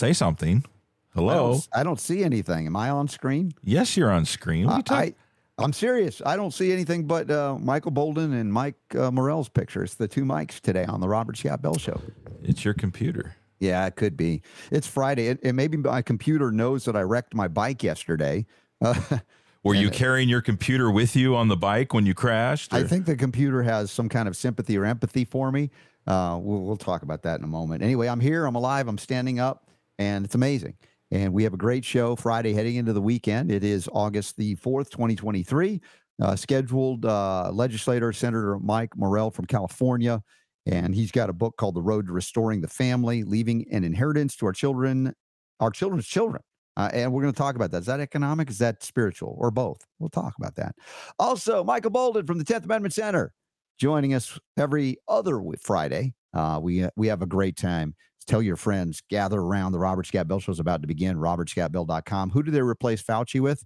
Say something. I Hello. don't, I don't see anything. Am I on screen? Yes, you're on screen. What are you I, I, am serious. I don't see anything but uh, Michael Boldin and Mike uh, Morrell's pictures. The two mics today on the Robert Scott Bell Show. it's your computer. Yeah, it could be. It's Friday. It, it maybe my computer knows that I wrecked my bike yesterday. Uh, Were you carrying your computer with you on the bike when you crashed? I think the computer has some kind of sympathy or empathy for me. Uh, we'll, we'll talk about that in a moment. Anyway, I'm here. I'm alive. I'm standing up, and it's amazing. And we have a great show Friday heading into the weekend. It is August the 4th, 2023. Uh, scheduled uh, legislator Senator Mike Morrell from California. And he's got a book called The Road to Restoring the Family, Leaving an Inheritance to Our Children, Our Children's Children. Uh, and we're going to talk about that. Is that economic? Is that spiritual or both? We'll talk about that. Also, Michael Boldin from the 10th Amendment Center joining us every other Friday. Uh, we, we have a great time. Tell your friends, gather around. The Robert Scott Bell Show is about to begin. RobertScottBell.com. Who do they replace Fauci with?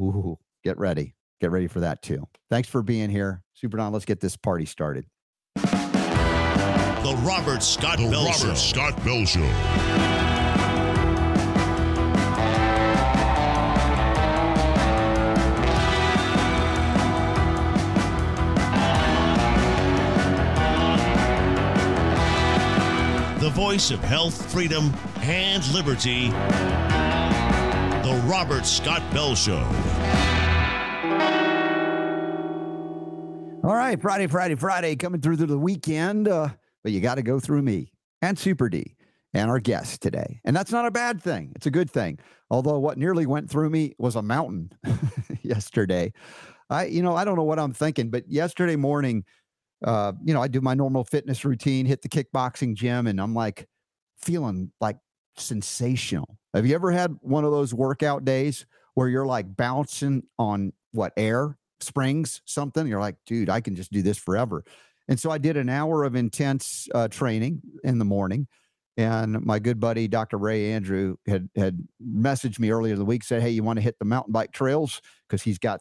Ooh, get ready. Get ready for that too. Thanks for being here. Super Don, let's get this party started. The Robert Scott The Bell Robert Show. Scott Bell Show. Voice of health, freedom, and liberty. The Robert Scott Bell Show. All right, Friday, Friday, Friday, coming through to the weekend. Uh, but you got to go through me and Super D and our guest today. And that's not a bad thing. It's a good thing. Although what nearly went through me was a mountain yesterday. I, you know, I don't know what I'm thinking, but yesterday morning, uh, you know, I do my normal fitness routine, hit the kickboxing gym, and I'm like feeling like sensational. Have you ever had one of those workout days where you're like bouncing on what air springs, something? You're like, dude, I can just do this forever. And so I did an hour of intense uh, training in the morning. And my good buddy, Dr. Ray Andrew, had had messaged me earlier in the week, said, Hey, you want to hit the mountain bike trails? Because he's got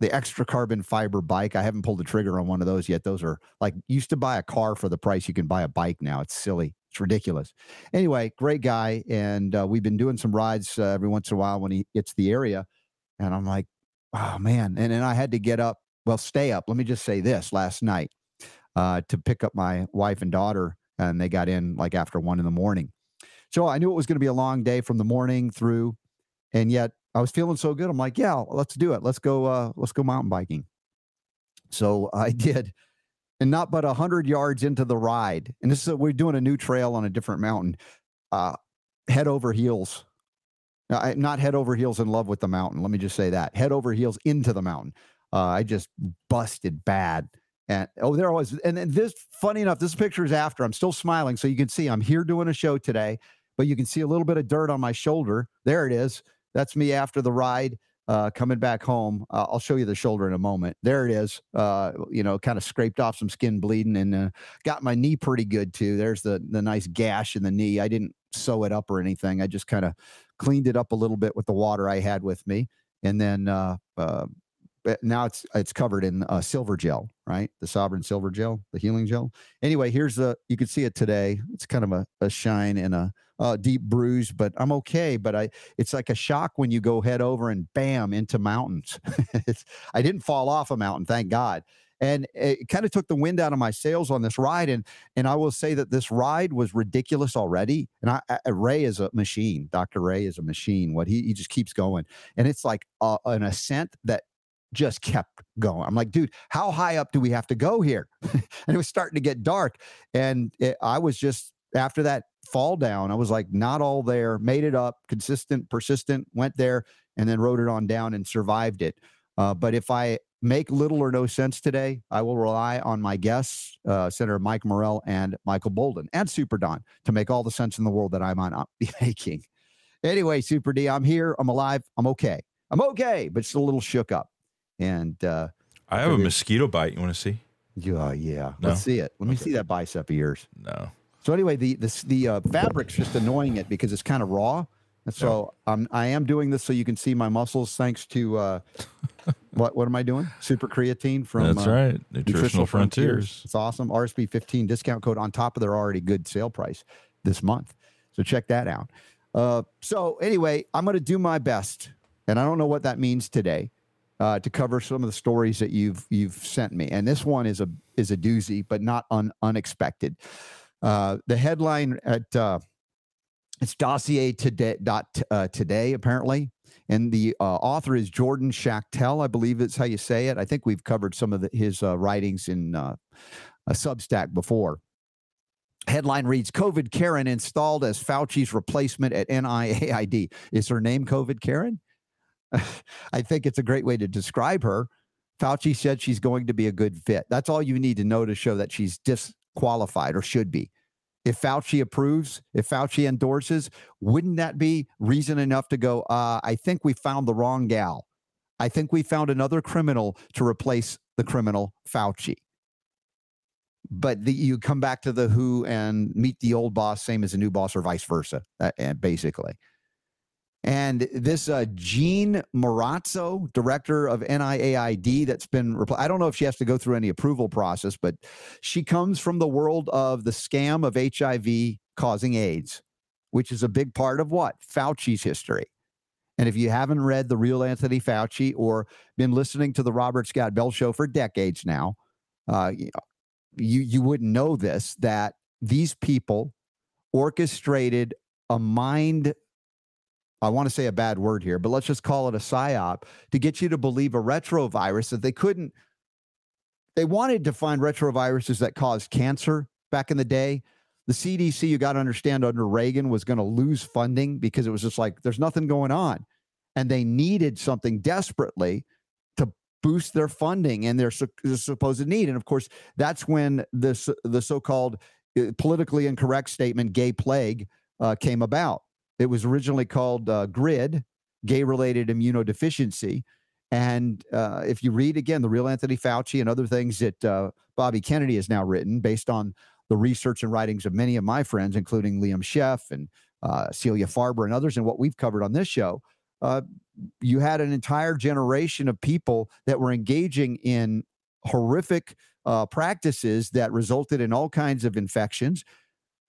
the extra carbon fiber bike. I haven't pulled the trigger on one of those yet. Those are like used to buy a car for the price you can buy a bike now. It's silly. It's ridiculous. Anyway, great guy. And uh, we've been doing some rides uh, every once in a while when he hits the area. And I'm like, oh man. And then I had to get up, well, stay up. Let me just say this last night uh, to pick up my wife and daughter. And they got in like after one in the morning. So I knew it was going to be a long day from the morning through. And yet I was feeling so good. I'm like, yeah, let's do it. Let's go. Uh, let's go mountain biking. So I did, and not but a hundred yards into the ride, and this is we're doing a new trail on a different mountain. Uh, head over heels. I'm not head over heels in love with the mountain. Let me just say that head over heels into the mountain. Uh, I just busted bad. And oh, there I was. And then this, funny enough, this picture is after. I'm still smiling, so you can see I'm here doing a show today. But you can see a little bit of dirt on my shoulder. There it is. That's me after the ride, uh, coming back home. Uh, I'll show you the shoulder in a moment. There it is. Uh, you know, kind of scraped off some skin bleeding and uh, got my knee pretty good too. There's the the nice gash in the knee. I didn't sew it up or anything. I just kind of cleaned it up a little bit with the water I had with me, and then uh, uh, now it's it's covered in silver gel, right? The Sovereign Silver Gel, the healing gel. Anyway, here's the you can see it today. It's kind of a, a shine and a, a deep bruise, but I'm okay. But I it's like a shock when you go head over and bam into mountains. I didn't fall off a mountain, thank God. And it kind of took the wind out of my sails on this ride. And and I will say that this ride was ridiculous already. And I, I Ray is a machine. Dr. Ray is a machine. What he he just keeps going, and it's like uh, an ascent that just kept going. I'm like, dude, how high up do we have to go here? and it was starting to get dark. And it, I was just, after that fall down, I was like, not all there, made it up, consistent, persistent, went there, and then rode it on down and survived it. Uh, but if I make little or no sense today, I will rely on my guests, uh, Senator Mike Morrell and Michael Boldin and Super Don to make all the sense in the world that I might not be making. Anyway, Super D, I'm here. I'm alive. I'm okay. I'm okay, but still a little shook up. And uh, I have a mosquito bite. You want to see? yeah, yeah. No? Let's see it. Let me see that bicep of yours. No. So anyway, the the the uh, fabric's just annoying it because it's kind of raw. And so I'm I am doing this so you can see my muscles thanks to uh, what what am I doing? Super creatine from That's uh, right. Nutritional, Frontiers. It's awesome. RSB 15 discount code on top of their already good sale price this month. So check that out. Uh, so anyway, I'm going to do my best, and I don't know what that means today, uh, to cover some of the stories that you've you've sent me. And this one is a is a doozy, but not un, unexpected. Uh, the headline at uh, it's dossier today dot uh, today apparently, and the uh, author is Jordan Schachtel, I believe it's how you say it. I think we've covered some of the, his uh, writings in a Substack before. Headline reads COVID Karen installed as Fauci's replacement at NIAID. Is her name COVID Karen? I think it's a great way to describe her. Fauci said she's going to be a good fit. That's all you need to know to show that she's disqualified or should be. If Fauci approves, if Fauci endorses, wouldn't that be reason enough to go, uh, I think we found the wrong gal. I think we found another criminal to replace the criminal Fauci but the, you come back to the who and meet the old boss same as the new boss or vice versa uh, basically and this uh, Jeanne Marrazzo, director of NIAID, that's been, repl- I don't know if she has to go through any approval process, but she comes from the world of the scam of HIV causing AIDS, which is a big part of what? Fauci's history. And if you haven't read The Real Anthony Fauci or been listening to the Robert Scott Bell Show for decades now, uh, you you wouldn't know this that these people orchestrated a mind I want to say a bad word here, but let's just call it a psyop to get you to believe a retrovirus that they couldn't they wanted to find retroviruses that caused cancer back in the day. The CDC, you got to understand, under Reagan was going to lose funding because it was just like there's nothing going on. And they needed something desperately to boost their funding and their, su- supposed need. And of course, that's when this the so-called uh, politically incorrect statement "gay plague" uh, came about. It was originally called uh, GRID, gay-related immunodeficiency. And uh, if you read again the real Anthony Fauci and other things that uh, Bobby Kennedy has now written, based on the research and writings of many of my friends, including Liam Scheff and uh, Celia Farber and others, and what we've covered on this show, uh, you had an entire generation of people that were engaging in horrific uh, practices that resulted in all kinds of infections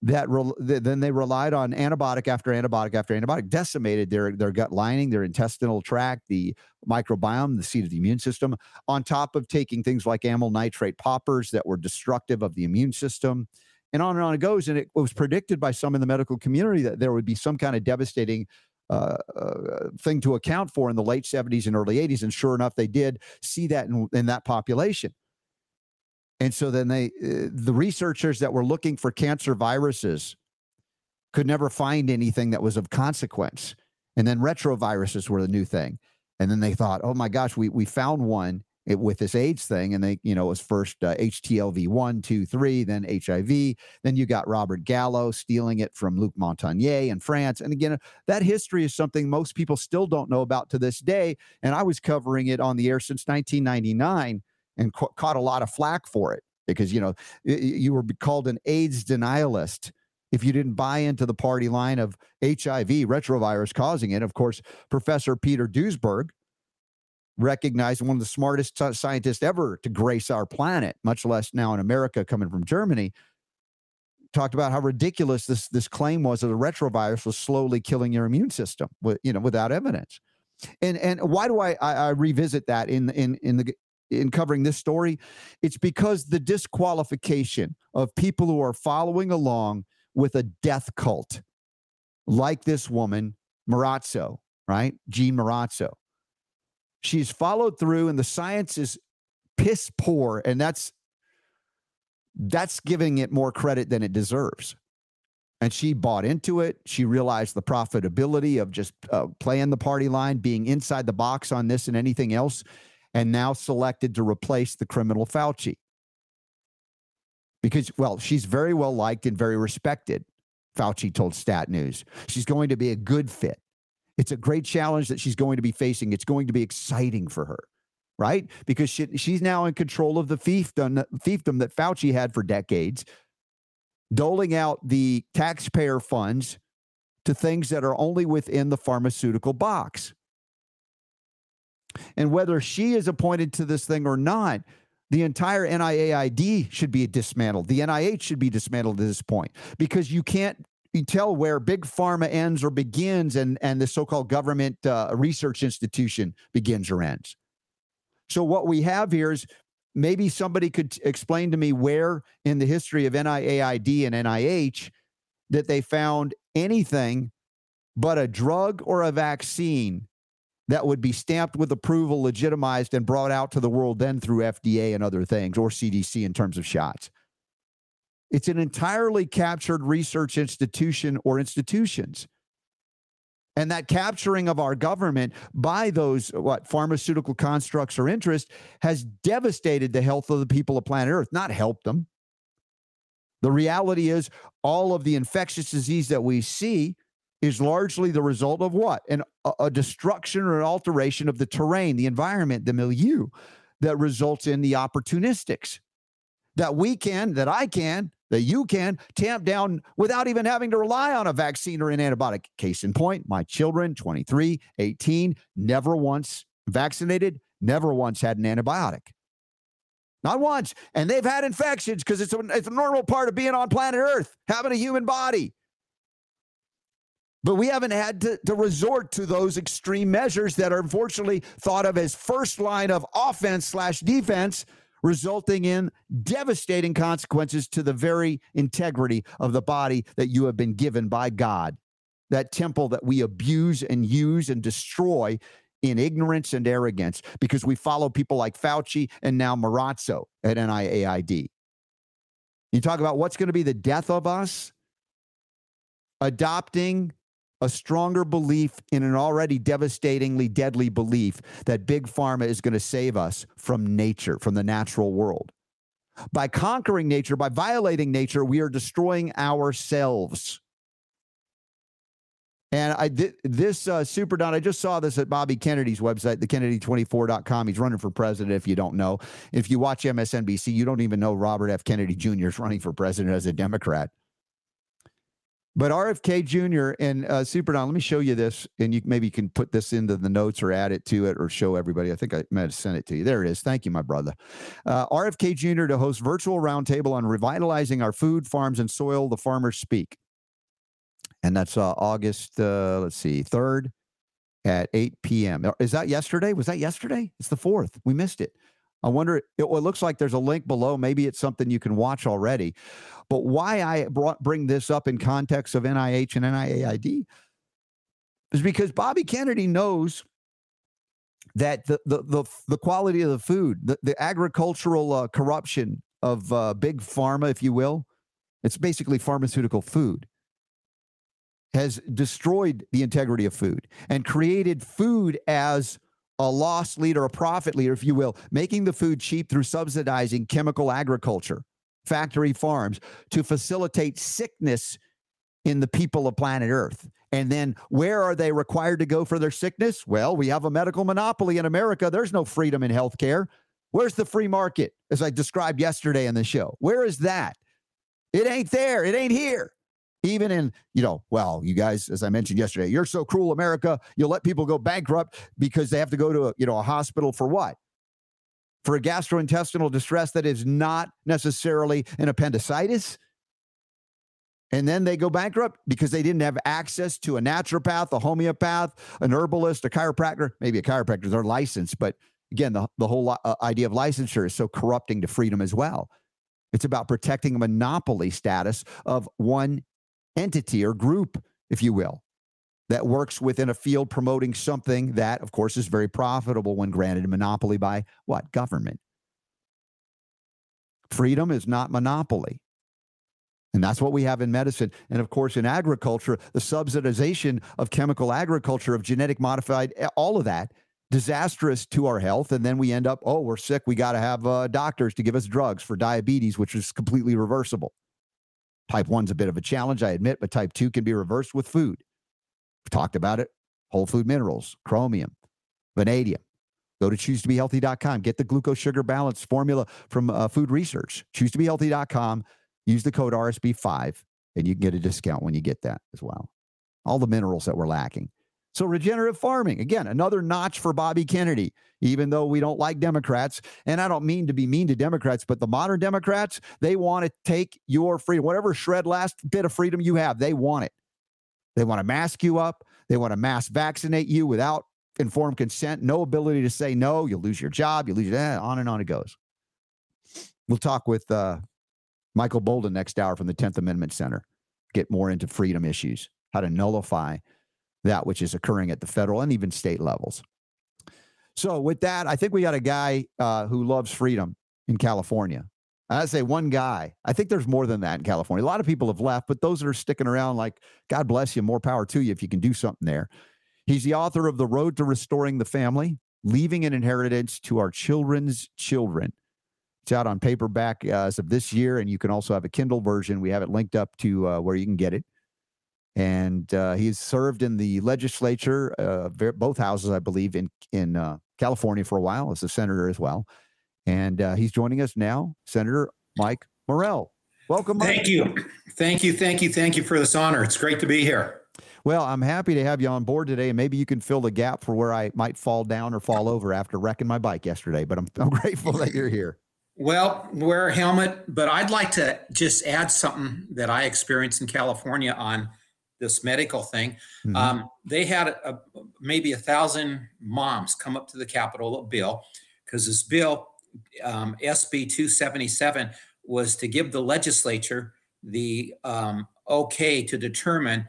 that re- then they relied on antibiotic after antibiotic after antibiotic decimated their their gut lining their intestinal tract the microbiome the seat of the immune system on top of taking things like amyl nitrate poppers that were destructive of the immune system and on and on it goes and it was predicted by some in the medical community that there would be some kind of devastating uh, uh, thing to account for in the late 70s and early 80s. And sure enough, they did see that in, in that population. And so then they, uh, the researchers that were looking for cancer viruses could never find anything that was of consequence. And then retroviruses were the new thing. And then they thought, oh my gosh, we, we found one it, with this AIDS thing, and they, you know, it was first uh, HTLV one, two, three, then HIV. Then you got Robert Gallo stealing it from Luc Montagnier in France. And again, that history is something most people still don't know about to this day. And I was covering it on the air since 1999 and ca- caught a lot of flack for it because, you know, you were called an AIDS denialist if you didn't buy into the party line of HIV retrovirus causing it. Of course, Professor Peter Duesberg recognized one of the smartest scientists ever to grace our planet, much less now in America coming from Germany, talked about how ridiculous this this claim was that a retrovirus was slowly killing your immune system, with, you know, without evidence. And and why do I, I, I revisit that in in in the in covering this story? It's because the disqualification of people who are following along with a death cult, like this woman Marrazzo, right, Jeanne Marrazzo. She's followed through, and the science is piss poor, and that's that's giving it more credit than it deserves. And she bought into it. She realized the profitability of just uh, playing the party line, being inside the box on this and anything else, and now selected to replace the criminal Fauci. Because, well, she's very well liked and very respected, Fauci told Stat News. She's going to be a good fit. It's a great challenge that she's going to be facing. It's going to be exciting for her, right? Because she, she's now in control of the fiefdom, fiefdom that Fauci had for decades, doling out the taxpayer funds to things that are only within the pharmaceutical box. And whether she is appointed to this thing or not, the entire NIAID should be dismantled. The NIH should be dismantled at this point because you can't tell where big pharma ends or begins and, and the so called government uh, research institution begins or ends. So, what we have here is maybe somebody could explain to me where in the history of NIAID and NIH that they found anything but a drug or a vaccine that would be stamped with approval, legitimized, and brought out to the world then through FDA and other things or CDC in terms of shots. It's an entirely captured research institution or institutions. And that capturing of our government by those what pharmaceutical constructs or interests has devastated the health of the people of planet Earth, not helped them. The reality is all of the infectious disease that we see is largely the result of what? An, a, destruction or an alteration of the terrain, the environment, the milieu that results in the opportunistics that we can, that I can, that you can tamp down without even having to rely on a vaccine or an antibiotic. Case in point, my children, 23, 18, never once vaccinated, never once had an antibiotic. Not once. And they've had infections because it's a, it's a normal part of being on planet Earth, having a human body. But we haven't had to, to resort to those extreme measures that are unfortunately thought of as first line of offense slash defense, resulting in devastating consequences to the very integrity of the body that you have been given by God. That temple that we abuse and use and destroy in ignorance and arrogance because we follow people like Fauci and now Marrazzo at NIAID. You talk about what's going to be the death of us? Adopting a stronger belief in an already devastatingly deadly belief that big pharma is going to save us from nature, from the natural world. By conquering nature, by violating nature, we are destroying ourselves. And I did this uh, Super Don. I just saw this at Bobby Kennedy's website, thekennedy24.com. He's running for president. If you don't know, if you watch MSNBC, you don't even know Robert F. Kennedy Jr. is running for president as a Democrat. But RFK Jr. and uh, Super Don, let me show you this, and you maybe you can put this into the notes or add it to it or show everybody. I think I might have sent it to you. There it is. Thank you, my brother. Uh, RFK Jr. to host virtual roundtable on revitalizing our food, farms, and soil. The farmers speak, and that's uh, August. Uh, let's see, third at 8 p.m. Is that yesterday? Was that yesterday? It's the fourth. We missed it. I wonder, it, it looks like there's a link below. Maybe it's something you can watch already. But why I brought, bring this up in context of NIH and NIAID is because Bobby Kennedy knows that the, the, the, the quality of the food, the, the agricultural uh, corruption of uh, big pharma, if you will, it's basically pharmaceutical food, has destroyed the integrity of food and created food as a loss leader, a profit leader, if you will, making the food cheap through subsidizing chemical agriculture, factory farms to facilitate sickness in the people of planet Earth. And then where are they required to go for their sickness? Well, we have a medical monopoly in America. There's no freedom in healthcare. Where's the free market, as I described yesterday in the show? Where is that? It ain't there. It ain't here even in, you know, well, you guys, as I mentioned yesterday, you're so cruel, America. You'll let people go bankrupt because they have to go to a, you know, a hospital for what? For a gastrointestinal distress that is not necessarily an appendicitis. And then they go bankrupt because they didn't have access to a naturopath, a homeopath, an herbalist, a chiropractor, maybe a chiropractor, they're licensed. But again, the, the whole uh, idea of licensure is so corrupting to freedom as well. It's about protecting a monopoly status of one entity or group, if you will, that works within a field promoting something that, of course, is very profitable when granted a monopoly by what? Government. Freedom is not monopoly. And that's what we have in medicine. And of course, in agriculture, the subsidization of chemical agriculture, of genetic modified, all of that, disastrous to our health. And then we end up, oh, we're sick. We got to have uh, doctors to give us drugs for diabetes, which is completely reversible. Type 1's a bit of a challenge, I admit, but type 2 can be reversed with food. We've talked about it. Whole food minerals, chromium, vanadium. Go to choosetobehealthy.com. Get the glucose sugar balance formula from uh, food research. Choosetobehealthy.com. Use the code RSB5 and you can get a discount when you get that as well. All the minerals that we're lacking. So, regenerative farming, again, another notch for Bobby Kennedy, even though we don't like Democrats. And I don't mean to be mean to Democrats, but the modern Democrats, they want to take your freedom, whatever shred last bit of freedom you have, they want it. They want to mask you up. They want to mass vaccinate you without informed consent, no ability to say no. You'll lose your job. You lose your, eh, on and on it goes. We'll talk with uh, Michael Boldin next hour from the 10th Amendment Center. Get more into freedom issues, how to nullify that which is occurring at the federal and even state levels. So, with that, I think we got a guy uh, who loves freedom in California. I say one guy. I think there's more than that in California. A lot of people have left, but those that are sticking around, like God bless you, more power to you if you can do something there. He's the author of The Road to Restoring the Family, Leaving an Inheritance to Our Children's Children. It's out on paperback uh, as of this year, and you can also have a Kindle version. We have it linked up to uh, where you can get it. And uh, he's served in the legislature, uh, both houses, I believe, in in uh, California for a while as a senator as well. And uh, he's joining us now, Senator Mike Morrell. Welcome. Mike. Thank you. Thank you. Thank you. Thank you for this honor. It's great to be here. Well, I'm happy to have you on board today, and maybe you can fill the gap for where I might fall down or fall over after wrecking my bike yesterday. But I'm, I'm grateful that you're here. Well, wear a helmet, but I'd like to just add something that I experienced in California on this medical thing. Mm-hmm. Um, they had a, maybe a thousand moms come up to the Capitol bill because this bill um, SB 277 was to give the legislature the um, okay to determine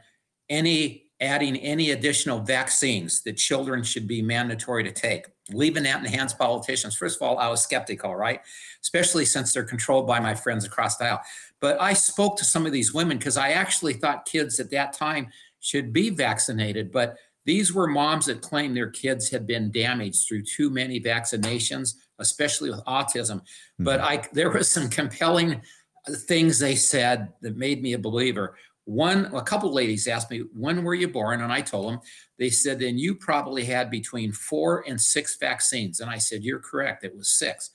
any adding any additional vaccines that children should be mandatory to take, leaving that in the hands of politicians. First of all, I was skeptical, right? Especially since they're controlled by my friends across the aisle. But I spoke to some of these women because I actually thought kids at that time should be vaccinated. But these were moms that claimed their kids had been damaged through too many vaccinations, especially with autism. Mm-hmm. But I there was some compelling things they said that made me a believer. One, a couple ladies asked me, when were you born? And I told them, they said, then you probably had between four and six vaccines. And I said, you're correct. It was six.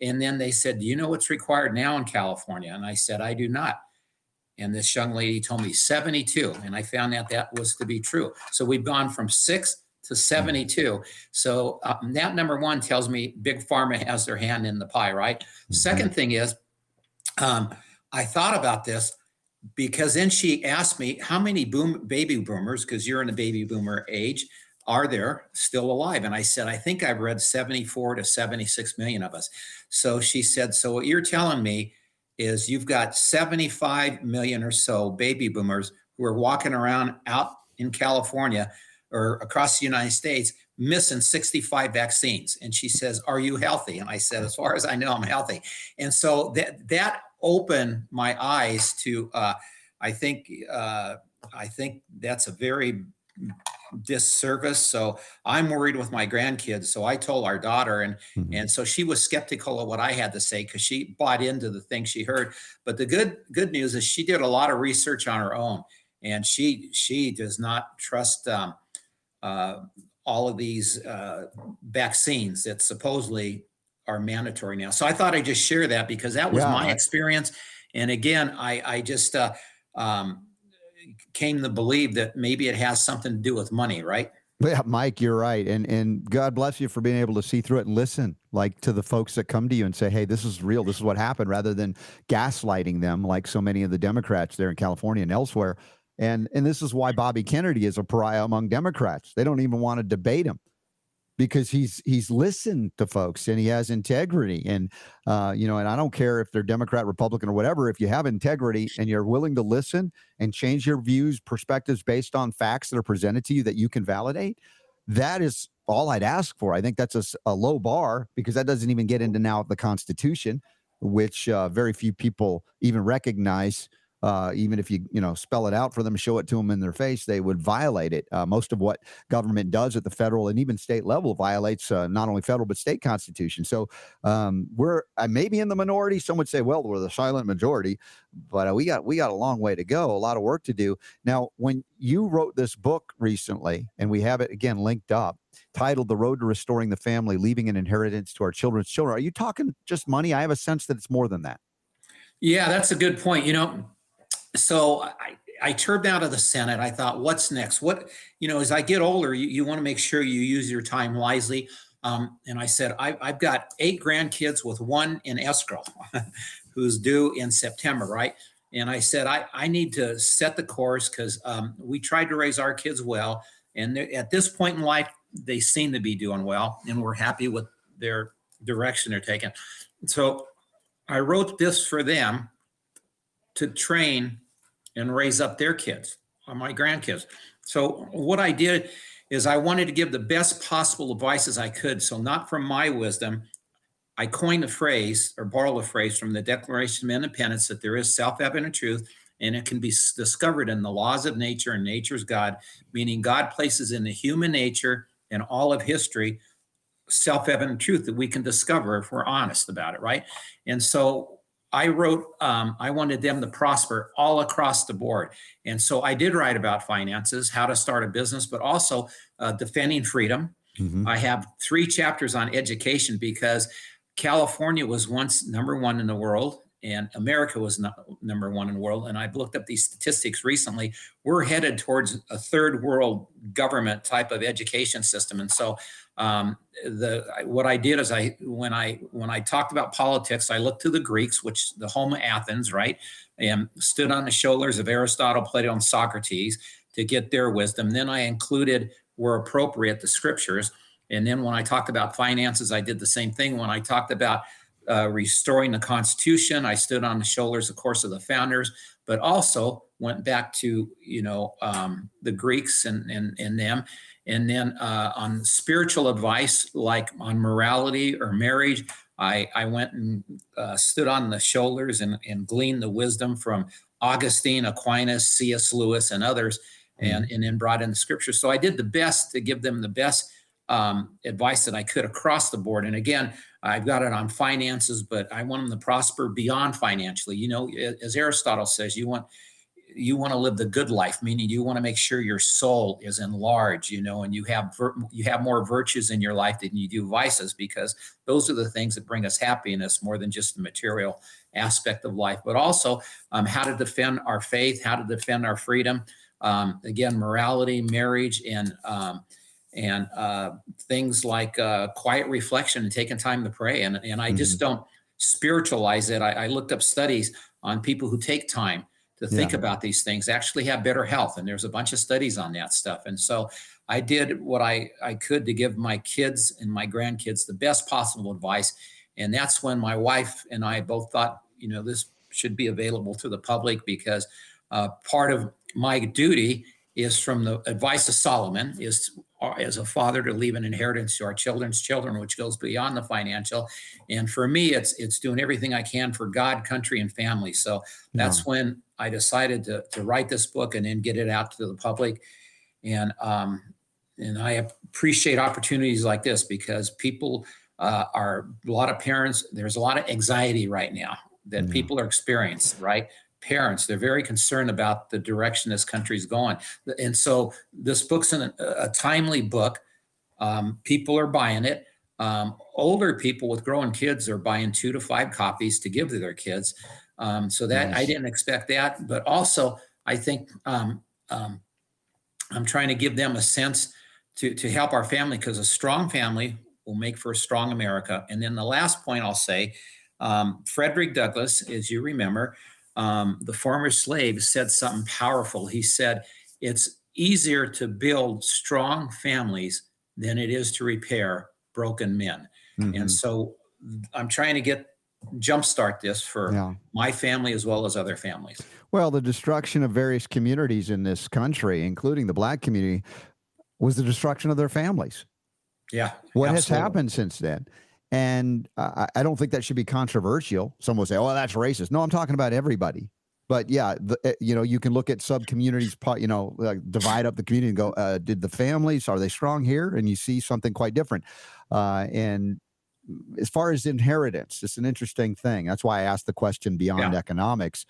And then they said, do you know what's required now in California? And I said, I do not. And this young lady told me 72. And I found out that was to be true. So we've gone from six to 72. So uh, that number one tells me Big Pharma has their hand in the pie, right? Mm-hmm. Second thing is, um, I thought about this because then she asked me how many boom baby boomers, because you're in the baby boomer age, are there still alive? And I said, I think I've read 74 to 76 million of us. So she said, So what you're telling me is you've got 75 million or so baby boomers who are walking around out in California or across the United States missing 65 vaccines. And she says, Are you healthy? And I said, As far as I know, I'm healthy. And so that that opened my eyes to uh, I think uh, I think that's a very disservice. So I'm worried with my grandkids. So I told our daughter, and mm-hmm. and so she was skeptical of what I had to say because she bought into the thing she heard. But the good good news is she did a lot of research on her own, and she she does not trust um, uh, all of these uh, vaccines that supposedly are mandatory now. So I thought I'd just share that because that was yeah, my experience. And again, I I just uh, um, came to believe that maybe it has something to do with money, right? Yeah, Mike, you're right, and and God bless you for being able to see through it and listen, like to the folks that come to you and say, "Hey, this is real. This is what happened," rather than gaslighting them, like so many of the Democrats there in California and elsewhere. And and this is why Bobby Kennedy is a pariah among Democrats. They don't even want to debate him because he's he's listened to folks and he has integrity and uh, you know and i don't care if they're democrat republican or whatever if you have integrity and you're willing to listen and change your views perspectives based on facts that are presented to you that you can validate that is all i'd ask for. I think that's a, a low bar because that doesn't even get into now the constitution which uh, very few people even recognize uh, even if you you know spell it out for them, show it to them in their face, they would violate it. Uh, most of what government does at the federal and even state level violates uh, not only federal but state constitution. So um, we're maybe in the minority. Some would say, well, we're the silent majority, but uh, we got we got a long way to go, a lot of work to do. Now, when you wrote this book recently, and we have it again linked up, titled "The Road to Restoring the Family: Leaving an Inheritance to Our Children's Children," are you talking just money? I have a sense that it's more than that. Yeah, that's a good point. You know, so I, I turned out of the Senate. I thought, what's next? What, you know, as I get older, you, you want to make sure you use your time wisely. Um, and I said, I, I've got eight grandkids with one in escrow who's due in September, right? And I said, I, I need to set the course because um, we tried to raise our kids well. And at this point in life, they seem to be doing well. And we're happy with their direction they're taking. So I wrote this for them to train and raise up their kids, or my grandkids. So what I did is I wanted to give the best possible advice as I could. So not from my wisdom. I coined a phrase or borrowed a phrase from the Declaration of Independence that there is self-evident truth and it can be discovered in the laws of nature and nature's God, meaning God places in the human nature and all of history self-evident truth that we can discover if we're honest about it, right? And so I wrote, um, I wanted them to prosper all across the board. And so I did write about finances, how to start a business, but also uh, defending freedom. Mm-hmm. I have three chapters on education because California was once number one in the world and America was number one in the world. And I've looked up these statistics recently. We're headed towards a third world government type of education system. And so um, the what I did is I when I when I talked about politics, I looked to the Greeks, which the home of Athens, right, and stood on the shoulders of Aristotle, Plato, and Socrates to get their wisdom. Then I included, where appropriate, the scriptures. And then when I talked about finances, I did the same thing. When I talked about uh, restoring the Constitution, I stood on the shoulders, of course, of the founders, but also went back to you know um, the Greeks and and and them and then uh, on spiritual advice, like on morality or marriage, I, I went and uh, stood on the shoulders and, and gleaned the wisdom from Augustine, Aquinas, C.S. Lewis, and others, and, mm-hmm. and then brought in the scriptures. So I did the best to give them the best um, advice that I could across the board. And again, I've got it on finances, but I want them to prosper beyond financially. You know, as Aristotle says, you want you want to live the good life, meaning you want to make sure your soul is enlarged, you know, and you have vir- you have more virtues in your life than you do vices, because those are the things that bring us happiness more than just the material aspect of life. But also, um, how to defend our faith, how to defend our freedom. Um, again, morality, marriage, and um, and uh, things like uh, quiet reflection and taking time to pray. And and I mm-hmm. just don't spiritualize it. I, I looked up studies on people who take time to think yeah. about these things actually have better health and there's a bunch of studies on that stuff and so i did what i i could to give my kids and my grandkids the best possible advice and that's when my wife and i both thought you know this should be available to the public because uh, part of my duty is from the advice of solomon is as a father to leave an inheritance to our children's children which goes beyond the financial and for me it's it's doing everything i can for god country and family so that's yeah. when I decided to, to write this book and then get it out to the public. And um, and I appreciate opportunities like this because people uh, are a lot of parents. There's a lot of anxiety right now that people are experiencing. Right, parents they're very concerned about the direction this country's going, and so this book's an, a timely book. Um, people are buying it. Um, older people with growing kids are buying two to five copies to give to their kids. Um, so that nice. I didn't expect that, but also I think um, um, I'm trying to give them a sense to to help our family because a strong family will make for a strong America. And then the last point I'll say, um, Frederick Douglass, as you remember, um, the former slave said something powerful. He said, "It's easier to build strong families than it is to repair broken men." Mm-hmm. And so I'm trying to get jumpstart this for yeah. my family as well as other families. Well, the destruction of various communities in this country, including the black community, was the destruction of their families. Yeah. What absolutely. has happened since then? And uh, I don't think that should be controversial. Some will say, "Oh, that's racist." No, I'm talking about everybody. But yeah, the, eh, you know, you can look at sub communities, you know, like divide up the community and go, uh, "Did the families are they strong here?" And you see something quite different. Uh, and as far as inheritance, it's an interesting thing. That's why I asked the question beyond yeah. economics.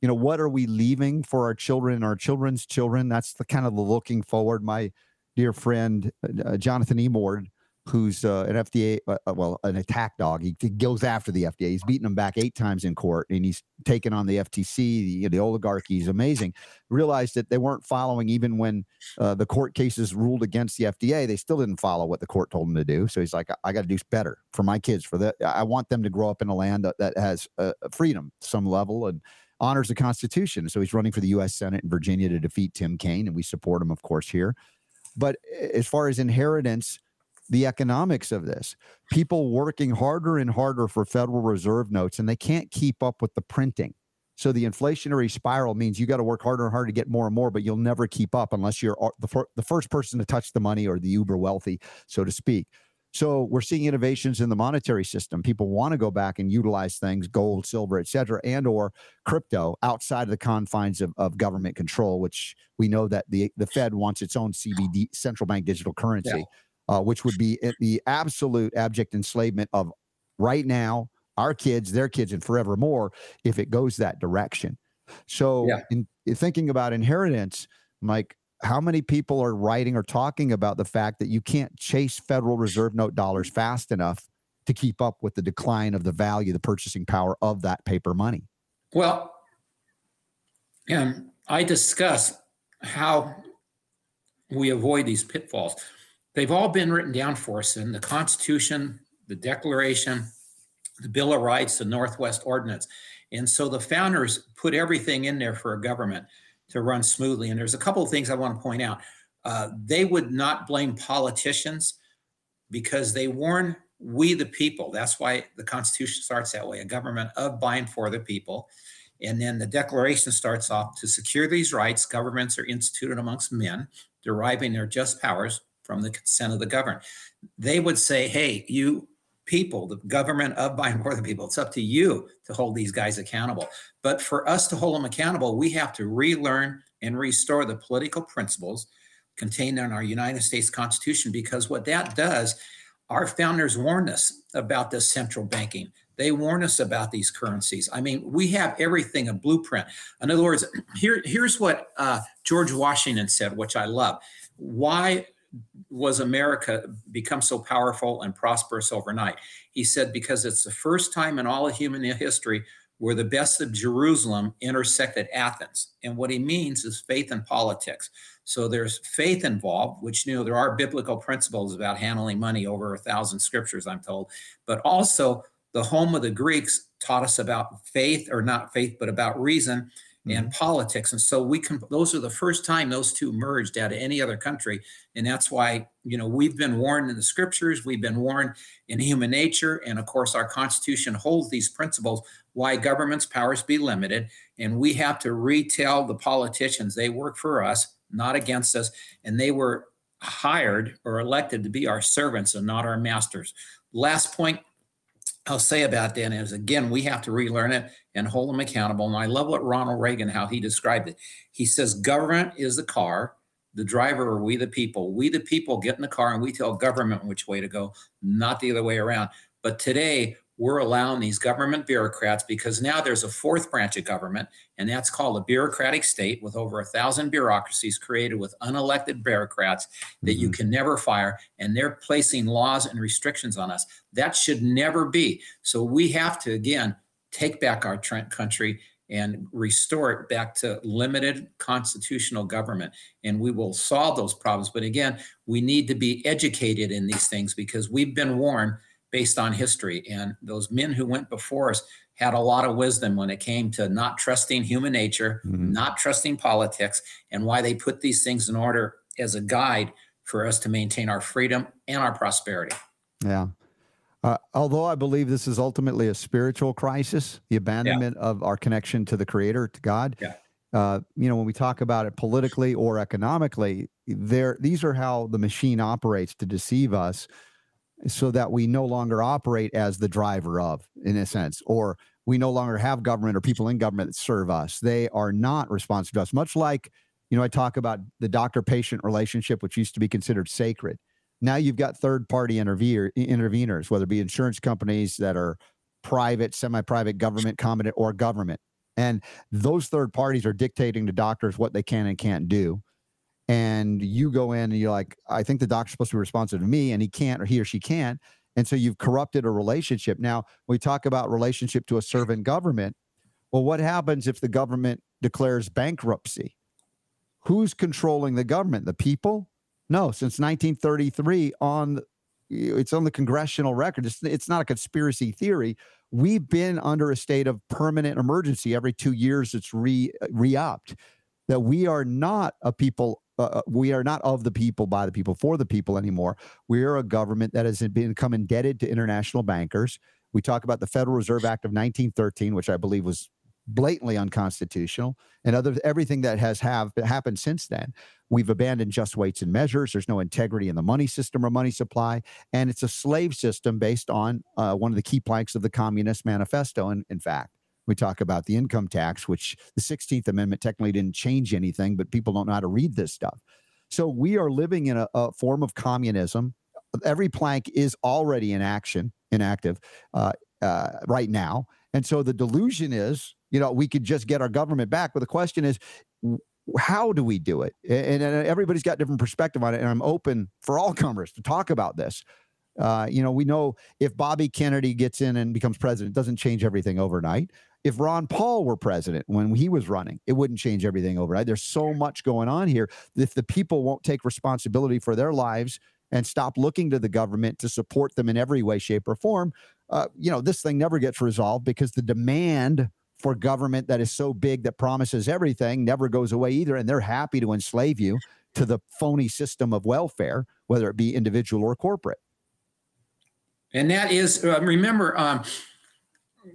You know, what are we leaving for our children, our children's children? That's the kind of the looking forward. My dear friend uh, Jonathan Emord who's uh, an FDA, uh, uh, well, an attack dog. He, he, goes after the FDA. He's beaten them back eight times in court, and he's taken on the FTC, the, the oligarchy. He's amazing. Realized that they weren't following even when uh, the court cases ruled against the FDA. They still didn't follow what the court told them to do. So he's like, I, I got to do better for my kids. For that, I want them to grow up in a land that, that has uh, freedom, some level, and honors the Constitution. So he's running for the U.S. Senate in Virginia to defeat Tim Kaine, and we support him, of course, here. But as far as inheritance the economics of this. People working harder and harder for Federal Reserve notes, and they can't keep up with the printing. So the inflationary spiral means you got to work harder and harder to get more and more, but you'll never keep up unless you're uh, the, fir- the first person to touch the money or the uber wealthy, so to speak. So we're seeing innovations in the monetary system. People want to go back and utilize things, gold, silver, et cetera, and or crypto outside of the confines of, of government control, which we know that the, the Fed wants its own CBD, central bank digital currency. Yeah uh, which would be the absolute abject enslavement of right now, our kids, their kids, and forevermore if it goes that direction. So, yeah. in, in thinking about inheritance, Mike, how many people are writing or talking about the fact that you can't chase Federal Reserve note dollars fast enough to keep up with the decline of the value, the purchasing power of that paper money? Well, and I discuss how we avoid these pitfalls. They've all been written down for us in the Constitution, the Declaration, the Bill of Rights, the Northwest Ordinance. And so the founders put everything in there for a government to run smoothly. And there's a couple of things I want to point out. Uh, they would not blame politicians because they warn we the people. That's why the Constitution starts that way a government of, by, and for the people. And then the Declaration starts off to secure these rights, governments are instituted amongst men, deriving their just powers from the consent of the governed. They would say, hey, you people, the government of, by, and for the people, it's up to you to hold these guys accountable. But for us to hold them accountable, we have to relearn and restore the political principles contained in our United States Constitution, because what that does, our founders warned us about this central banking. They warn us about these currencies. I mean, we have everything a blueprint. In other words, here, here's what uh, George Washington said, which I love. Why was America become so powerful and prosperous overnight? He said, because it's the first time in all of human history where the best of Jerusalem intersected Athens. And what he means is faith and politics. So there's faith involved, which you know there are biblical principles about handling money over a thousand scriptures, I'm told, but also the home of the Greeks taught us about faith, or not faith, but about reason and mm-hmm. politics. And so we can, those are the first time those two merged out of any other country. And that's why, you know, we've been warned in the scriptures, we've been warned in human nature. And of course, our Constitution holds these principles why government's powers be limited. And we have to retell the politicians they work for us, not against us. And they were hired or elected to be our servants and not our masters. Last point I'll say about that is again, we have to relearn it and hold them accountable. And I love what Ronald Reagan, how he described it. He says, government is the car, the driver are we the people. We the people get in the car and we tell government which way to go, not the other way around. But today we're allowing these government bureaucrats because now there's a fourth branch of government, and that's called a bureaucratic state with over a thousand bureaucracies created with unelected bureaucrats that mm-hmm. you can never fire, and they're placing laws and restrictions on us. That should never be. So we have to, again, take back our country and restore it back to limited constitutional government. And we will solve those problems. But again, we need to be educated in these things because we've been warned based on history. And those men who went before us had a lot of wisdom when it came to not trusting human nature, mm-hmm. not trusting politics, and why they put these things in order as a guide for us to maintain our freedom and our prosperity. Yeah. Uh, although I believe this is ultimately a spiritual crisis, the abandonment yeah. of our connection to the Creator, to God. Yeah. Uh, you know, when we talk about it politically or economically, there these are how the machine operates to deceive us, so that we no longer operate as the driver of, in a sense, or we no longer have government or people in government that serve us. They are not responsive to us. Much like, you know, I talk about the doctor-patient relationship, which used to be considered sacred now you've got third party interveners, whether it be insurance companies that are private, semi private, government, competent, or government. And those third parties are dictating to doctors what they can and can't do. And you go in and you're like, I think the doctor's supposed to be responsive to me, and he can't, or he or she can't. And so you've corrupted a relationship. Now, we talk about relationship to a servant government. Well, what happens if the government declares bankruptcy? Who's controlling the government? The people? No, since 1933 on it's on the congressional record. It's, it's not a conspiracy theory. We've been under a state of permanent emergency every two years. It's re re-upped that we are not a people. Uh, uh, we are not of the people, by the people, for the people anymore. We are a government that has become indebted to international bankers. We talk about the Federal Reserve Act of 1913, which I believe was blatantly unconstitutional, and other everything that has have happened since then. We've abandoned just weights and measures. There's no integrity in the money system or money supply, and it's a slave system based on uh, one of the key planks of the Communist Manifesto. And in fact, we talk about the income tax, which the 16th Amendment technically didn't change anything, but people don't know how to read this stuff. So we are living in a, a form of communism. Every plank is already in action, inactive uh, uh, right now. And so the delusion is you know, we could just get our government back. But the question is, how do we do it? And, and everybody's got different perspective on it. And I'm open for all comers to talk about this. Uh, you know, we know if Bobby Kennedy gets in and becomes president, it doesn't change everything overnight. If Ron Paul were president when he was running, it wouldn't change everything overnight. There's so much going on here. If the people won't take responsibility for their lives and stop looking to the government to support them in every way, shape, or form, uh, you know, this thing never gets resolved because the demand for government that is so big that promises everything never goes away either. And they're happy to enslave you to the phony system of welfare, whether it be individual or corporate. And that is, uh, remember, um,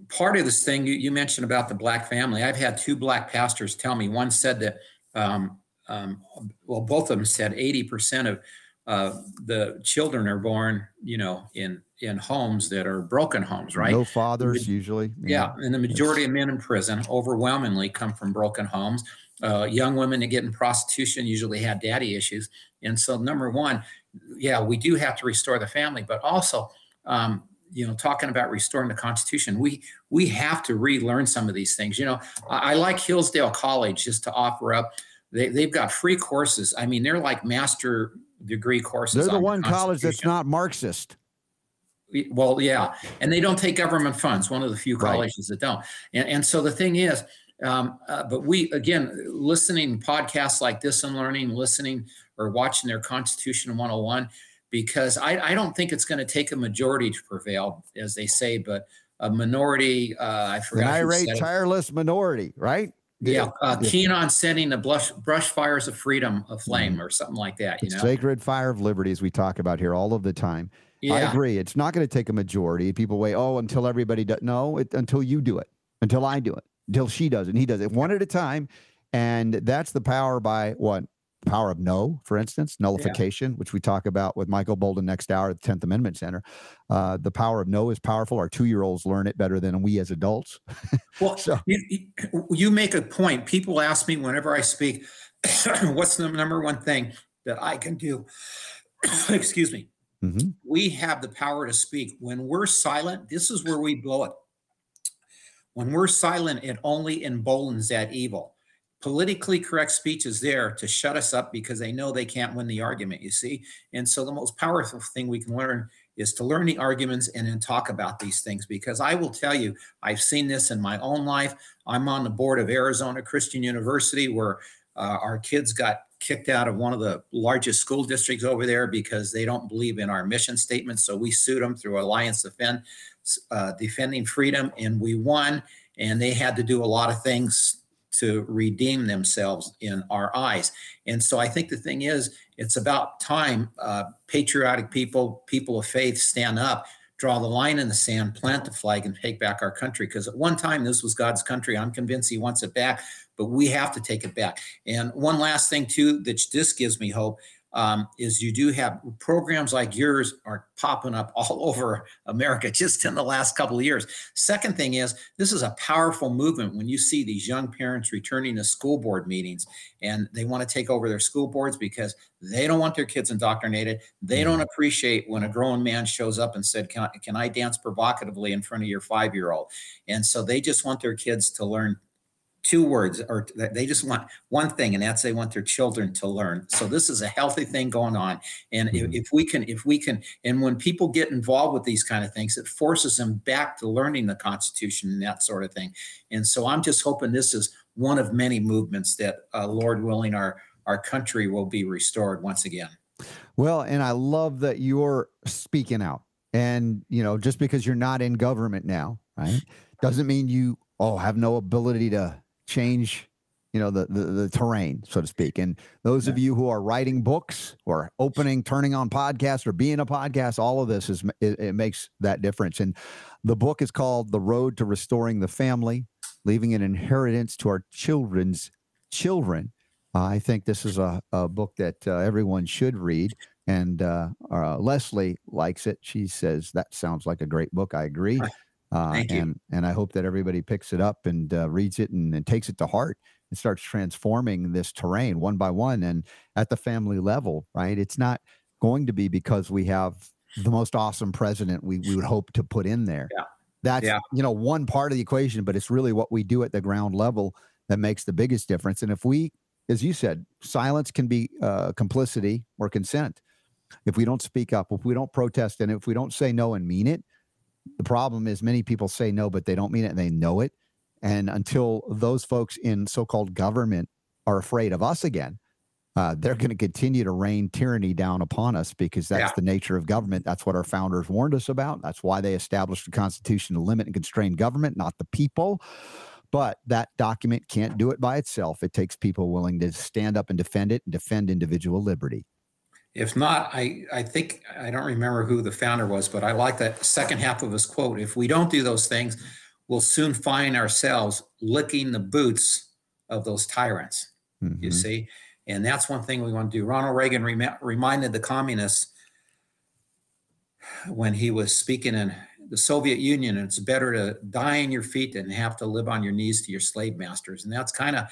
part of this thing you, you, mentioned about the black family. I've had two black pastors tell me. One said that, um, um, well, both of them said 80% of uh, the children are born, you know, in in homes that are broken homes, right? No fathers the, usually. Yeah, and the majority of men in prison overwhelmingly come from broken homes. Uh, young women that get in prostitution usually have daddy issues, and so number one, yeah, we do have to restore the family, but also. Um, you know, talking about restoring the Constitution, we we have to relearn some of these things. You know, I, I like Hillsdale College just to offer up. They, they've got free courses. I mean, they're like master degree courses. They're the on one the college that's not Marxist. Well, yeah, and they don't take government funds. One of the few colleges right. that don't. And, and so the thing is, um, uh, but we again listening podcasts like this and learning, listening or watching their Constitution 101, because I, I don't think it's going to take a majority to prevail, as they say, but a minority. Uh, I forgot. An irate, tireless minority, right? Yeah, uh, keen on sending the brush, brush fires of freedom aflame mm-hmm. or something like that. You know, sacred fire of liberty, as we talk about here all of the time. Yeah. I agree. It's not going to take a majority. People wait, oh, until everybody does. No, it, until you do it, until I do it, until she does it, and he does it, one at a time. And that's the power by what power of no, for instance, nullification, yeah. which we talk about with Michael Boldin next hour at the 10th Amendment Center. Uh, the power of no is powerful. Our two year olds learn it better than we as adults. well, so. you, you make a point. People ask me whenever I speak, what's the number one thing that I can do? Excuse me. Mm-hmm. We have the power to speak. When we're silent, this is where we blow it. When we're silent, it only emboldens that evil politically correct speech is there to shut us up because they know they can't win the argument, you see? And so the most powerful thing we can learn is to learn the arguments and then talk about these things because I will tell you, I've seen this in my own life. I'm on the board of Arizona Christian University where uh, our kids got kicked out of one of the largest school districts over there because they don't believe in our mission statement. So we sued them through Alliance Defend, uh, Defending Freedom, and we won. And they had to do a lot of things to redeem themselves in our eyes. And so I think the thing is, it's about time uh, patriotic people, people of faith stand up, draw the line in the sand, plant the flag, and take back our country. Because at one time, this was God's country. I'm convinced He wants it back, but we have to take it back. And one last thing, too, that this gives me hope um, is you do have programs like yours are popping up all over America just in the last couple of years. Second thing is this is a powerful movement when you see these young parents returning to school board meetings and they want to take over their school boards because they don't want their kids indoctrinated. They don't mm-hmm. appreciate when a grown man shows up and said, "Can I, can I dance provocatively in front of your five year old?" And so they just want their kids to learn two words, or they just want one thing, and that's they want their children to learn. So this is a healthy thing going on, and mm-hmm. if, if, we can, if we can, and when people get involved with these kind of things, it forces them back to learning the Constitution and that sort of thing. And so I'm just hoping this is one of many movements that, uh, Lord willing, our our country will be restored once again. Well, and I love that you're speaking out. And, you know, just because you're not in government now, right, doesn't mean you oh have no ability to change you know the, the, the terrain so to speak. And those yeah. of you who are writing books or opening turning on podcasts or being a podcast all of this is it, it, makes that difference. And the book is called the road to restoring the family leaving an inheritance to our children's children. Uh, i think this is a, a book that uh, everyone should read. And uh, uh leslie likes it. She says that sounds like a great book. I agree uh, and, and I hope that everybody picks it up and uh, reads it and, and, takes it to heart and starts transforming this terrain one by one and at the family level, right? It's not going to be because we have the most awesome president we, we would hope to put in there. Yeah. That's, yeah. you know, one part of the equation, but it's really what we do at the ground level that makes the biggest difference. And if we, as you said, silence can be uh, complicity or consent. If we don't speak up, if we don't protest, and if we don't say no and mean it, the problem is many people say no, but they don't mean it and they know it. And until those folks in so called government are afraid of us again, uh, they're going to continue to rain tyranny down upon us because that's yeah. the nature of government. That's what our founders warned us about. That's why they established the Constitution to limit and constrain government, not the people. But that document can't do it by itself. It takes people willing to stand up and defend it and defend individual liberty. If not, I, I think, I don't remember who the founder was, but I like that second half of his quote. If we don't do those things, we'll soon find ourselves licking the boots of those tyrants, mm-hmm. you see? And that's one thing we want to do. Ronald Reagan rem- reminded the communists when he was speaking in the Soviet Union, it's better to die in your feet than have to live on your knees to your slave masters. And that's kind of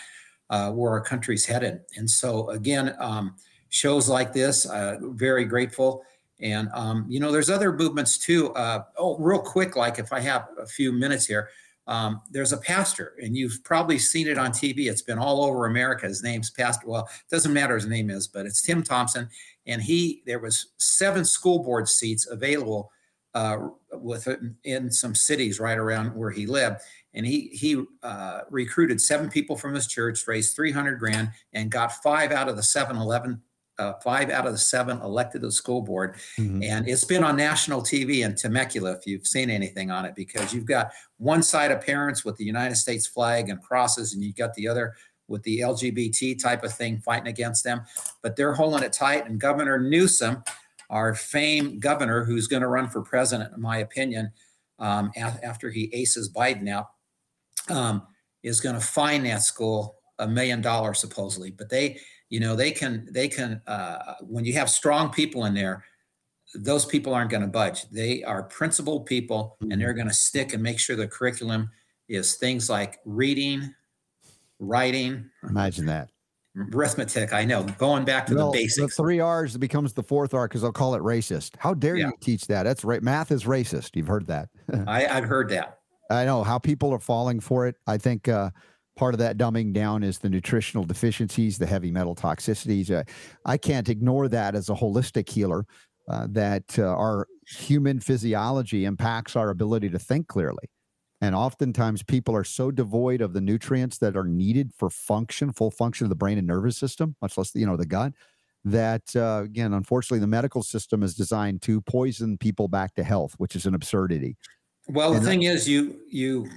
uh, where our country's headed. And so, again, um, shows like this. Uh, very grateful. And, um, you know, there's other movements too. Uh, oh, real quick, like if I have a few minutes here, um, there's a pastor, and you've probably seen it on TV. It's been all over America. His name's Pastor. Well, it doesn't matter his name is, but it's Tim Thompson. And he, there was seven school board seats available uh, with in some cities right around where he lived. And he he uh, recruited seven people from his church, raised 300 grand, and got five out of the 7-Eleven uh, five out of the seven elected to the school board. Mm-hmm. And it's been on national TV in Temecula, if you've seen anything on it, because you've got one side of parents with the United States flag and crosses, and you've got the other with the LGBT type of thing fighting against them. But they're holding it tight. And Governor Newsom, our famed governor, who's going to run for president, in my opinion, um, after he aces Biden out, um, is going to fine that school a million dollars supposedly. But they you know they can they can uh, when you have strong people in there those people aren't going to budge. They are principled people and they're going to stick and make sure the curriculum is things like reading writing imagine that. arithmetic i know going back to well, the basics. the three r's becomes the fourth r because i'll call it racist. How dare yeah. you teach that? That's right math is racist. You've heard that. I, i've heard that. I know how people are falling for it. I think uh, Part of that dumbing down is the nutritional deficiencies, the heavy metal toxicities. Uh, I can't ignore that as a holistic healer, uh, that uh, our human physiology impacts our ability to think clearly. And oftentimes people are so devoid of the nutrients that are needed for function, full function of the brain and nervous system, much less, you know, the gut, that uh, again, unfortunately, the medical system is designed to poison people back to health, which is an absurdity. Well, and the thing is, you you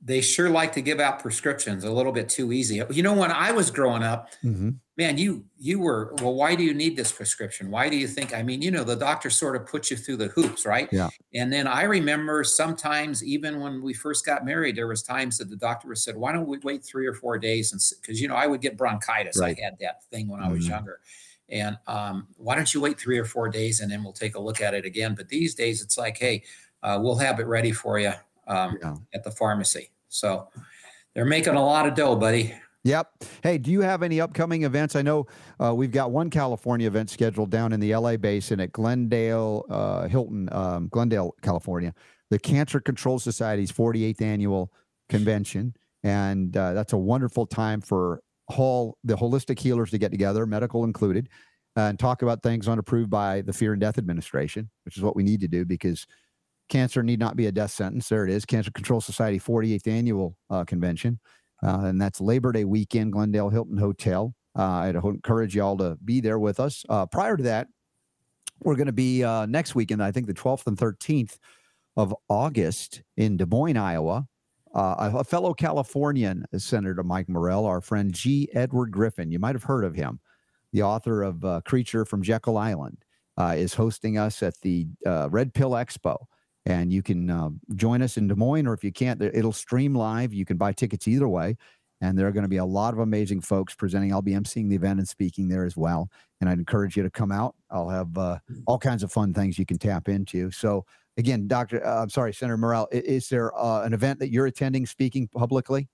they sure like to give out prescriptions a little bit too easy. You know, when I was growing up, mm-hmm. man, you you were well. Why do you need this prescription? Why do you think? I mean, you know, the doctor sort of puts you through the hoops, right? Yeah. And then I remember sometimes, even when we first got married, there was times that the doctor said, "Why don't we wait three or four days?" And because you know, I would get bronchitis. Right. I had that thing when I was mm-hmm. younger. And um, why don't you wait three or four days and then we'll take a look at it again? But these days, it's like, hey, uh, we'll have it ready for you um, yeah. at the pharmacy. So they're making a lot of dough, buddy. Yep. Hey, do you have any upcoming events? I know uh, we've got one California event scheduled down in the LA basin at Glendale uh, Hilton, um, Glendale, California, the Cancer Control Society's 48th annual convention. and uh, that's a wonderful time for all the holistic healers to get together, medical included, and talk about things unapproved by the Fear and Death Administration, which is what we need to do because cancer need not be a death sentence. There it is, Cancer Control Society 48th annual uh, convention, uh, and that's Labor Day weekend, Glendale Hilton Hotel. Uh, I'd encourage y'all to be there with us. Uh, prior to that, we're going to be uh, next weekend, I think the 12th and 13th of August in Des Moines, Iowa. A fellow Californian Senator Mike Morrell, our friend G. Edward Griffin, you might have heard of him, the author of Creature from Jekyll Island, uh, is hosting us at the uh, Red Pill Expo. And you can uh, join us in Des Moines, or if you can't, it'll stream live. You can buy tickets either way. And there are going to be a lot of amazing folks presenting. I'll be emceeing the event and speaking there as well. And I'd encourage you to come out. I'll have uh, all kinds of fun things you can tap into. So, again, Doctor, uh, I'm sorry, Senator Morrell, is, is there uh, an event that you're attending speaking publicly?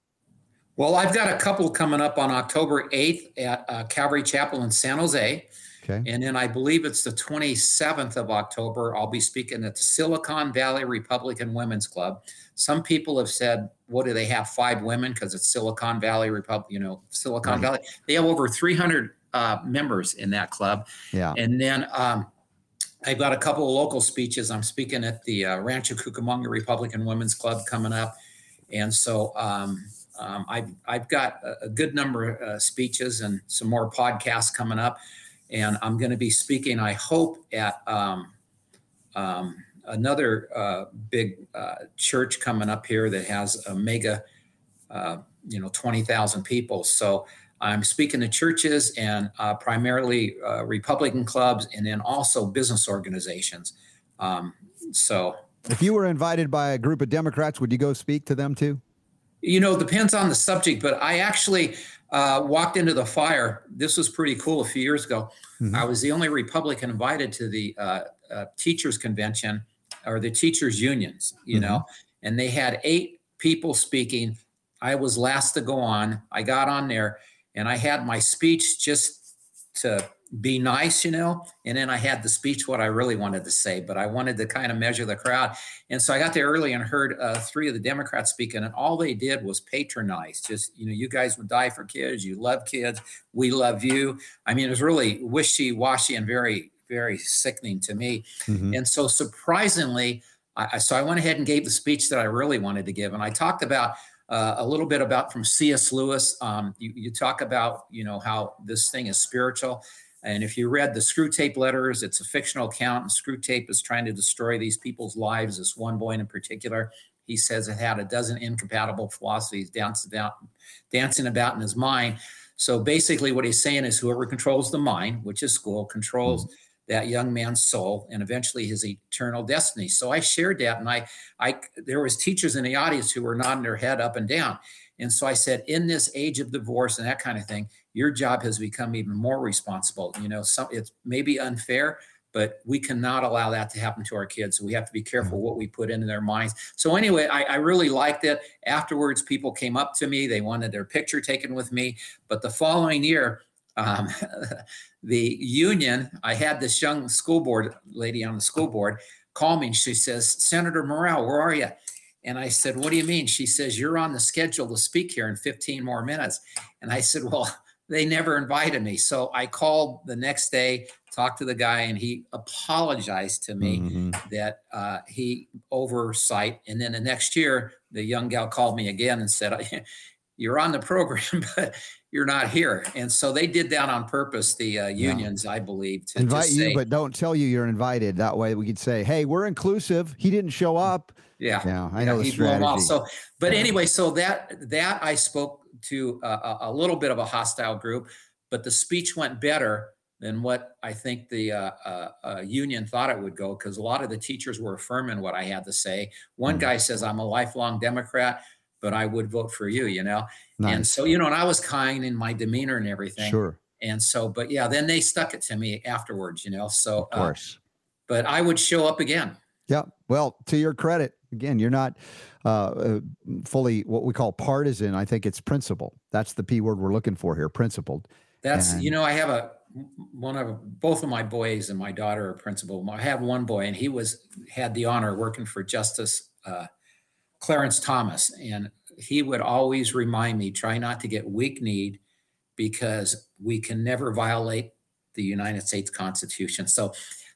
Well, I've got a couple coming up on October 8th at uh, Calvary Chapel in San Jose. Okay. And then I believe it's the 27th of October. I'll be speaking at the Silicon Valley Republican Women's Club. Some people have said, what do they have? Five women because it's Silicon Valley Republic, you know, Silicon Right. Valley. They have over 300 uh, members in that club. Yeah. And then um, I've got a couple of local speeches. I'm speaking at the uh, Rancho Cucamonga Republican Women's Club coming up. And so um, um, I've, I've got a, a good number of uh, speeches and some more podcasts coming up. And I'm going to be speaking, I hope, at um, um, another uh, big uh, church coming up here that has a mega, uh, you know, 20,000 people. So I'm speaking to churches and uh, primarily uh, Republican clubs and then also business organizations. Um, so, If you were invited by a group of Democrats, would you go speak to them too? you know, depends on the subject, but I actually uh, walked into the fire. This was pretty cool a few years ago. Mhm. I was the only Republican invited to the uh, uh, teachers convention or the teachers unions, you know, and they had eight people speaking. I was last to go on. I got on there and I had my speech just to be nice, you know, and then I had the speech what I really wanted to say, but I wanted to kind of measure the crowd. And so I got there early and heard uh, three of the Democrats speaking, and all they did was patronize. Just you know, you guys would die for kids. You love kids. We love you. I mean, it was really wishy washy and very, very sickening to me. Mhm. And so surprisingly, I, I- so I went ahead and gave the speech that I really wanted to give, and I talked about. Uh, a little bit about from C.S. Lewis. Um, you, you talk about, you know, how this thing is spiritual. And if you read the Screwtape letters, it's a fictional account, and Screwtape is trying to destroy these people's lives. This one boy in particular, he says it had a dozen incompatible philosophies dancing about, dancing about in his mind. So basically, what he's saying is whoever controls the mind, which is school, controls mm-hmm. that young man's soul and eventually his eternal destiny. So I shared that, and I, I, there was teachers in the audience who were nodding their head up and down. And so I said, in this age of divorce and that kind of thing, your job has become even more responsible. You know, some it's maybe unfair, but we cannot allow that to happen to our kids. So we have to be careful what we put into their minds. So anyway, I, I really liked it. Afterwards, people came up to me. They wanted their picture taken with me. But the following year, um, the union, I had this young school board lady on the school board call me and she says, Senator Morrell, where are you? And I said, What do you mean? She says, You're on the schedule to speak here in 15 more minutes. And I said, Well, they never invited me. So I called the next day, talked to the guy, and he apologized to me Mhm. that uh, he oversight. And then the next year, the young gal called me again and said, "You're on the program, but you're not here." And so they did that on purpose. The uh, unions, I believe, to Invite just you, but don't tell you you're invited. That way we could say, hey, we're inclusive. He didn't show up. Yeah, Yeah, I Yeah, know the he blew 'em off. strategy. So, but anyway, so that that I spoke to a, a- little bit of a hostile group, but the speech went better than what I think the uh, uh, uh, union thought it would go because a lot of the teachers were affirming what I had to say. One Mm. guy says, "I'm a lifelong Democrat." But I would vote for you, you know. And so, you know, and I was kind in my demeanor and everything. Sure, And so, but yeah, then they stuck it to me afterwards, you know. So, of uh, but I would show up again. Yeah. Well, to your credit, again, you're not uh, uh, fully what we call partisan. I think it's principle. That's the P word we're looking for here principled. That's you know I have a one of both of my boys and my daughter are principal. I have one boy and he was had the honor of working for Justice uh, Clarence Thomas and he would always remind me try not to get weak kneed because we can never violate the United States Constitution. So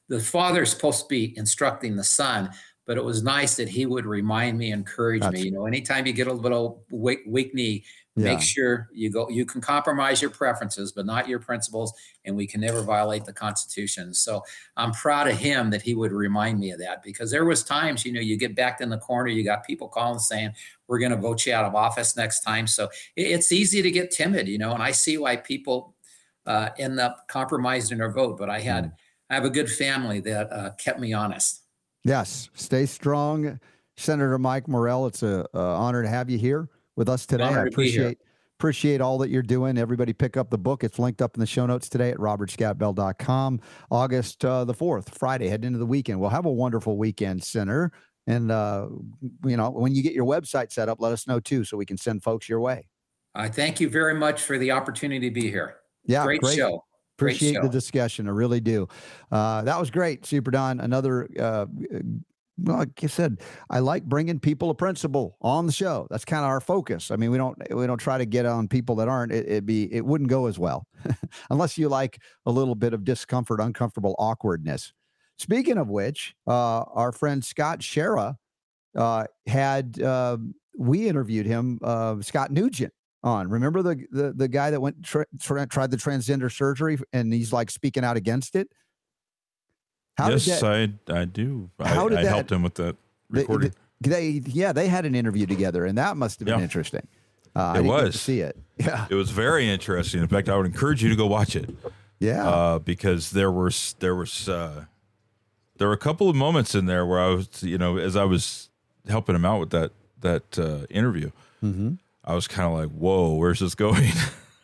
the father is supposed to be instructing the son, but it was nice that he would remind me, encourage That's- me. You know, anytime you get a little weak, weak knee, Yeah. make sure you go. You can compromise your preferences, but not your principles, and we can never violate the Constitution. So I'm proud of him that he would remind me of that because there was times, you know, you get backed in the corner, you got people calling saying we're going to vote you out of office next time. So it- it's easy to get timid, you know, and I see why people uh, end up compromising their vote. But I had, Mm. I have a good family that uh, kept me honest. Yes, stay strong, Senator Mike Morrell. It's a, a honor to have you here with us today. I to be here. appreciate appreciate all that you're doing. Everybody, pick up the book. It's linked up in the show notes today at robertscottbell.com. August uh, the fourth, Friday, heading into the weekend. We'll have a wonderful weekend, Senator. And uh, you know, when you get your website set up, let us know too, so we can send folks your way. I thank you very much for the opportunity to be here. Yeah, Great, show. Appreciate the discussion. I really do. Uh, that was great, Super Don. Another, uh, well, like I said, I like bringing people a principle on the show. That's kind of our focus. I mean, we don't we don't try to get on people that aren't. It, it'd be it wouldn't go as well, unless you like a little bit of discomfort, uncomfortable awkwardness. Speaking of which, uh, our friend Scott Shera uh, had uh, we interviewed him, uh, Scott Newgent on. Remember the the, the guy that went tra- tra- tried the transgender surgery and he's like speaking out against it. How yes, did that, I I do. How I, did I that- helped him with that they, recording. they yeah they had an interview together and that must have been Yeah. interesting. Uh, I It was. see it. Yeah, it was very interesting. In fact, I would encourage you to go watch it yeah. uh, because there was there was uh, there were a couple of moments in there where I was you know as I was helping him out with that that uh, interview, mm-hmm. I was kind of like, "Whoa, where's this going?"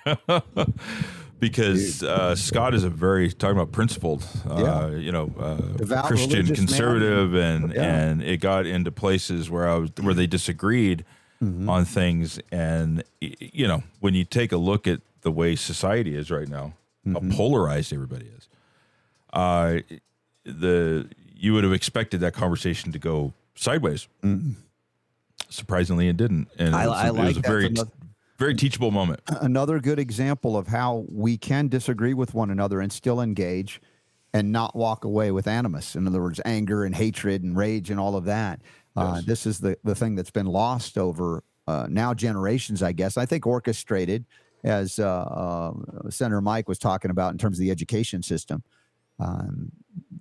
because uh, Scott is a very talking about principled, uh, Yeah. you know, uh, Christian religious man. conservative, and Yeah. and it got into places where I was where they disagreed Mm-hmm. on things, and you know, when you take a look at the way society is right now, Mm-hmm. how polarized everybody is, uh, the you would have expected that conversation to go sideways. Surprisingly, it didn't, and it was, I it was a very the- very teachable moment. Another good example of how we can disagree with one another and still engage and not walk away with animus. In other words, anger and hatred and rage and all of that. Uh, this is the, the thing that's been lost over uh, now generations, I guess. I think orchestrated, as uh, uh, Senator Mike was talking about in terms of the education system. Um,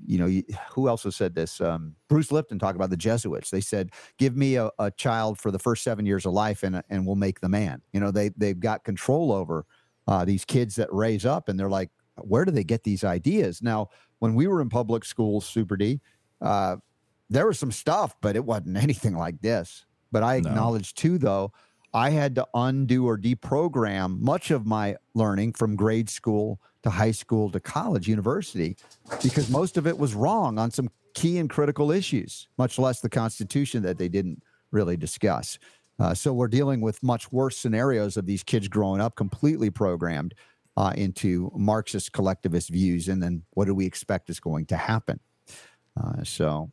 you know, who else has said this? Um, Bruce Lipton talked about the Jesuits. They said, "Give me a, a child for the first seven years of life, and and we'll make the man." You know, they they've got control over uh, these kids that raise up, and they're like, "Where do they get these ideas?" Now, when we were in public schools, Super D, uh, there was some stuff, but it wasn't anything like this. But I No. acknowledge too, though, I had to undo or deprogram much of my learning from grade school to high school to college, university, because most of it was wrong on some key and critical issues, much less the Constitution that they didn't really discuss. Uh, so we're dealing with much worse scenarios of these kids growing up completely programmed uh, into Marxist collectivist views. And then what do we expect is going to happen? Uh, so,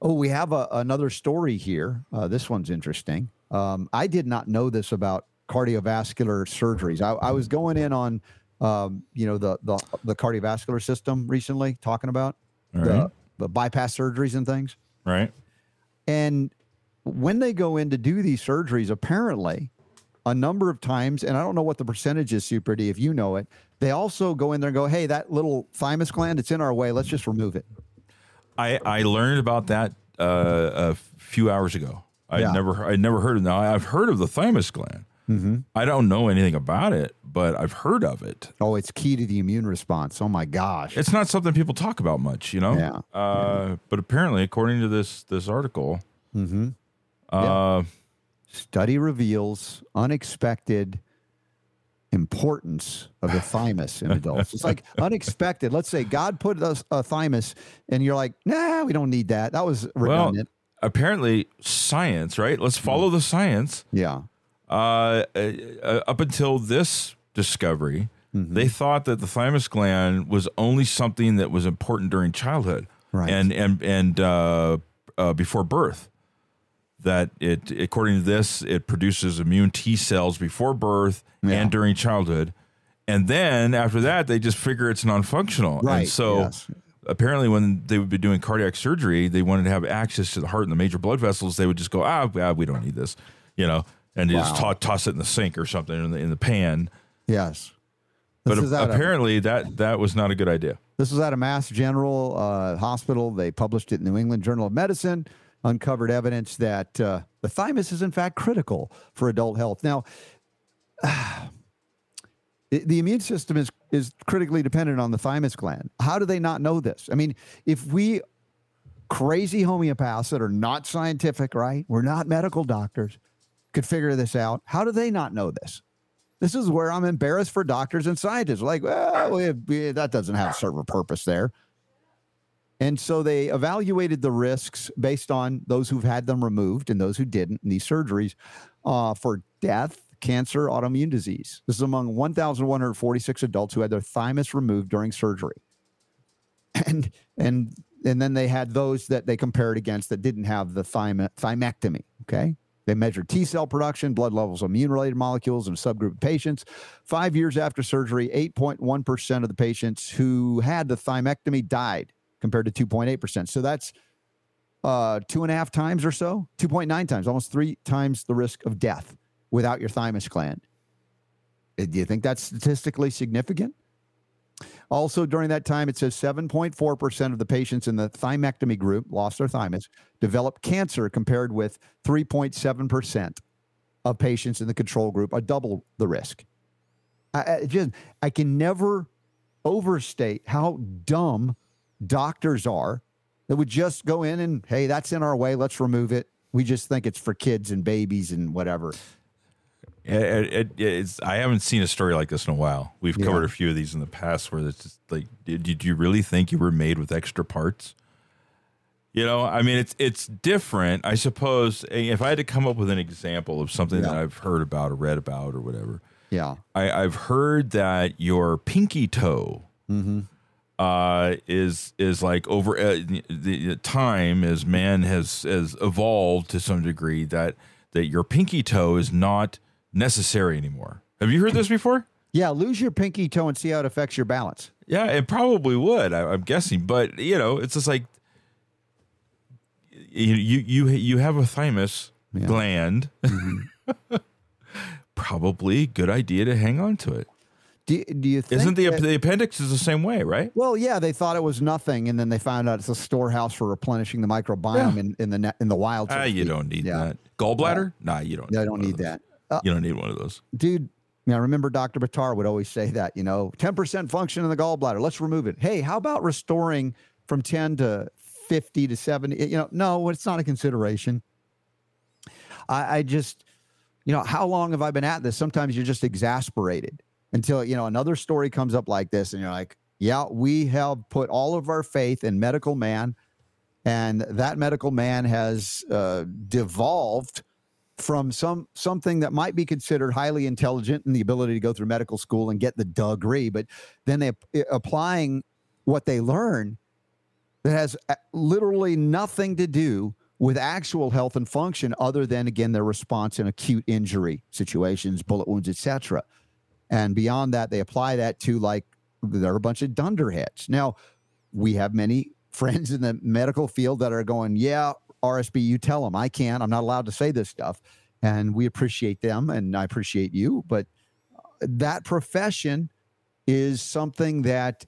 oh, we have a, another story here. Uh, this one's interesting. Um, I did not know this about cardiovascular surgeries. I, I was going in on, um, you know, the, the the cardiovascular system recently, talking about All the, right, the bypass surgeries and things. right. And when they go in to do these surgeries, apparently, a number of times, and I don't know what the percentage is, Super D, if you know it, they also go in there and go, hey, that little thymus gland, it's in our way. Let's just remove it. I I learned about that uh, a few hours ago. I Yeah. never I never heard of now. I've heard of the thymus gland. Mm-hmm. I don't know anything about it, but I've heard of it. Oh, it's key to the immune response. Oh my gosh. It's not something people talk about much, you know. Yeah. Uh, But apparently, according to this this article, mm-hmm. uh, Study reveals unexpected importance of the thymus in adults. It's like unexpected. Let's say God put us a thymus, and you're like, nah, we don't need that. That was well, redundant. apparently, science. Right. Let's follow the science. yeah. Uh, uh, uh, up until this discovery, Mm-hmm. they thought that the thymus gland was only something that was important during childhood Right. and and and uh, uh, before birth. that it according to this it produces immune T cells before birth Yeah. and during childhood. And then after that they just figure it's non-functional. Right, And so yes. apparently when they would be doing cardiac surgery, they wanted to have access to the heart and the major blood vessels. They would just go, ah, ah, we don't need this, you know, and they just Wow. to- toss it in the sink or something in the, in the pan. Yes. But This is at a- apparently that that was not a good idea. This was at a Mass General uh, hospital. They published it in the New England Journal of Medicine, uncovered evidence that uh, the thymus is, in fact, critical for adult health. Now, the, the immune system is, is critically dependent on the thymus gland. How do they not know this? I mean, if we crazy homeopaths that are not scientific, right? We're not medical doctors, could figure this out. How do they not know this? This is where I'm embarrassed for doctors and scientists. Like, well, we we- that doesn't have serve a purpose there. And so they evaluated the risks based on those who've had them removed and those who didn't in these surgeries uh, for death, cancer, autoimmune disease. This is among 1,146 adults who had their thymus removed during surgery. And and and then they had those that they compared against that didn't have the thyme- thymectomy. Okay. They measured T cell production, blood levels of immune related molecules in a subgroup of patients. Five years after surgery, 8.1% of the patients who had the thymectomy died compared to 2.8%. So that's uh, two and a half times or so, 2.9 times, almost three times the risk of death without your thymus gland. Uh, Do you think that's statistically significant? Also, during that time, it says 7.4% of the patients in the thymectomy group lost their thymus, developed cancer, compared with 3.7% of patients in the control group, are double the risk. I, I just, I can never overstate how dumb doctors are that would just go in and, hey, that's in our way, let's remove it. We just think it's for kids and babies and whatever. It, it, it's I haven't seen a story like this in a while. We've Yeah. covered a few of these in the past where it's just like, did, did you really think you were made with extra parts? You know, I mean, it's it's different. I suppose eh, if I had to come up with an example of something that I've heard about or read about or whatever, Yeah. I, I've heard that your pinky toe Mm-hmm. uh, is is like over uh, the, the time as man has has evolved to some degree that that your pinky toe is not necessary anymore. Have you heard this before? Yeah. Lose your pinky toe and see how it affects your balance. Yeah, it probably would. I, I'm guessing, but you know, it's just like you you you, you have a thymus Yeah. gland. probably good idea to hang on to it. Do, do you think Isn't the that- the appendix is the same way, right? Well, yeah, they thought it was nothing, and then they found out it's a storehouse for replenishing the microbiome in, in the in the wild. Ah, you don't need Yeah. that. Gallbladder? Nah, you don't. Yeah, I don't need those. that, uh, You don't need one of those. dude. I remember Dr. Batar would always say that. You know, ten percent function in the gallbladder. Let's remove it. Hey, how about restoring from ten to fifty to seventy? You know, no, it's not a consideration. I, I just, you know, how long have I been at this? Sometimes you're just exasperated until you know another story comes up like this, and you're like, yeah, we have put all of our faith in medical man, and that medical man has uh, devolved from some something that might be considered highly intelligent and the ability to go through medical school and get the degree, but then they eh, applying what they learn that has eh, literally nothing to do with actual health and function other than again their response in acute injury situations bullet wounds etc and beyond that they apply that to like they're a bunch of dunderheads. Now we have many friends in the medical field that are going yeah rsb you tell them i can't. I'm not allowed to say this stuff. And we appreciate them and i appreciate you but uh, that profession is something that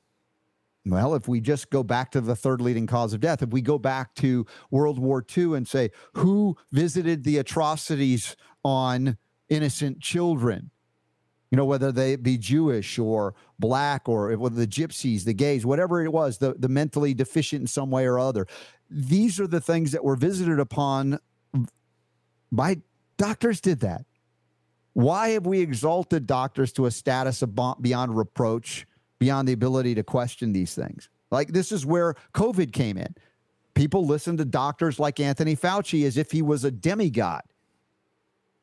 well, if we just go back to the third leading cause of death, if we go back to World War II and say, who visited the atrocities on innocent children? You know, whether they be Jewish or black or whether the gypsies, the gays, whatever it was, the, the mentally deficient in some way or other. These are the things that were visited upon by doctors, did that. Why have we exalted doctors to a status of beyond reproach? beyond the ability to question these things. Like this is where COVID came in. People listen to doctors like Anthony Fauci as if he was a demigod.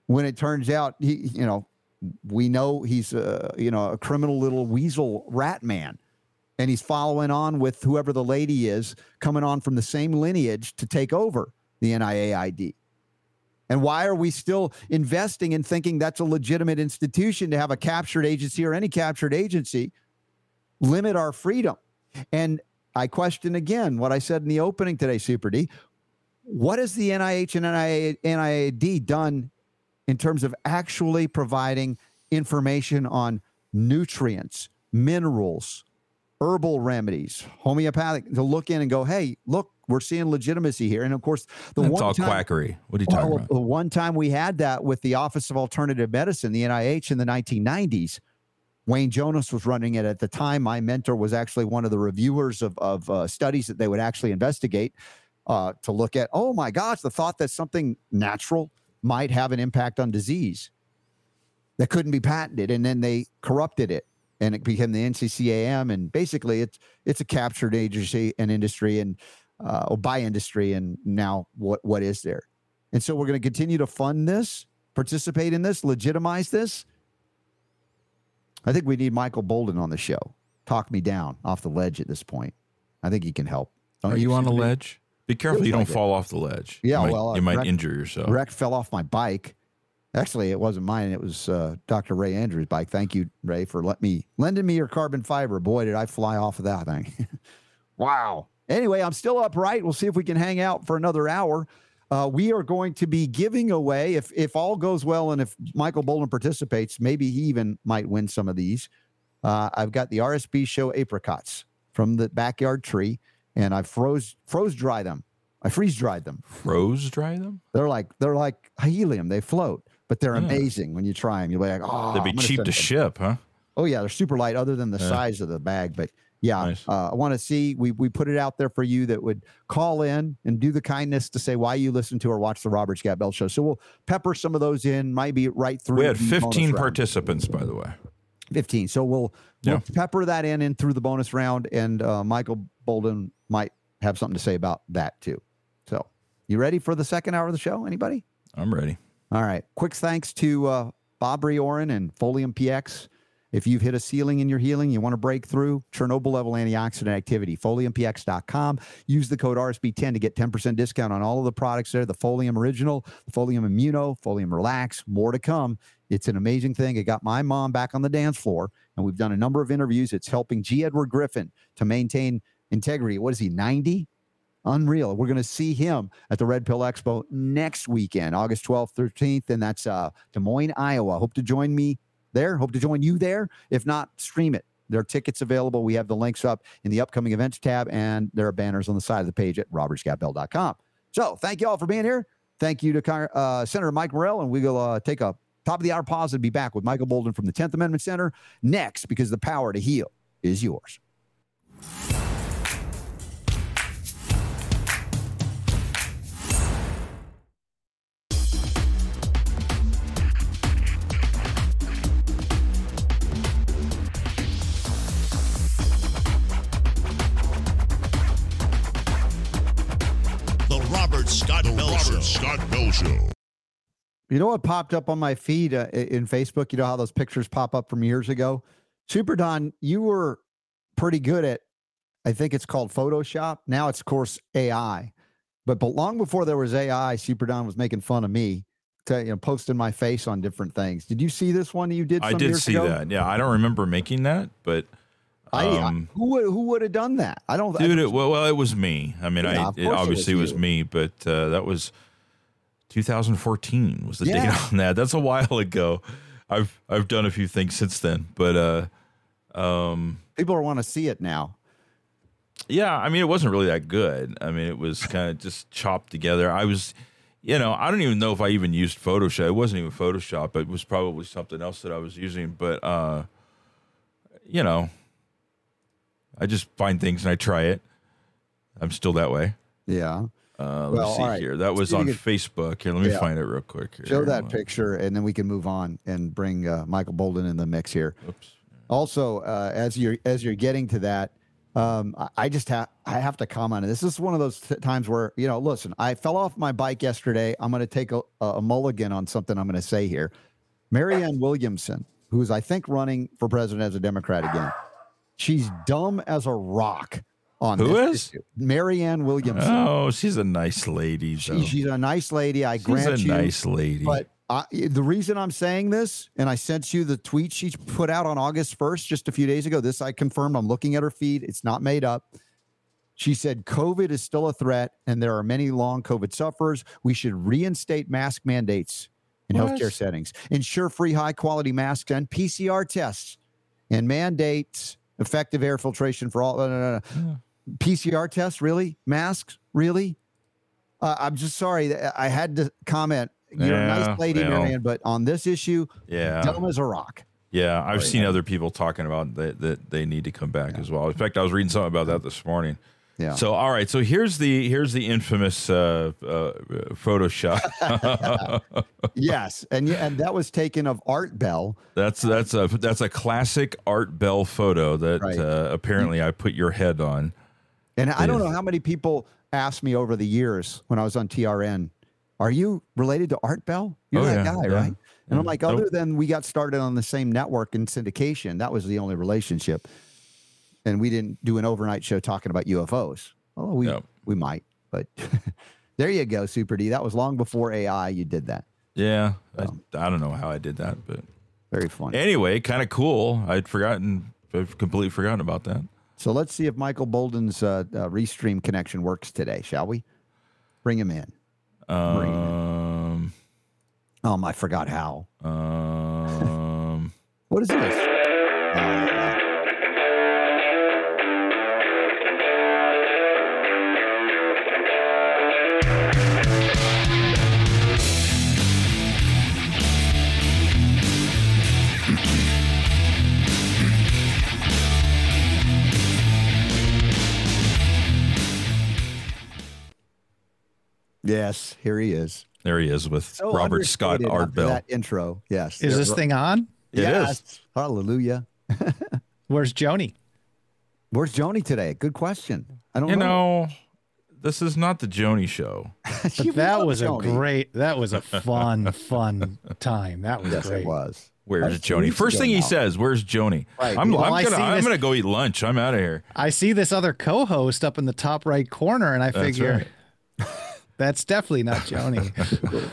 When it turns out he, you know, we know he's a, you know, a criminal little weasel rat man. And he's following on with whoever the lady is coming on from the same lineage to take over the NIAID. And why are we still investing and thinking that's a legitimate institution to have a captured agency or any captured agency limit our freedom? And I question again what I said in the opening today, Super D. What has the NIH and NIA, NIAID done in terms of actually providing information on nutrients, minerals, herbal remedies, homeopathic to look in and go, hey, look, we're seeing legitimacy here. And of course, the That's one all time, quackery. What are you talking well, about? the one time we had that with the Office of Alternative Medicine, the NIH in the 1990s, Wayne Jonas was running it at the time. My mentor was actually one of the reviewers of, of uh, studies that they would actually investigate uh, to look at, oh my gosh, the thought that something natural might have an impact on disease that couldn't be patented. And then they corrupted it and it became the NCCAM. And basically, it's it's a captured agency and industry and uh, or by industry. And now what what is there? And so we're going to continue to fund this, participate in this, legitimize this. I think we need Michael Boldin on the show. Talk me down off the ledge at this point. I think he can help. Don't Are you on a ledge? Be careful you don't it. fall off the ledge. Yeah, you might, well, you might Brett- injure yourself. Wreck fell off my bike. Actually, it wasn't mine. It was uh, Dr. Ray Andrews' bike. Thank you, Ray, for let me lending me your carbon fiber. Boy, did I fly off of that thing! wow. Anyway, I'm still upright. We'll see if we can hang out for another hour. Uh, we are going to be giving away, if if all goes well, and if Michael Boldin participates, maybe he even might win some of these. Uh, I've got the RSB show apricots from the backyard tree, and I froze froze dry them. I freeze dried them. Froze dry them? They're like they're like helium. They float, but they're Yeah. amazing when you try them. You're like, oh, They'd be cheap to them." ship, huh? Oh yeah, they're super light, other than the Yeah. size of the bag. But yeah, Nice. uh, I want to see. We we put it out there for you that would call in and do the kindness to say why you listen to or watch the Robert Scott Bell Show. So we'll pepper some of those in. Might be right through. We had bonus 15 round. participants, by the way. 15. So we'll, we'll pepper that in in through the bonus round, and uh, Michael Boldin might have something to say about that too. So you ready for the second hour of the show? Anybody? I'm ready. All right. Quick thanks to uh, Bob Riorin and Folium PX. If you've hit a ceiling in your healing, you want to break through Chernobyl level antioxidant activity, foliumpx.com. Use the code RSB10 to get 10% discount on all of the products there the Folium Original, the Folium Immuno, Folium Relax, more to come. It's an amazing thing. It got my mom back on the dance floor, and we've done a number of interviews. It's helping G. Edward Griffin to maintain integrity. What is he, 90? Unreal. We're going to see him at the Red Pill Expo next weekend, August 12th, 13th, and that's uh, Des Moines, Iowa. Hope to join me there. Hope to join you there. If not, stream it. There are tickets available. We have the links up in the upcoming events tab, and there are banners on the side of the page at robertscottbell.com. So thank you all for being here. Thank you to uh, Senator Mike Morrell, and we will uh, take a top of the hour pause and be back with Michael Boldin from the 10th Amendment Center next because the power to heal is yours. Bell Scott Bell Show. You know what popped up on my feed uh, in Facebook? You know how those pictures pop up from years ago? Super Don, you were pretty good at, I think it's called Photoshop. Now it's, of course, AI. But, but long before there was AI, Super Don was making fun of me, to, you know, posting my face on different things. Did you see this one that you did? I did years see ago? that. Yeah, I don't remember making that, but I, I- um, who would who would have done that? I don't. I dude, don't- it, well, well, it was me. I mean, Yeah, I it course it was was, me, but uh, that was 2014 was the Yeah. date on that. That's a while ago. I've I've done a few things since then, but uh, um, people want to see it now. yeah, I mean, it wasn't really that good. I mean, it was kind of just chopped together. I was, you know, I don't even know if I even used Photoshop. It wasn't even Photoshop. It was probably something else that I was using. But, uh, you know, I just find things and I try it. I'm still that way. Yeah. Uh, let Well, me see right. here. That was on of- Facebook. Here, let me Yeah. find it real quick. Here. Show that picture, and then we can move on and bring uh, Michael Boldin in the mix here. Oops. Also, uh, as you're as you're getting to that, um, I, I just have I have to comment. This is one of those t- times where you know, listen, I fell off my bike yesterday. I'm going to take a, a mulligan on something I'm going to say here. Marianne Williamson, who's I think running for president as a Democrat again, she's dumb as a rock. on Who this is? issue. Marianne Williamson. Oh, she's a nice lady. She- she's a nice lady. I. She's grant a you. nice lady. But I, the reason I'm saying this, and I sent you the tweet she put out on August 1st, just a few days ago. This I confirmed. I'm looking at her feed. It's not made up. She said COVID is still a threat, and there are many long COVID sufferers. We should reinstate mask mandates in healthcare settings, ensure free, high quality masks and PCR tests, and mandates effective air filtration for all. No, no, no, no. PCR tests, really? Masks, really? Uh, I'm just sorry. I had to comment. You're a nice lady, well. Marianne, but on this issue, yeah. dumb as a rock. Yeah, I've Right. seen other people talking about that that they need to come back as well. In fact, I was reading something about that this morning. Yeah. So, all right. So here's the here's the infamous uh, uh, Photoshop. yes, and yeah, and that was taken of Art Bell. that's that's a that's a classic Art Bell photo that Right. uh, apparently I put your head on. And I don't know how many people asked me over the years when I was on TRN, "Are you related to Art Bell? You're Oh, that yeah, guy, yeah, right?" And I'm yeah. like, Nope. other than we got started on the same network in syndication, that was the only relationship. And we didn't do an overnight show talking about UFOs. Oh, we we might, but there you go, Super D. That was long before AI. You did that. Yeah, I, Oh. I don't know how I did that, but Very fun. anyway, kind of cool. I'd forgotten, I've completely forgotten about that. So let's see if Michael Boldin's uh, uh, restream connection works today, shall we? Bring him in. Bring him Um, Um, I forgot how. um, What is this? Uh, yes, here he is. there he is with So Robert Scott understated Art after Bell. That intro. Yes. Is this thing on? It is. yes. Hallelujah. Where's Joni? Where's Joni today? Good question. I don't You know. know, this is not the Joni show. But that was Joni. a great. That was a fun, fun time. That was Yes, great. it was. Where's That's Joni? First thing he now. says, "Where's Joni?" Right. I'm, Well, I'm gonna I'm this- gonna go eat lunch. I'm out of here. I see this other co-host up in the top right corner, and I That's figure that's definitely not Joni.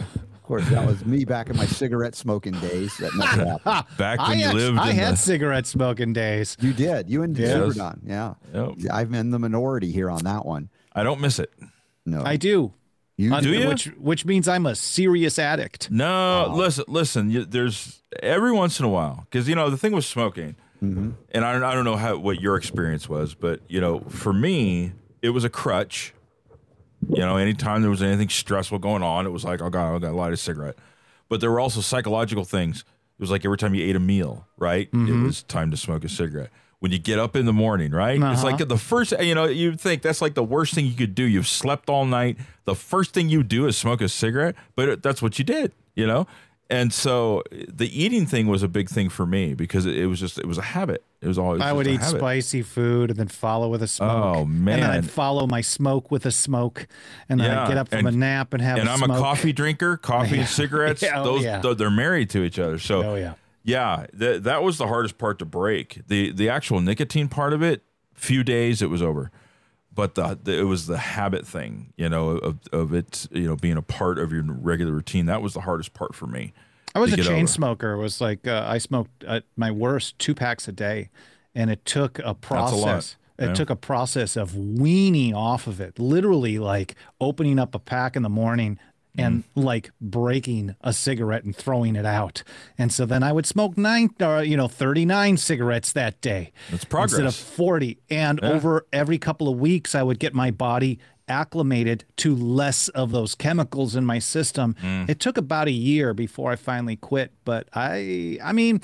Of course, that was me back in my cigarette smoking days. That never happened. Back when I, you act- lived I in had the cigarette smoking days. You did. You and Yes. Superdon. Yeah. Yep. I'm in the minority here on that one. I don't miss it. No. I do. you Un- Do you? Which which means I'm a serious addict. No, listen, listen. You, there's every once in a while because you know the thing with smoking, Mm-hmm. and I, don't- I don't know how what your experience was, but you know, for me, it was a crutch. You know, anytime there was anything stressful going on, it was like, oh god, oh, I got to light a cigarette. But there were also psychological things. It was like every time you ate a meal, right? It mm-hmm. was time to smoke a cigarette. When you get up in the morning, right? It's like uh-huh. the first, you know, you'd think that's like the worst thing you could do. You've slept all night. The first thing you do is smoke a cigarette, but it, that's what you did, you know? And so the eating thing was a big thing for me because it, it was just, it was a habit. It was always, I would eat spicy food and then follow with a oh, smoke. Oh, man! And then. I'd follow my smoke with a smoke, and then Yeah, I'd get up from and- a nap and have and a I'm smoke. a coffee drinker. Coffee and cigarettes, Yeah, oh, those yeah. th- they're married to each other. So Oh yeah. Yeah, that that was the hardest part to break. the The actual nicotine part of it, few days it was over, but the, the it was the habit thing, you know, of of it, you know, being a part of your regular routine. That was the hardest part for me. I was a chain over. smoker. It was like uh, I smoked at my worst two packs a day, and it took a a lot. process. It Yeah. took a process of weaning off of it. Literally, like opening up a pack in the morning and Mm. like breaking a cigarette and throwing it out. And so then I would smoke nine, or you know, thirty nine cigarettes that day. That's progress. instead of 40 and Yeah. over every couple of weeks i would get my body acclimated to less of those chemicals in my system Mm. it took about a year before i finally quit but i i mean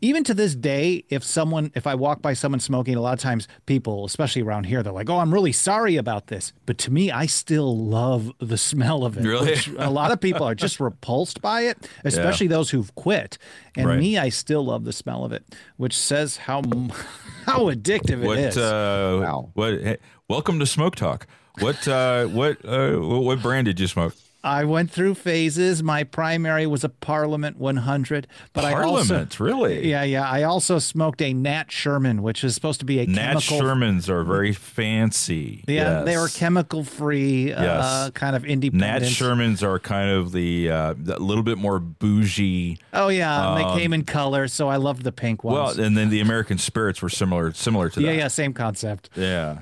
even to this day if someone if i walk by someone smoking a lot of times people especially around here they're like oh i'm really sorry about this but to me i still love the smell of it Really? which a lot of people are just repulsed by it especially those who've quit and Right. me i still love the smell of it which says how how addictive it What is. uh, Wow. what? Hey, welcome to Smoke Talk. What uh, what uh, what what brand did you smoke? I went through phases. My primary was a Parliament 100, but I also Parliament, really? yeah, yeah. I also smoked a Nat Sherman, which is supposed to be a Nat chemical. Shermans are very fancy. Yeah, they were Yes. chemical free, uh, Yes. kind of independent. Nat. Shermans are kind of the uh, a little bit more bougie. Oh yeah, Um, they came in color, so I loved the pink ones. Well, and then the American spirits were similar similar to yeah, that. yeah, same concept. yeah,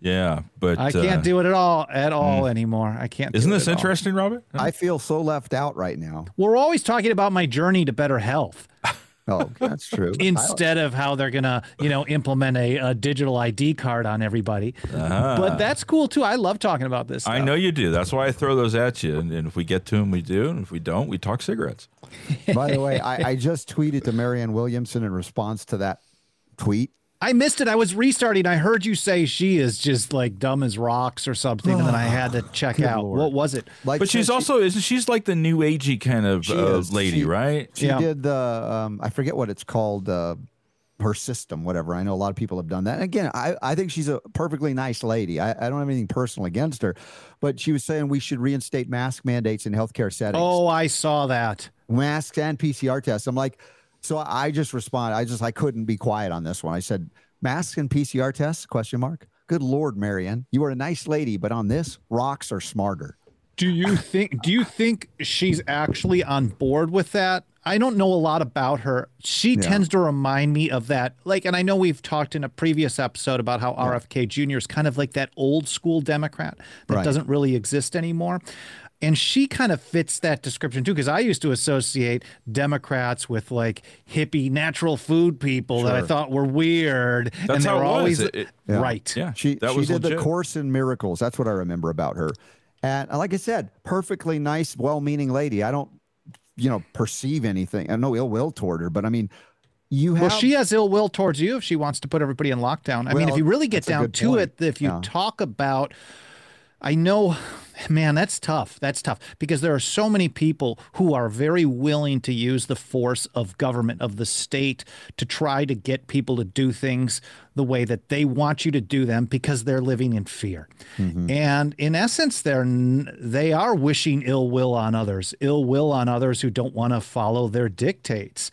yeah. But I can't uh, do it at all at all anymore. I can't. Isn't it this at all. interesting, Robert? I feel so left out right now. We're always talking about my journey to better health Oh, that's true. instead of how they're gonna, you know, implement a, a digital ID card on everybody. But that's cool too. I love talking about this. I know you do. That's why I throw those at you. And, and if we get to them, we do. And if we don't, we talk cigarettes. By the way, I, I just tweeted to Marianne Williamson in response to that tweet. I missed it. I was restarting. I heard you say she is just like dumb as rocks or something, and then I had to check Good out Lord. what was it. Like, But she's she- also isn't she's like the new agey kind of She uh, lady, She- right? She Yeah. did the um, I forget what it's called, uh, her system, whatever. I know a lot of people have done that. And again, I, I think she's a perfectly nice lady. I, I don't have anything personal against her, but she was saying we should reinstate mask mandates in healthcare settings. Oh, I saw that. masks and PCR tests. I'm like, so I just responded. I just I couldn't be quiet on this one. I said, masks and PCR tests? Question mark. Good Lord, Marianne, you are a nice lady, but on this, rocks are smarter. Do you think do you think she's actually on board with that? I don't know a lot about her. She tends to remind me of that. Like and I know we've talked in a previous episode about how RFK Jr. is kind of like that old school Democrat that Right. doesn't really exist anymore. And she kind of fits that description too, because I used to associate Democrats with like hippie natural food people that I thought were weird. That's and they how were it was. always It- it- right. Yeah, She that she was did legit. the course in miracles. That's what I remember about her. And like I said, perfectly nice, well-meaning lady. I don't, you know, perceive anything. I no ill will toward her, but I mean, you have. Well, she has ill will towards you if she wants to put everybody in lockdown. I mean, if you really get down to point. it, if you Yeah. talk about, I know, man, that's tough. That's tough because there are so many people who are very willing to use the force of government, of the state, to try to get people to do things the way that they want you to do them because they're living in fear. Mm-hmm. And in essence, they're they are wishing ill will on others, ill will on others who don't want to follow their dictates.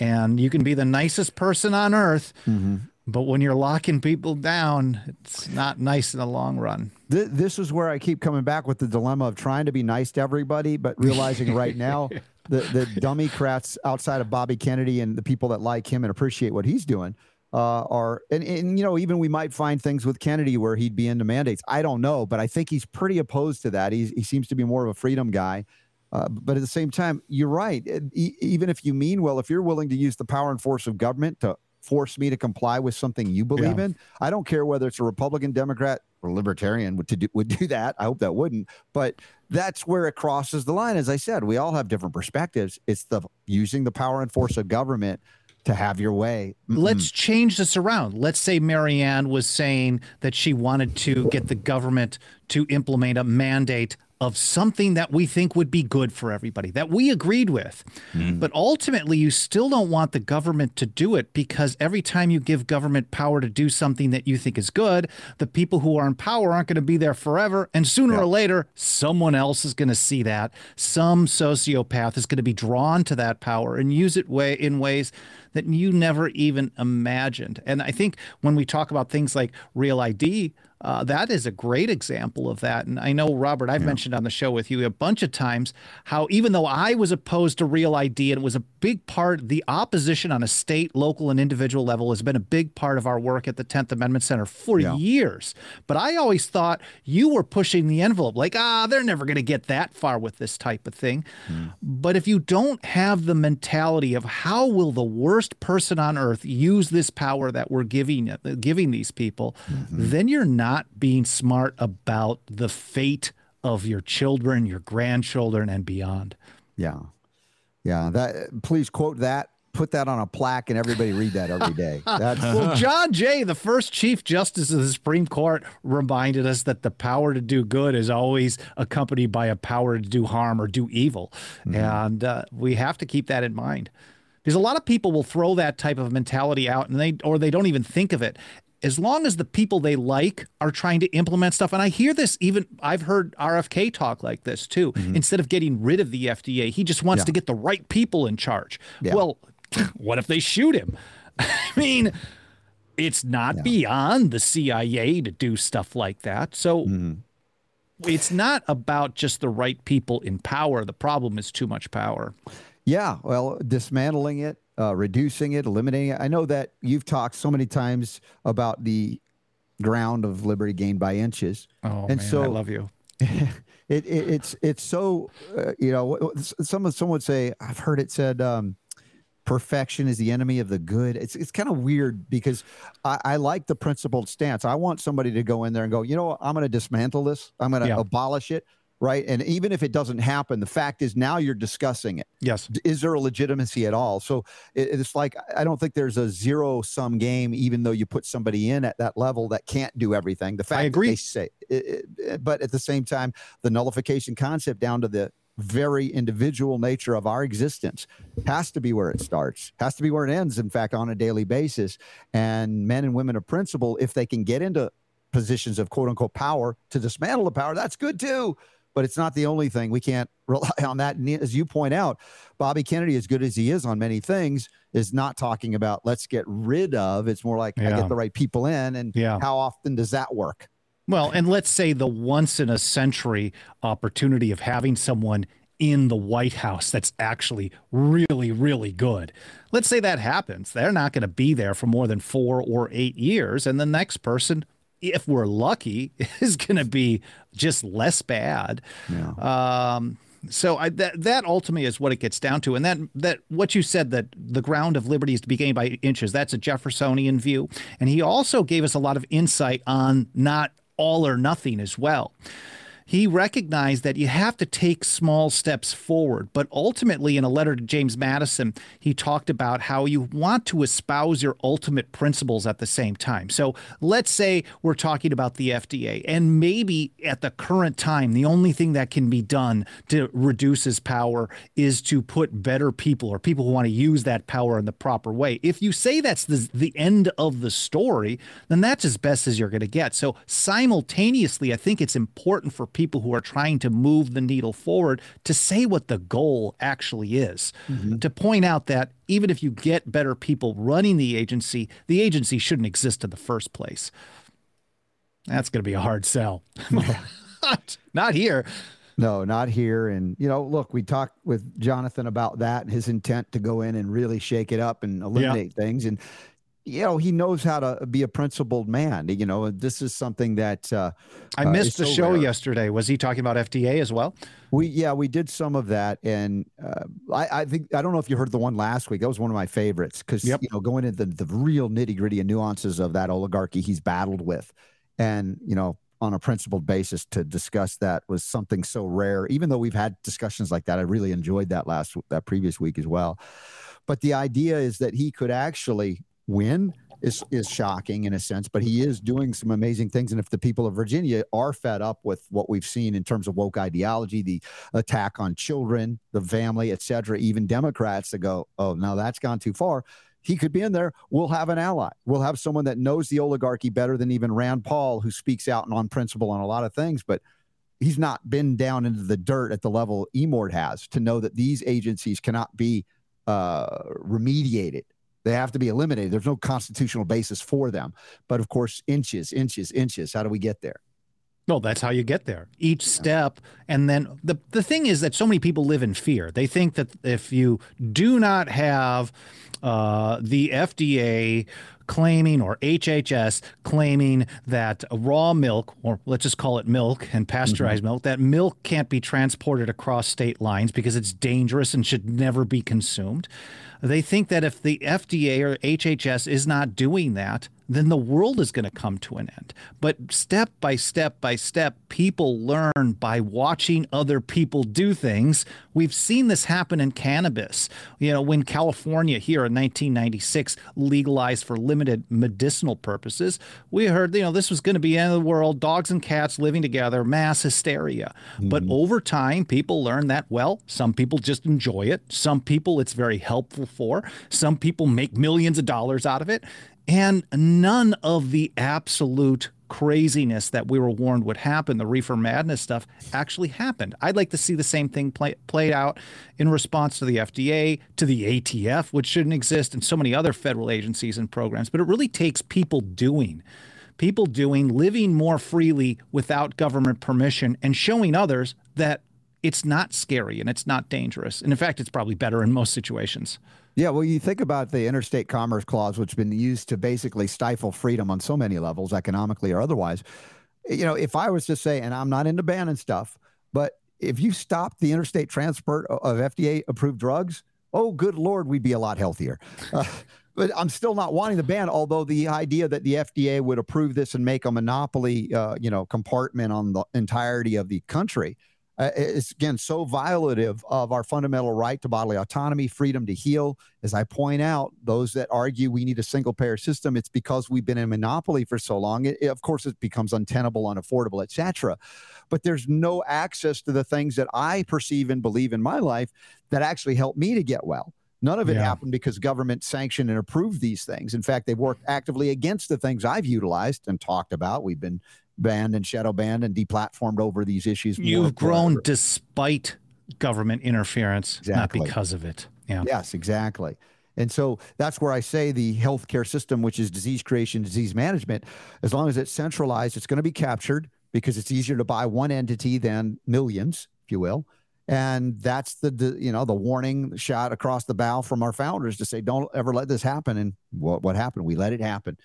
And you can be the nicest person on earth, Mm-hmm. But when you're locking people down, it's not nice in the long run. Th- this is where I keep coming back with the dilemma of trying to be nice to everybody, but realizing right now the the dummycrats outside of Bobby Kennedy and the people that like him and appreciate what he's doing uh, are and, and you know even we might find things with Kennedy where he'd be into mandates. I don't know, but I think he's pretty opposed to that. He's, he seems to be more of a freedom guy. Uh, but at the same time, you're right. E- even if you mean well, if you're willing to use the power and force of government to force me to comply with something you believe Yeah. in, I don't care whether it's a Republican, Democrat, or Libertarian would to do, would do that. I hope that wouldn't. But that's where it crosses the line. As I said, we all have different perspectives. It's the using the power and force of government to have your way. Mm-mm. Let's change this around. Let's say Marianne was saying that she wanted to get the government to implement a mandate of something that we think would be good for everybody, that we agreed with. Mm-hmm. But ultimately, you still don't want the government to do it because every time you give government power to do something that you think is good, the people who are in power aren't going to be there forever. And sooner or later, someone else is going to see that. Some sociopath is going to be drawn to that power and use it way in ways that you never even imagined. And I think when we talk about things like real ID, uh, that is a great example of that. And I know, Robert, I've mentioned on the show with you a bunch of times how even though I was opposed to real ID and it was a big part, the opposition on a state, local, and individual level has been a big part of our work at the 10th Amendment Center for Yeah. years. But I always thought you were pushing the envelope, like, ah, they're never going to get that far with this type of thing. But if you don't have the mentality of how will the worst person on earth use this power that we're giving giving these people, then you're not being smart about the fate of your children, your grandchildren, and beyond. Yeah, yeah. That please quote that. Put that on a plaque and everybody read that every day. Well, John Jay, the first Chief Justice of the Supreme Court, reminded us that the power to do good is always accompanied by a power to do harm or do evil. And uh, we have to keep that in mind. Because a lot of people will throw that type of mentality out and they or they don't even think of it. As long as the people they like are trying to implement stuff, and I hear this even, I've heard RFK talk like this too. Mm-hmm. Instead of getting rid of the FDA, he just wants Yeah. to get the right people in charge. Yeah. Well, what if they shoot him? I mean, it's not beyond the CIA to do stuff like that. So mm-hmm. it's not about just the right people in power. The problem is too much power. Yeah, well, dismantling it, uh, reducing it, eliminating it. I know that you've talked so many times about the ground of liberty gained by inches. Oh, And man, so- I love you. it, it it's it's so uh, you know some some would say I've heard it said um, perfection is the enemy of the good. It's it's kind of weird because I, I like the principled stance. I want somebody to go in there and go, you know, what? I'm going to dismantle this. I'm going to Yeah. abolish it. Right. And even if it doesn't happen, the fact is now you're discussing it Yes. is there a legitimacy at all? So it's like I don't think there's a zero sum game, even though you put somebody in at that level that can't do everything. The fact I agree. they say, it, it- but at the same time, the nullification concept down to the very individual nature of our existence has to be where it starts, has to be where it ends. In fact, on a daily basis, and men and women of principle, if they can get into positions of quote unquote power to dismantle the power, that's good too. But it's not the only thing. We can't rely on that. And as you point out, Bobby Kennedy, as good as he is on many things, is not talking about let's get rid of. It's more like I get the right people in. And Yeah. how often does that work? Well, and let's say the once in a century opportunity of having someone in the White House that's actually really, really good. Let's say that happens. They're not going to be there for more than four or eight years. And the next person, if we're lucky, is going to be just less bad. Um, so I, that that ultimately is what it gets down to, and that that what you said that the ground of liberty is to be gained by inches. That's a Jeffersonian view, and he also gave us a lot of insight on not all or nothing as well. He recognized that you have to take small steps forward, but ultimately, in a letter to James Madison, he talked about how you want to espouse your ultimate principles at the same time. So let's say we're talking about the FDA, and maybe at the current time, the only thing that can be done to reduce his power is to put better people or people who want to use that power in the proper way. If you say that's the, the end of the story, then that's as best as you're going to get. So simultaneously, I think it's important for who are trying to move the needle forward to say what the goal actually is. Mm-hmm. To point out that even if you get better people running the agency, the agency shouldn't exist in the first place. That's going to be a hard sell. Not here. No, not here. And, you know, look, we talked with Jonathan about that and his intent to go in and really shake it up and eliminate things. And, you know, he knows how to be a principled man. You know, this is something that uh, I uh, missed is the so show rare. yesterday. Was he talking about FDA as well? We yeah, we did some of that, and uh, I, I think I don't know if you heard the one last week. That was one of my favorites because Yep. you know going into the, the real nitty gritty and nuances of that oligarchy he's battled with, and you know on a principled basis to discuss that was something so rare. Even though we've had discussions like that, I really enjoyed that last that previous week as well. But the idea is that he could actually win is is shocking in a sense, but he is doing some amazing things. And if the people of Virginia are fed up with what we've seen in terms of woke ideology, the attack on children, the family, et cetera, even Democrats that go, oh, no, that's gone too far. He could be in there. We'll have an ally. We'll have someone that knows the oligarchy better than even Rand Paul, who speaks out and on principle on a lot of things, but he's not been down into the dirt at the level Emord has to know that these agencies cannot be uh, remediated. They have to be eliminated. There's no constitutional basis for them. But of course, inches, inches, inches. How do we get there? No, that's how you get there. Each step. And then the, the thing is that so many people live in fear. They think that if you do not have uh, the FDA claiming or HHS claiming that raw milk, or let's just call it milk and pasteurized milk, that milk can't be transported across state lines because it's dangerous and should never be consumed. They think that if the FDA or HHS is not doing that, then the world is going to come to an end. But step by step by step, people learn by watching other people do things. We've seen this happen in cannabis. You know, when California here in 1996 legalized for limited medicinal purposes, we heard, you know, this was going to be the end of the world, dogs and cats living together, mass hysteria. But mm-hmm. over time, people learn that, well, some people just enjoy it. Some people it's very helpful for. Some people make millions of dollars out of it And none of the absolute craziness that we were warned would happen, the reefer madness stuff, actually happened. I'd like to see the same thing play, played out in response to the FDA, to the ATF, which shouldn't exist, and so many other federal agencies and programs. But it really takes people doing, people doing, living more freely without government permission, and showing others that it's not scary and it's not dangerous. And in fact, it's probably better in most situations. Yeah, well, you think about the interstate commerce clause, which has been used to basically stifle freedom on so many levels, economically or otherwise. You know, if I was to say, and I'm not into banning stuff, but if you stop the interstate transport of FDA approved drugs, oh, good Lord, we'd be a lot healthier. Uh, but I'm still not wanting the ban. Although the idea that the FDA would approve this and make a monopoly, uh, you know, compartment on the entirety of the country, uh, is again so violative of our fundamental right to bodily autonomy, freedom to heal. As I point out, those that argue we need a single payer system, it's because we've been in monopoly for so long. It, of course, it becomes untenable, unaffordable, etc. But there's no access to the things that I perceive and believe in my life that actually help me to get well. None of it yeah. happened because government sanctioned and approved these things. In fact, they've worked actively against the things I've utilized and talked about. We've been banned and shadow banned and deplatformed over these issues. You've grown despite government interference, exactly. not because of it. Yeah. Yes, exactly. And so that's where I say the healthcare system, which is disease creation, disease management, as long as it's centralized, it's going to be captured because it's easier to buy one entity than millions, if you will. And that's the, the you know the warning shot across the bow from our founders to say don't ever let this happen. And what what happened? We let it happen.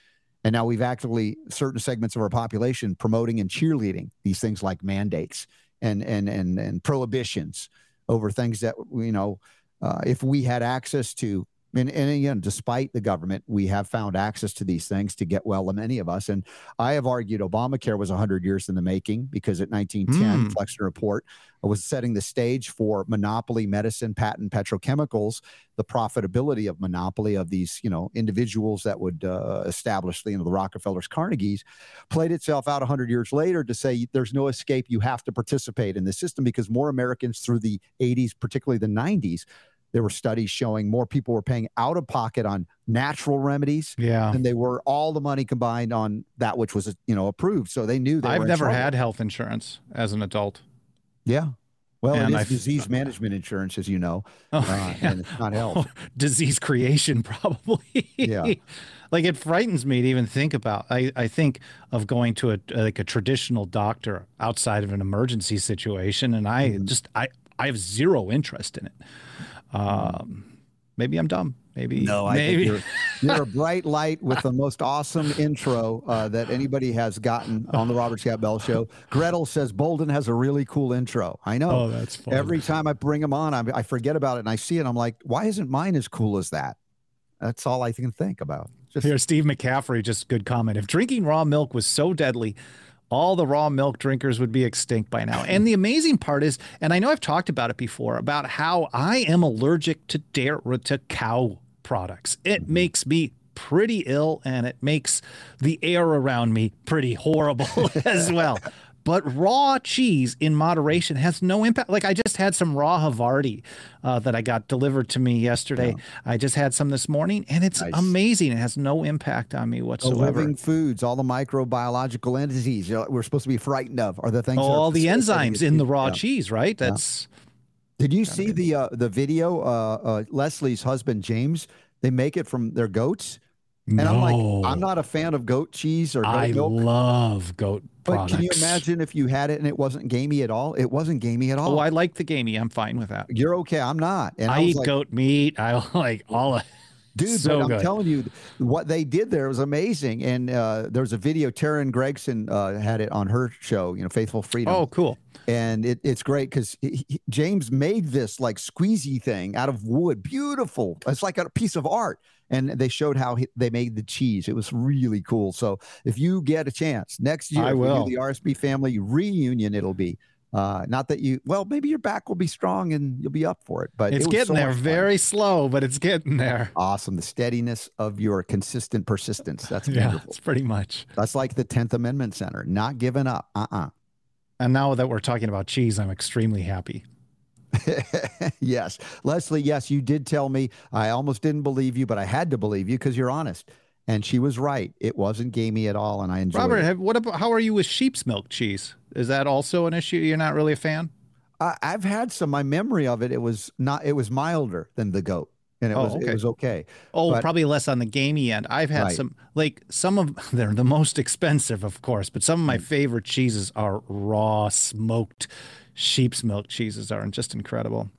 And now we've actively certain segments of our population promoting and cheerleading these things like mandates and and and and prohibitions over things that you know uh, if we had access to and, and again, despite the government, we have found access to these things to get well, many of us. And I have argued Obamacare was 100 years in the making because at 1910, mm. Flexner Report was setting the stage for monopoly medicine, patent petrochemicals, the profitability of monopoly of these, you know, individuals that would uh, establish, you know, the Rockefellers, Carnegies, played itself out 100 years later to say there's no escape. You have to participate in the system because more Americans through the 80s, particularly the 90s, there were studies showing more people were paying out of pocket on natural remedies yeah. than they were all the money combined on that which was you know approved. So they knew they I've never had health insurance as an adult. Yeah. Well, and it is I've, disease management insurance, as you know, oh, uh, yeah. and it's not health. disease creation, probably. yeah. like it frightens me to even think about. I, I think of going to a like a traditional doctor outside of an emergency situation, and I mm-hmm. just I I have zero interest in it. Um, maybe I'm dumb. Maybe no. I maybe. think you're, you're a bright light with the most awesome intro uh, that anybody has gotten on the Robert Scott Bell Show. Gretel says Boldin has a really cool intro. I know. Oh, that's fun. Every time I bring him on, I, I forget about it and I see it. I'm like, why isn't mine as cool as that? That's all I can think about. Just, Here, Steve McCaffrey, just good comment. If drinking raw milk was so deadly, all the raw milk drinkers would be extinct by now. And the amazing part is, and I know I've talked about it before, about how I am allergic to dairy to cow products. It mm-hmm. makes me pretty ill and it makes the air around me pretty horrible as well. But raw cheese in moderation has no impact. Like I just had some raw Havarti uh, that I got delivered to me yesterday. Yeah. I just had some this morning, and it's nice. amazing. It has no impact on me whatsoever. The living foods, all the microbiological entities you know, we're supposed to be frightened of, are the things. Oh, all the enzymes in the raw yeah. cheese, right? That's. Yeah. Did you see the uh, the video? Uh, uh, Leslie's husband James. They make it from their goats and no. I'm like, I'm not a fan of goat cheese or goat I milk. love goat but products. can you imagine if you had it and it wasn't gamey at all? It wasn't gamey at all. Oh, I like the gamey. I'm fine with that. You're okay. I'm not. And I, I eat like, goat meat. I like all of Dude, so I'm good. telling you, what they did there was amazing. And uh, there was a video. Taryn Gregson uh, had it on her show, you know, Faithful Freedom. Oh, cool. And it, it's great because James made this like squeezy thing out of wood. Beautiful. It's like a piece of art and they showed how he, they made the cheese. It was really cool. So if you get a chance next year, I will. the RSB family reunion, it'll be. Uh, not that you, well, maybe your back will be strong and you'll be up for it, but it's it getting so there very slow, but it's getting there. Awesome. The steadiness of your consistent persistence. That's yeah, it's pretty much. That's like the 10th Amendment Center, not giving up. Uh uh-uh. uh And now that we're talking about cheese, I'm extremely happy. yes. Leslie, yes, you did tell me. I almost didn't believe you, but I had to believe you because you're honest. and she was right. It wasn't gamey at all, and I enjoyed Robert, it. have, what about how are you with sheep's milk cheese? Is that also an issue? You're not really a fan? I, I've had some. My memory of it, it was not. It was milder than the goat, and it Oh, was okay. it was okay. Oh, But- probably less on the gamey end. I've had Right. some, like some of they're the most expensive, of course, but some of Mm. my favorite cheeses are raw smoked sheep's milk cheeses are just incredible.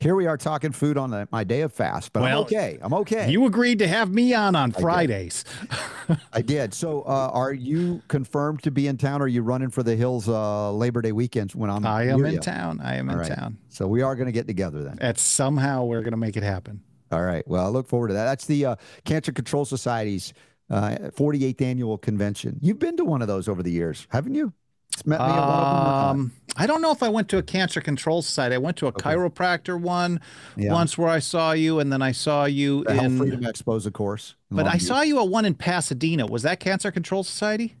Here we are talking food on the, my day of fast, but I'm okay. I'm okay. You agreed to have me on on Fridays. I did. So, uh, are you confirmed to be in town? Or are you running for the hills uh, Labor Day weekends when I'm? I am in you? town. I am All in right. town. So we are going to get together then. At somehow we're going to make it happen. All right. Well, I look forward to that. That's the uh, Cancer Control Society's uh, 48th annual convention. You've been to one of those over the years, haven't you? It's met me one of them or not? I don't know if I went to a cancer control society. I went to a chiropractor one Yeah. once where I saw you, and then I saw you The in. Freedom Expos, of course. But I saw you at one in Pasadena. Was that Cancer Control Society?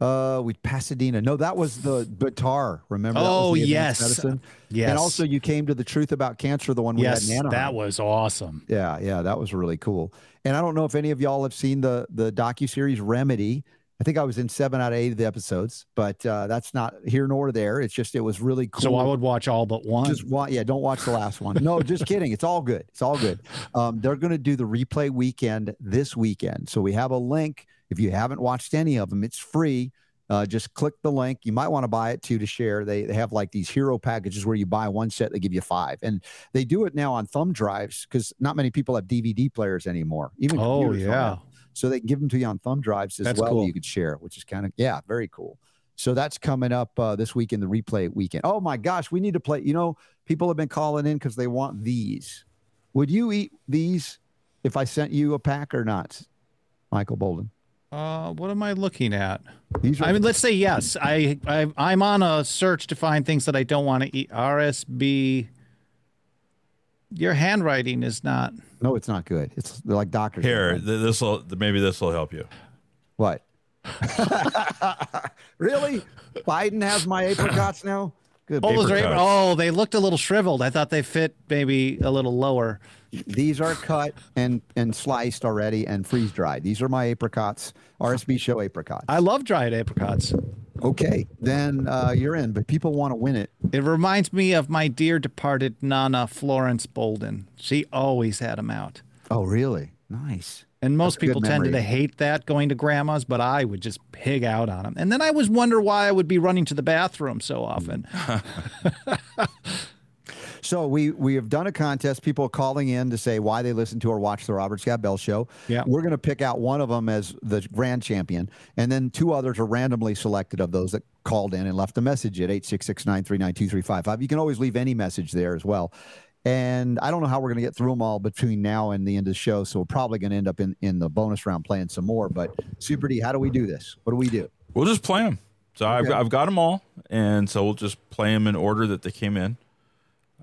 Uh, we Pasadena. No, that was the Batar. Remember? That was Oh, yes. Medicine. Yes. And also, you came to the Truth About Cancer, the one we yes, had in Anaheim. that was awesome. Yeah, yeah, that was really cool. And I don't know if any of y'all have seen the the docu series Remedy. I think I was in seven out of eight of the episodes, but uh, that's not here nor there. It's just it was really cool. So I would watch all but one. just wa- yeah, don't watch the last one. No, just kidding. It's all good. It's all good. Um, they're going to do the replay weekend this weekend. So we have a link. If you haven't watched any of them, it's free. Uh, just click the link. You might want to buy it too to share. They, they have like these hero packages where you buy one set, they give you five. And they do it now on thumb drives because not many people have DVD players anymore. Even oh yeah. So they can give them to you on thumb drives as That's well. cool. You could share, which is kind of yeah, very cool. So that's coming up uh, this week in the replay weekend. Oh my gosh, we need to play. You know, people have been calling in because they want these. Would you eat these if I sent you a pack or not, Michael Boldin? Uh, what am I looking at? These are I mean, let's say yes. I, I I'm on a search to find things that I don't want to eat. RSB. Your handwriting is not. no, it's not good. It's they're like doctors. Here, this will maybe this will help you. what? really? Biden has my apricots now. Good. Oh, those are, oh, they looked a little shriveled. I thought they fit maybe a little lower. These are cut and and sliced already and freeze dried. These are my apricots. RSB show apricots. I love dried apricots. Okay, then uh, you're in. But people want to win it. It reminds me of my dear departed Nana Florence Boldin. She always had them out. Oh, really? Nice. And most people tended to hate that going to grandma's, but I would just pig out on them. And then I was wonder why I would be running to the bathroom so often. So we we have done a contest. People are calling in to say why they listen to or watch the Robert Scott Bell Show. Yeah. we're going to pick out one of them as the grand champion, and then two others are randomly selected of those that called in and left a message at eight six six nine three nine two three five five. You can always leave any message there as well. And I don't know how we're going to get through them all between now and the end of the show. So we're probably going to end up in, in the bonus round playing some more. But Super D, how do we do this? What do we do? We'll just play them. So I've, Okay. I've got them all, and so we'll just play them in order that they came in.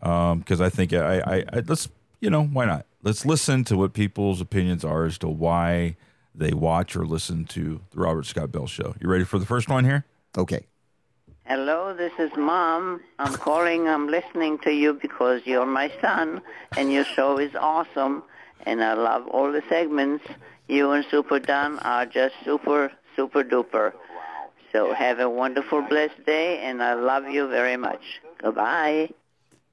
Um, because I think I, I, I let's you know why not? Let's listen to what people's opinions are as to why they watch or listen to the Robert Scott Bell Show. You ready for the first one here? Okay. Hello, this is Mom. I'm calling. I'm listening to you because you're my son, and your show is awesome, and I love all the segments. You and Super Don are just super, super duper. So have a wonderful, blessed day, and I love you very much. Goodbye.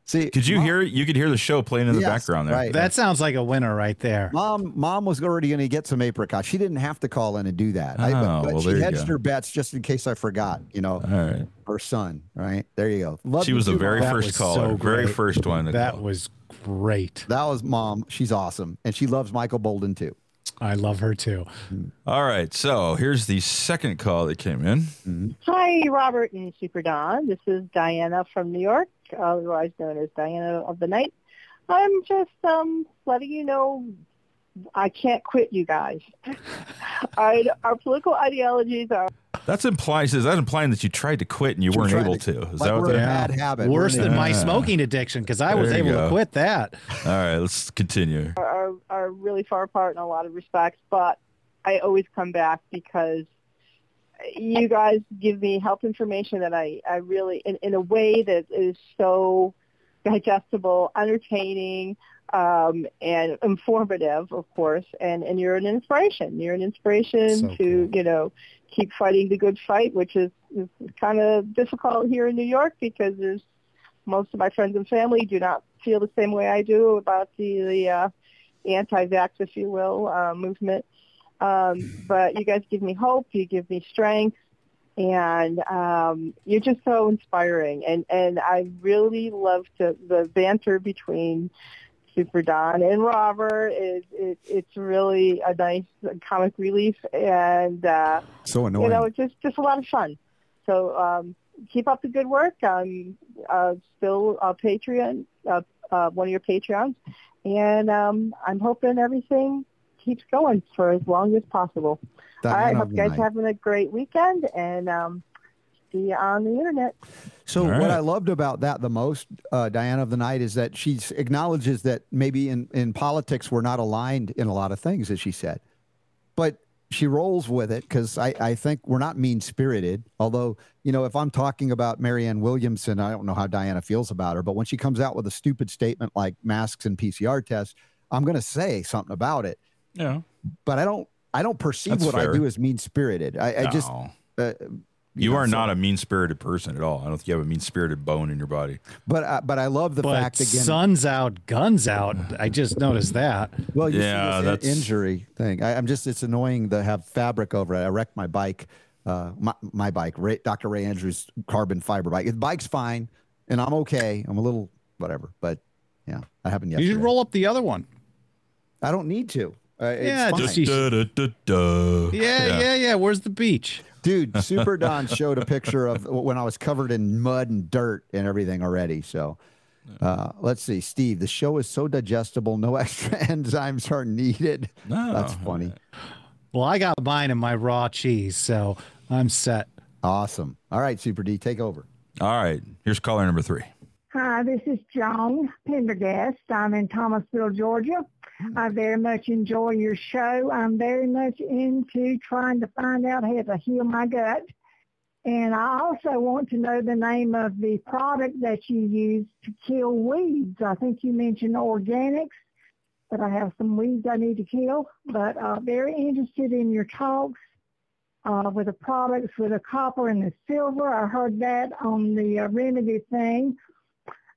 See, Could you Mom- hear? You could hear the show playing in the Yes, background there. right. That sounds like a winner right there. Mom, mom was already going to get some apricots. She didn't have to call in and do that. I, but, Oh, but well, she hedged her bets just in case I forgot. You know, All right. her son. Right there, you go. Love She was the very Mom. First caller, so very first one. To That call. was great. That was mom. She's awesome, and she loves Michael Boldin too. I love her too. Mm-hmm. All right. So here's the second call that came in. Mm-hmm. Hi, Robert and Super Don. This is Diana from New York, otherwise known as Diana of the Night. I'm just um, letting you know I can't quit you guys. I, our political ideologies are That's implies is that implying that you tried to quit and you weren't able to- to? Is like that what we're that? a bad habit. Worse We're than my smoking addiction because I was There you able go. to quit that. All right. Let's continue. are are really far apart in a lot of respects, but I always come back because you guys give me health information that I, I really in, in a way that is so digestible, entertaining, um, and informative, of course. And and you're an inspiration. You're an inspiration So to cool. you know keep fighting the good fight, which is, is kind of difficult here in New York because there's most of my friends and family do not feel the same way I do about the the uh, anti-vax, if you will, uh, movement. Um, but you guys give me hope. You give me strength and um, you're just so inspiring. And and I really love to the banter between Super Don and Robert. Is it, it's really a nice comic relief, and uh, So annoying. you know, it's just just a lot of fun. So um, keep up the good work. I'm uh, still a Patreon, uh, uh, one of your Patreons, and um, I'm hoping everything keeps going for as long as possible. All right, hope you guys Knight. having a great weekend, and um, see you on the internet. So All what. I loved about that the most, uh, Diana of the Night, is that she acknowledges that maybe in, in politics we're not aligned in a lot of things, as she said, but she rolls with it because I, I think we're not mean spirited. Although you know, if I'm talking about Marianne Williamson, I don't know how Diana feels about her, but when she comes out with a stupid statement like masks and PCR tests, I'm going to say something about it. Yeah. But I don't I don't perceive That's what fair. I do as mean spirited. I, I just uh, you know, are so- not a mean spirited person at all. I don't think you have a mean spirited bone in your body. But uh, but I love the but fact again. sun's out, guns out. I just noticed that. Well, you Yeah, see that's- injury thing. I, I'm just it's annoying to have fabric over it. I wrecked my bike, uh, my, my bike, Ray, Dr. Ray Andrews carbon fiber bike. The bike's fine, and I'm okay. I'm a little whatever, but yeah, that happened yesterday. You should roll up the other one. I don't need to. Uh, Yeah, fine. just- Sheesh. Da, da, da, da. Yeah, yeah, yeah. Where's the beach? dude. Super Don showed a picture of when I was covered in mud and dirt and everything already. So. Uh, let's see, Steve. The show is so digestible, no extra enzymes are needed. No. That's funny. Well, I got mine in my raw cheese, so I'm set. Awesome. All right, Super D, take over. All right. Here's caller number three. Hi, this is Joan Pendergast. I'm in Thomasville, Georgia. I very much enjoy your show. I'm very much into trying to find out how to heal my gut. And I also want to know the name of the product that you use to kill weeds. I think you mentioned organics, but I have some weeds I need to kill. But uh, very interested in your talks uh, with the products with the copper and the silver. I heard that on the uh, remedy thing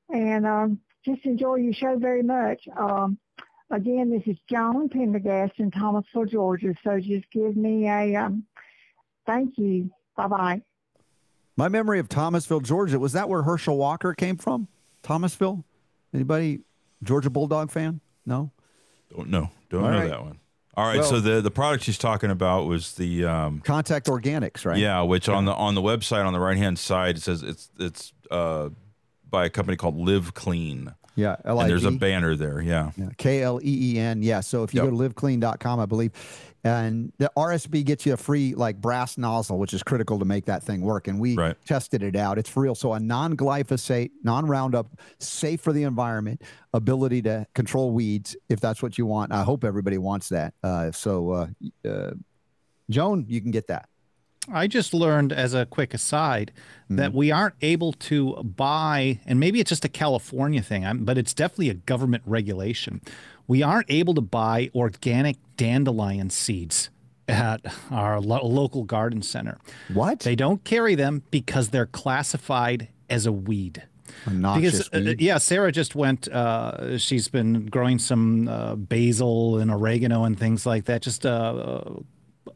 and um, just enjoy your show very much. Um, again, this is Joan Pendergast in Thomasville, Georgia. So just give me a um, thank you. Bye bye. My memory of Thomasville, Georgia, was that where Herschel Walker came from? Thomasville? Anybody Georgia Bulldog fan? No? Don't know. Don't All know right. that one. All right. Well- so the the product she's talking about was the um, Contact Organics, right? yeah, which on the on the website on the right hand side it says it's it's uh, by a company called Live Kleen, Yeah. and there's a banner there. Yeah. Yeah, K L E E N. Yeah. So if you Yep. go to livekleen.com, I believe, and the RSB gets you a free like brass nozzle, which is critical to make that thing work. And we Right. tested it out. It's real. So a non glyphosate, non Roundup, safe for the environment, ability to control weeds if that's what you want. I hope everybody wants that. Uh, so, uh, uh, Joan, you can get that. I just learned as a quick aside that we aren't able to buy, and maybe it's just a California thing, but it's definitely a government regulation. We aren't able to buy organic dandelion seeds at our lo- local garden center. What? They don't carry them because they're classified as a weed. Noxious Because uh, yeah, Sarah just went. Uh, she's been growing some uh, basil and oregano and things like that. Just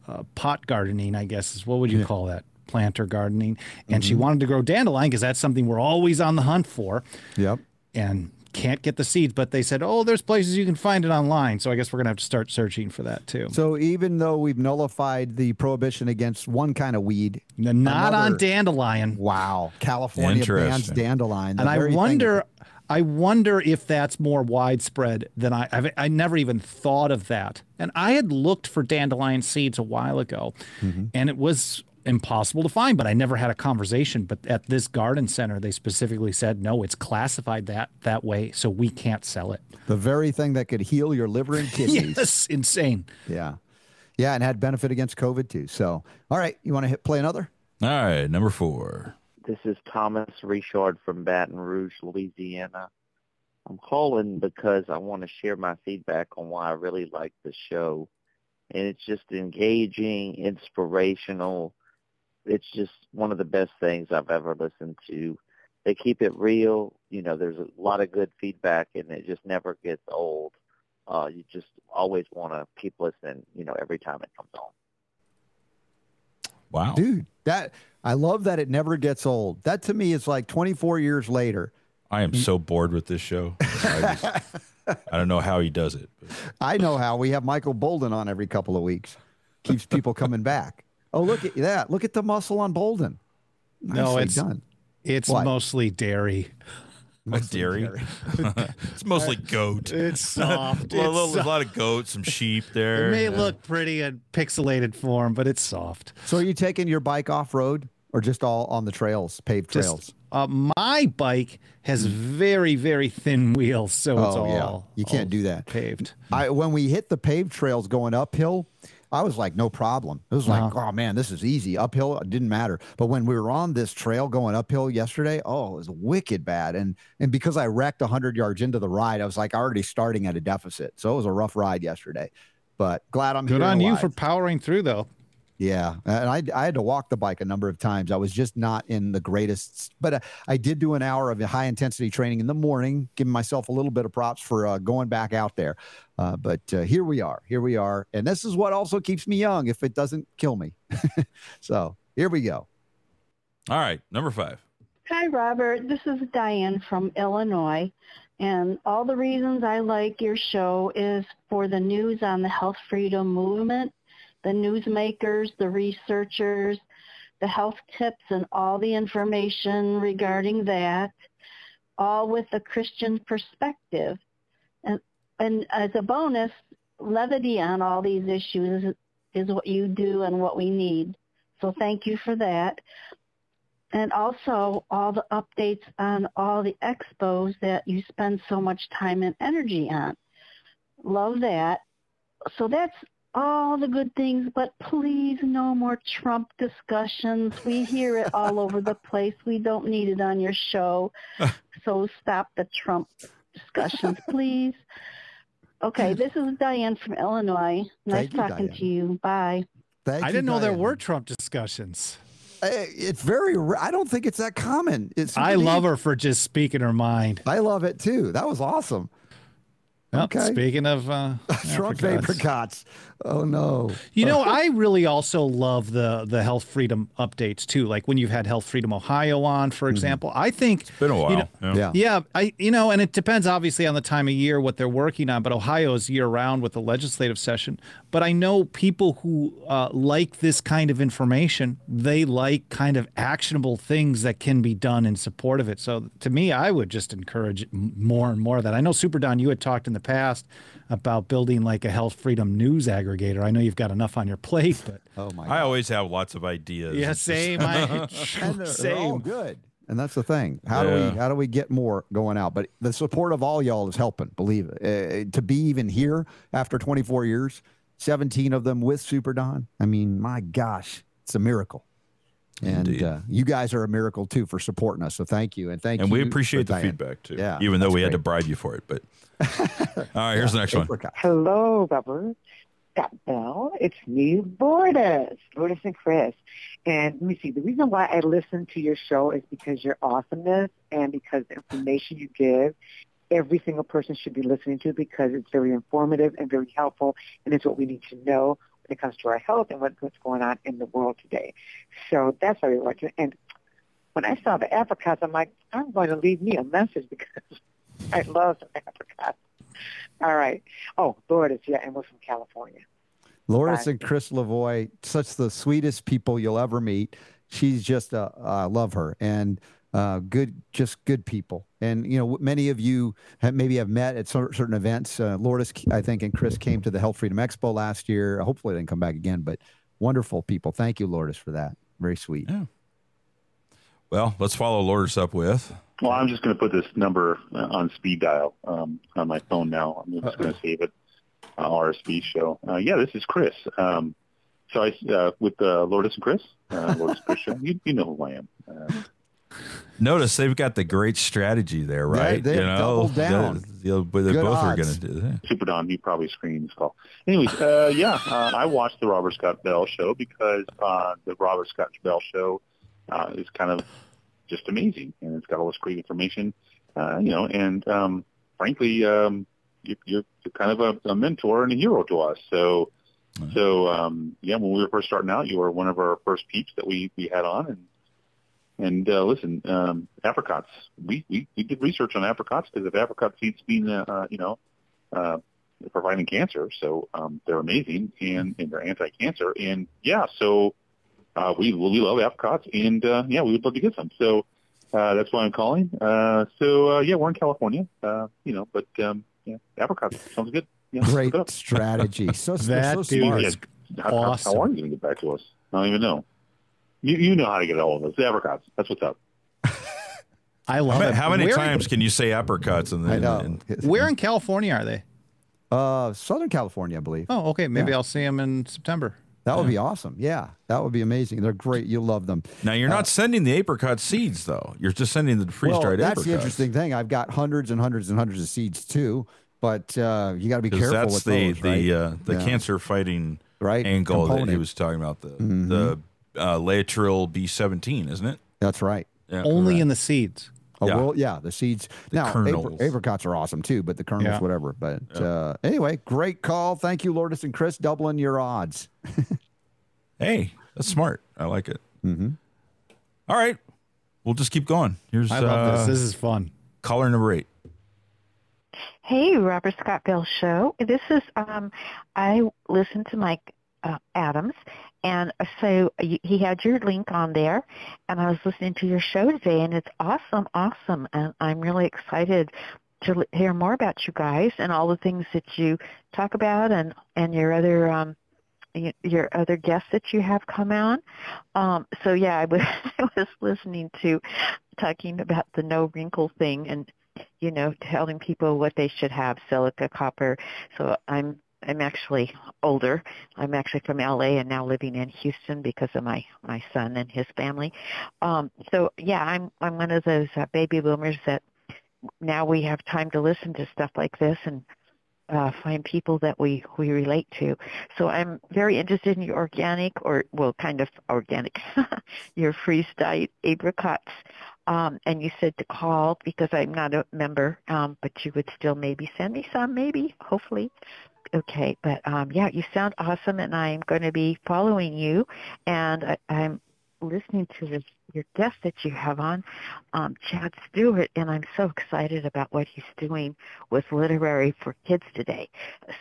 uh, pot gardening, I guess is what would you call that? Planter gardening. And Mm-hmm. she wanted to grow dandelion because that's something we're always on the hunt for, Yep. and can't get the seeds. But they said, oh, there's places you can find it online. So I guess we're gonna have to start searching for that too. So even though we've nullified the prohibition against one kind of weed, Not on dandelion. wow, California bans dandelion. the and I very thing- wonder, I wonder if that's more widespread than I. I've, I never even thought of that. And I had looked for dandelion seeds a while ago, Mm-hmm. and it was impossible to find. But I never had a conversation. But at this garden center, they specifically said no, it's classified that that way, so we can't sell it. the very thing that could heal your liver and kidneys. Yes, insane. Yeah. Yeah, and had benefit against COVID too. So, all right, you want to hit play another? All right. Number four. This is Thomas Richard from Baton Rouge, Louisiana. I'm calling because I want to share my feedback on why I really like the show. And it's just engaging, inspirational. It's just one of the best things I've ever listened to. They keep it real. You know, there's a lot of good feedback and it just never gets old. Uh, you just always want to keep listening, you know, every time it comes on. Wow. Dude, that I love that it never gets old. That to me is like 24 years later. I am mm. so bored with this show. I, just, I don't know how he does it. But. I know how. We have Michael Boldin on every couple of weeks. Keeps people coming back. Oh, look at that. Look at the muscle on Boldin. No, it's done. It's What? mostly dairy. Mostly dairy. it's mostly goat. It's soft. a, little, It's a lot of goats, some sheep there. It may Yeah. look pretty in pixelated form, but it's soft. So are you taking your bike off road or just all on the trails, paved Just- trails? Uh, my bike has very, very thin wheels, so it's Oh, all yeah. You can't all do that. paved. I when we hit the paved trails going uphill, I was like, no problem. It was like, oh man, this is easy. Uphill, it didn't matter. But when we were on this trail going uphill yesterday, oh, it was wicked bad. And and because I wrecked hundred yards into the ride, I was like already starting at a deficit. So it was a rough ride yesterday. But glad I'm Good on you for powering through, though. Yeah, and I I had to walk the bike a number of times. I was just not in the greatest, but uh, I did do an hour of high intensity training in the morning, giving myself a little bit of props for uh, going back out there. Uh, but uh, here we are, here we are, and this is what also keeps me young if it doesn't kill me. so here we go. All right, number five. Hi, Robert. This is Diane from Illinois. And all the reasons I like your show is for the news on the health freedom movement, the newsmakers, the researchers, the health tips, and all the information regarding that, all with a Christian perspective. And, and as a bonus, levity on all these issues is, is what you do and what we need. So thank you for that and also all the updates on all the expos that you spend so much time and energy on. Love that. So that's all the good things, but please no more Trump discussions. We hear it all over the place. We don't need it on your show. So stop the Trump discussions, please. Okay, this is Diane from Illinois. Nice Thank you, talking Diane. to you. Bye. Thank I you, didn't know there were Trump discussions. Uh, It's very. ra- I don't think it's that common. It's. I love her for just speaking her mind. I love it too. That was awesome. Well, Okay. Speaking of uh, Trump apricots. apricots. Oh no. You know, I really also love the the health freedom updates too. Like when you've had Health Freedom Ohio on, for example. I think Been a while. You know, yeah. Yeah. yeah, I you know, and it depends obviously on the time of year what they're working on. But Ohio is year round with the legislative session. But I know people who uh, like this kind of information. They like kind of actionable things that can be done in support of it. So to me, I would just encourage more and more of that. I know Super Don, you had talked in the past about building like a health freedom news aggregator. I know you've got enough on your plate, but Oh my. I always have lots of ideas. yeah, It's just- same. I, and they're, they're all good. And that's the thing. How do we how do we get more going out? But the support of all y'all is helping. Believe it. Uh, to be even here after 24 years, 17 of them with Super Don. I mean, my gosh, it's a miracle. And uh, you guys are a miracle too for supporting us. So thank you, and thank and you. we appreciate the Diane. feedback too. Yeah, even though that's we had to bribe you for it. But all right, here's the next one. Hello, Robert. Scott Bell. It's me, Lourdes. Lourdes and Chris. And let me see. The reason why I listen to your show is because your awesomeness and because the information you give, every single person should be listening to because it's very informative and very helpful, and it's what we need to know when it comes to our health and what, what's going on in the world today. So that's why we watch it. And when I saw the apricots, I'm like, I'm going to leave me a message because I love some apricots. All right. Oh, Lourdes, yeah, and we're from California. Lourdes Bye. and Chris Lavoy, such the sweetest people you'll ever meet. She's just, uh, I love her and uh, good, just good people. And you know, many of you have, maybe have met at certain events. Uh, Lourdes, I think, and Chris came to the Health Freedom Expo last year. Hopefully, they didn't come back again. But wonderful people. Thank you, Lourdes, for that. Very sweet. Yeah. Well, let's follow Lourdes up with. Well, I'm just going to put this number uh, on speed dial um, on my phone now. I'm just going to save it. Uh, RSB show. Uh, yeah, this is Chris. Um, so I uh, with uh, Lourdes and Chris, uh, Lourdes Chris show. You, you know who I am. Uh, Notice they've got the great strategy there, right? they've you know, doubled down. They, they- they Good both are going to do that. Super Don, he probably screened this call. Anyways, uh, yeah, uh, I watched the Robert Scott Bell show because uh, the Robert Scott Bell show uh, is kind of just amazing, and it's got all this great information, uh, you know, and um, frankly, um, you, you're, you're kind of a, a mentor and a hero to us. So, so um, yeah, when we were first starting out, you were one of our first peeps that we we had on, and and uh, listen, um, apricots. We, we we did research on apricots because of apricot seeds being, uh, uh, you know, uh, providing cancer. So um, they're amazing and, and they're anti-cancer. And yeah, so uh, we we love apricots, and uh, yeah, we would love to get some. So uh, that's why I'm calling. Uh, so uh, yeah, we're in California, uh, you know, but um, yeah, apricots sounds good. Yeah, Great look it up. strategy. So they're That so dude smart. is How, how- awesome. how are you going to get back to us? I don't even know. You you know how to get a hold of us. The apricots. That's what's up. I love ma- it. how many Where- times can you say apricots? And I know. and- Where in California are they? Uh, Southern California, I believe. Oh, okay. Maybe Yeah. I'll see them in September. That would be awesome. Yeah, that would be amazing. They're great. You'll love them. now you're not sending the apricot seeds though. You're just sending the freeze dried well, that's apricots. the interesting thing. I've got hundreds and hundreds and hundreds of seeds too, but uh, you got to be careful that's with the those, the right? uh, the Yeah. cancer fighting Right, angle that he was talking about the Mhm. the uh, Laetrile B17, isn't it? That's right. Yeah, Only correct. in the seeds. Oh, Yeah. well, yeah, the seeds. The now, kernels. apri- apricots are awesome too, but the kernels, Yeah. whatever. But uh, anyway, great call. Thank you, Lourdes and Chris, doubling your odds. Hey, that's smart. I like it. Mm-hmm. All right, we'll just keep going. Here's I love uh, this. This is fun. caller number eight. Hey, Robert Scott Bell Show. This is um, I listened to Mike uh, Adams, and so he had your link on there, and I was listening to your show today, and it's awesome, awesome, and I'm really excited to hear more about you guys and all the things that you talk about, and and your other um, your other guests that you have come on. Um, so yeah, I was I was listening to talking about the no wrinkle thing and you know, telling people what they should have, silica, copper. So I'm I'm actually older. I'm actually from LA and now living in Houston because of my my son and his family. Um, so yeah, I'm I'm one of those uh, baby boomers that now we have time to listen to stuff like this and uh, find people that we we relate to. So I'm very interested in your organic or well, kind of organic, your freeze dried apricots. Um, and you said to call because I'm not a member, um, but you would still maybe send me some, maybe, hopefully. Okay, but um, yeah, you sound awesome, and I'm going to be following you, and I, I'm listening to this, your guest that you have on, um, Chad Stewart, and I'm so excited about what he's doing with literary for kids today.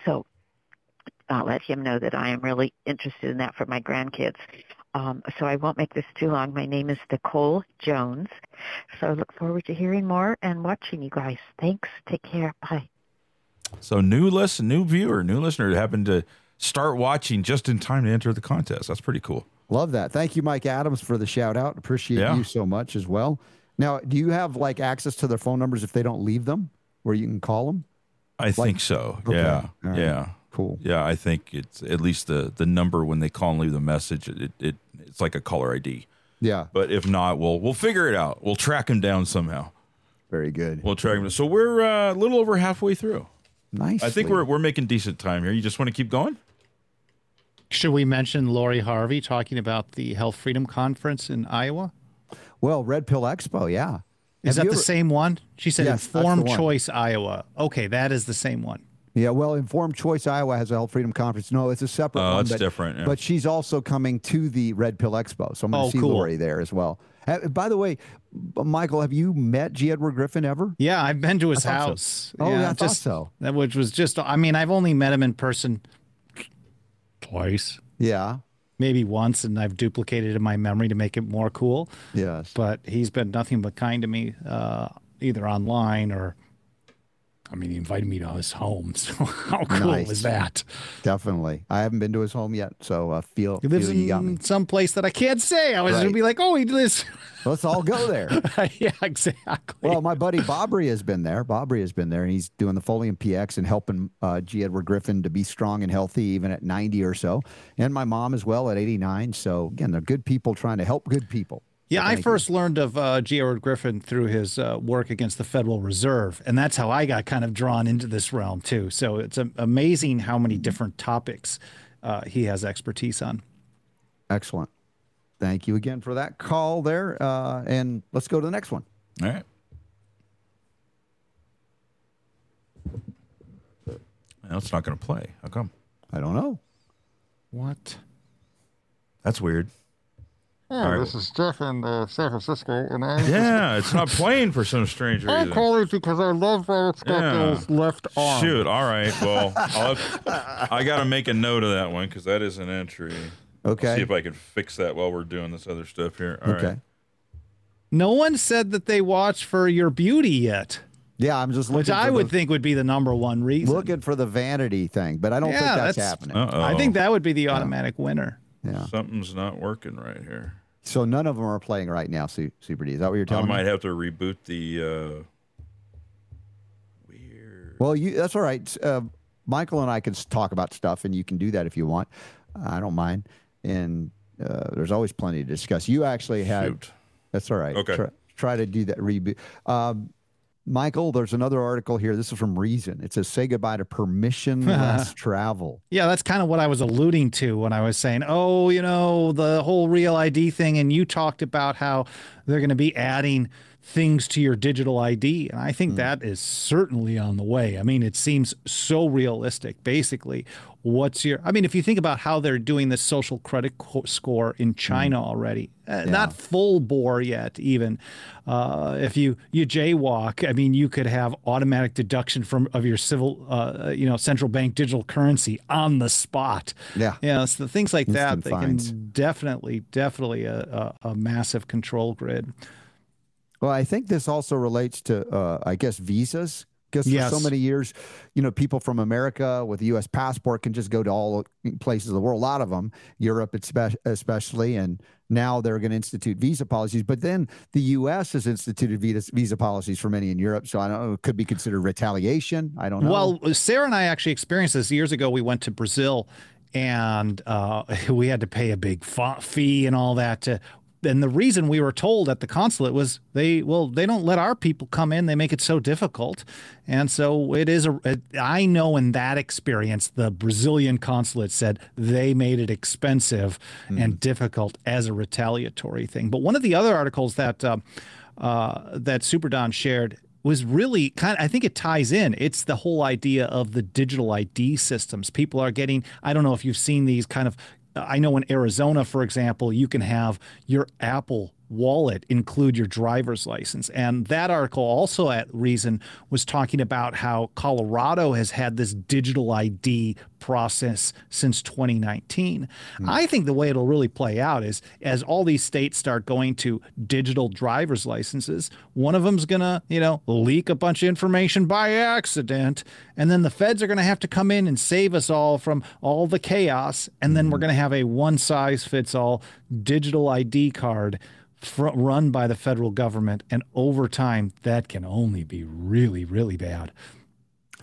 So I'll let him know that I am really interested in that for my grandkids. Um, so I won't make this too long. My name is Nicole Jones. So I look forward to hearing more and watching you guys. Thanks. Take care. Bye. So new listen, new viewer, new listener happened to start watching just in time to enter the contest. That's pretty cool. Love that. Thank you, Mike Adams, for the shout out. Appreciate Yeah. you so much as well. Now, do you have like access to their phone numbers if they don't leave them, where you can call them? I think so. Okay. Yeah. Right. Yeah. Cool. Yeah, I think it's at least the the number when they call and leave the message. It, it it's like a caller ID. Yeah. But if not, we'll we'll figure it out. We'll track them down somehow. Very good. We'll track him. So we're uh, a little over halfway through. Nice. I think we're we're making decent time here. You just want to keep going? Should we mention Lori Harvey talking about the Health Freedom Conference in Iowa? Well, Red Pill Expo, yeah. Is Have that the ever- same one? She said Yes, Informed. Choice Iowa. Okay, that is the same one. Yeah, well, Informed Choice Iowa has a Health Freedom Conference. No, it's a separate Oh, one. it's but, different, yeah. But she's also coming to the Red Pill Expo, so I'm going to Oh, see cool. Lori there as well. By the way, Michael, have you met G. Edward Griffin ever? Yeah, I've been to his thought so. house. Oh, yeah, yeah, I thought just, so. Which was just. I mean, I've only met him in person twice, Yeah. maybe once, and I've duplicated in my memory to make it more cool. Yes. But he's been nothing but kind to me, uh, either online or. I mean, he invited me to his home. So how cool Nice. is that? Definitely. I haven't been to his home yet, so uh, feel, He lives feel you got me. in some place that I can't say. I was Right. going to be like, oh, he lives. Let's all go there. yeah, exactly. Well, my buddy Bobry has been there. Bobry has been there, and he's doing the Folium PX and helping uh, G. Edward Griffin to be strong and healthy, even at 90 or so. And my mom as well at 89. So, again, they're good people trying to help good people. Yeah, I first learned of uh, G. Edward Griffin through his uh, work against the Federal Reserve, and that's how I got kind of drawn into this realm too. So it's amazing how many different topics uh, he has expertise on. Excellent. Thank you again for that call there. Uh, and let's go to the next one. All right. That's not going to play. How come? I don't know. What? That's weird. Hey, All right. this is Jeff in uh, San Francisco, and I Yeah, it's not playing for some strange reason. I'm reason. calling because I love Robert Scott Yeah. Bell's left arm. Shoot. All right. Well, I'll have, I got to make a note of that one because that is an entry. Okay. See if I can fix that while we're doing this other stuff here. All right. Okay. No one said that they watched for your beauty yet. Yeah, I'm just which looking I for would the- think would be the number one reason. Looking for the vanity thing, but I don't think that's, that's- happening. I think that would be the automatic winner. Yeah. Something's not working right here. So none of them are playing right now, Super D. Is that what you're telling I might me? have to reboot the. Uh, Well, you that's all right. Uh, Michael and I can talk about stuff, and you can do that if you want. I don't mind. And uh, there's always plenty to discuss. You actually had. Shoot. That's all right. Okay. Try, try to do that reboot. Um, Michael, there's another article here. This is from Reason. It says, "Say goodbye to permissionless travel." Yeah, that's kind of what I was alluding to when I was saying, oh, you know, the whole real ID thing. And you talked about how they're going to be adding things to your digital ID. And I think that is certainly on the way. I mean, it seems so realistic. Basically, what's your, I mean, if you think about how they're doing the social credit co- score in China already, uh, not full bore yet, even. Uh, if you you jaywalk, I mean, you could have automatic deduction from of your civil, uh, you know, central bank digital currency on the spot. Yeah, yeah. So things like that, Instant they fines. can definitely, definitely a, a, a massive control grid. Well, I think this also relates to, uh, I guess, visas. Because for so many years, you know, people from America with a U.S. passport can just go to all places of the world. A lot of them, Europe especially, and now they're going to institute visa policies. But then the U.S. has instituted visa, visa policies for many in Europe. So I don't know. It could be considered retaliation. I don't know. Well, Sarah and I actually experienced this years ago. We went to Brazil, and uh, we had to pay a big fee and all that. To, and the reason we were told at the consulate was they well they don't let our people come in. They make it so difficult, and so it is a. It, I know in that experience, the Brazilian consulate said they made it expensive and difficult as a retaliatory thing. But one of the other articles that uh, uh, that Super Don shared was really kind of, I think it ties in. It's the whole idea of the digital ID systems. People are getting, I don't know if you've seen these kind of, I know in Arizona, for example, you can have your Apple wallet include your driver's license. And that article also at Reason was talking about how Colorado has had this digital ID process since 2019. Hmm. I think the way it'll really play out is as all these states start going to digital driver's licenses, one of them's going to, you know, leak a bunch of information by accident. And then the feds are going to have to come in and save us all from all the chaos. And then we're hmm. going to have a one size fits all digital ID card fr- run by the federal government. And over time, that can only be really, really bad.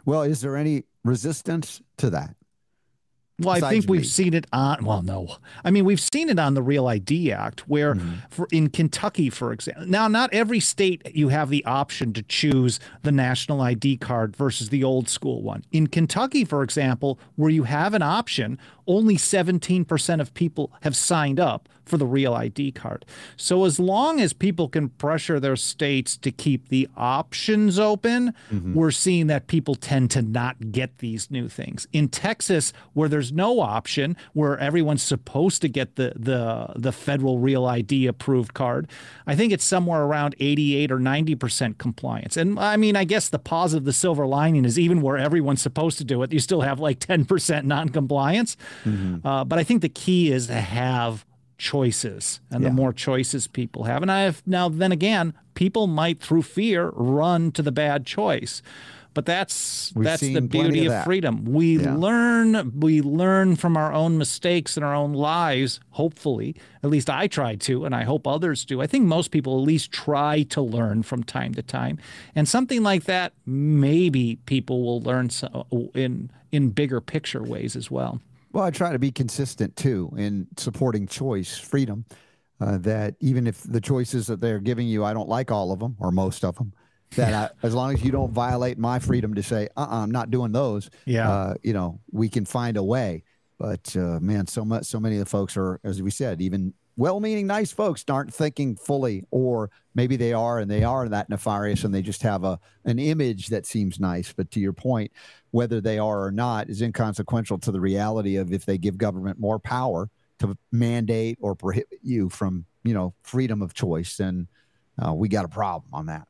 well, is there any resistance to that? Well, I think we've me. seen it on. Well, no, I mean we've seen it on the Real ID Act, where Mm-hmm. for in Kentucky, for example. Now, not every state you have the option to choose the national ID card versus the old school one. In Kentucky, for example, where you have an option, only 17% of people have signed up for the Real ID card. So as long as people can pressure their states to keep the options open, mm-hmm. we're seeing that people tend to not get these new things. In Texas, where there's no option, where everyone's supposed to get the the the federal Real ID approved card, I think it's somewhere around 88 or 90% compliance. And I mean, I guess the positive, the silver lining is even where everyone's supposed to do it, you still have like 10% non-compliance. Uh, but I think the key is to have choices, and the more choices people have, and I have now. Then again, people might through fear run to the bad choice. But that's We've that's the beauty of of, freedom. We Yeah. learn we learn from our own mistakes in our own lives. Hopefully, at least I try to, and I hope others do. I think most people at least try to learn from time to time, and something like that, maybe people will learn so, in in bigger picture ways as well. Well, I try to be consistent too in supporting choice, freedom. uh, that even if the choices that they're giving you, I don't like all of them or most of them. That I, as long as you don't violate my freedom to say, uh, uh-uh, I'm not doing those. Yeah. Uh, you know, we can find a way. But uh, man, so much, so many of the folks are, as we said, even well-meaning, nice folks aren't thinking fully, or maybe they are and they are that nefarious and they just have a an image that seems nice. But to your point, whether they are or not is inconsequential to the reality of if they give government more power to mandate or prohibit you from, you know, freedom of choice, then uh, we got a problem on that.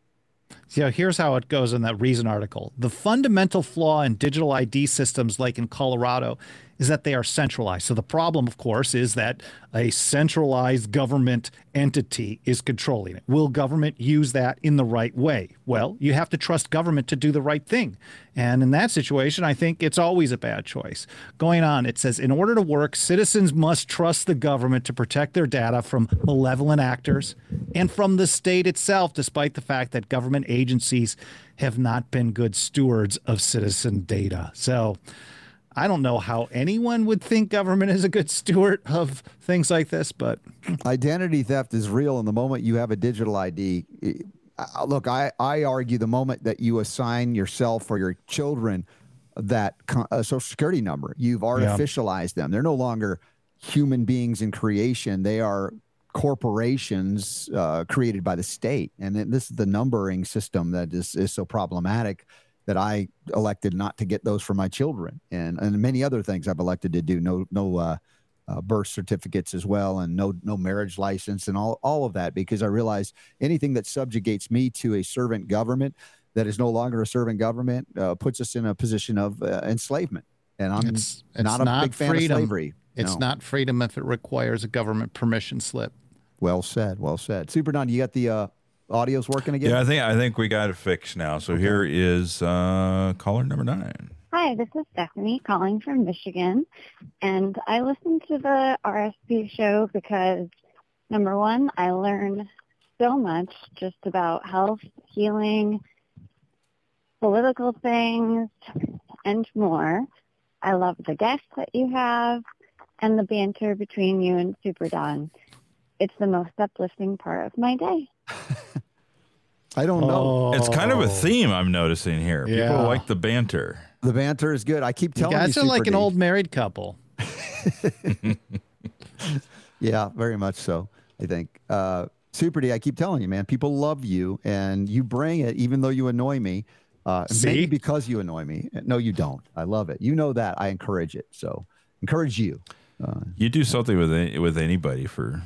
So here's how it goes in that Reason article. The fundamental flaw in digital ID systems, like in Colorado, is that they are centralized. So the problem, of course, is that a centralized government entity is controlling it. Will government use that in the right way? Well, you have to trust government to do the right thing. And in that situation, I think it's always a bad choice. Going on, it says in order to work, citizens must trust the government to protect their data from malevolent actors and from the state itself, despite the fact that government agencies have not been good stewards of citizen data. So, I don't know how anyone would think government is a good steward of things like this, but identity theft is real. And the moment you have a digital ID, uh, look, I, I argue the moment that you assign yourself or your children that a social security number, you've artificialized yeah. them. They're no longer human beings in creation. They are corporations uh, created by the state. And this is the numbering system that is, is so problematic that I elected not to get those for my children, and and many other things I've elected to do. No no uh, uh, birth certificates as well, and no no marriage license, and all all of that because I realize anything that subjugates me to a servant government that is no longer a servant government uh, puts us in a position of uh, enslavement. And I'm it's, it's not a not big fan of slavery. It's No. not freedom if it requires a government permission slip. Well said. Well said. Super Don, you got the uh, audio's working again? Yeah, I think I think we got it fixed now. So here is uh, caller number nine. Hi, this is Stephanie calling from Michigan, and I listen to the RSB show because number one, I learn so much just about health, healing, political things, and more. I love the guests that you have and the banter between you and Super Don. It's the most uplifting part of my day. I don't know. It's kind of a theme I'm noticing here. Yeah. People like the banter. The banter is good. I keep telling You telling guys you, are like Super an old married couple. Yeah, very much so. I think uh, Super D. I keep telling you, man. People love you, and you bring it, even though you annoy me. Uh, and maybe See? because you annoy me. No, you don't. I love it. You know that. I encourage it. So encourage you. Uh, You do something with any, with anybody for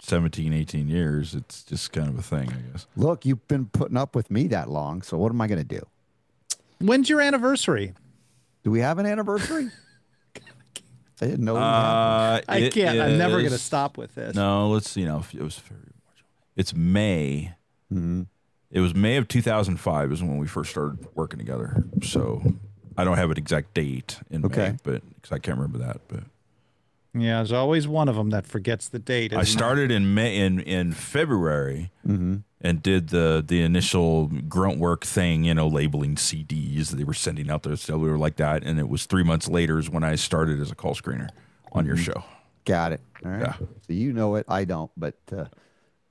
17, 18 years. It's just kind of a thing, I guess. look, you've been putting up with me that long. So what am I going to do? When's your anniversary? Do we have an anniversary? I didn't know. had one. Uh, I can't. I'm never going to stop with this. No, let's see. No, it was February. March. It's May. Mm-hmm. It was May of 2005 is when we first started working together. So I don't have an exact date in Okay. May, but because I can't remember that. But Yeah, there's always one of them that forgets the date. I isn't there? started in May in in February Mm-hmm. and did the the initial grunt work thing, you know, labeling CDs. That they were sending out those. So we were like that, and it was three months later is when I started as a call screener on your show. Got it. All right. Yeah. So you know it. I don't, but uh,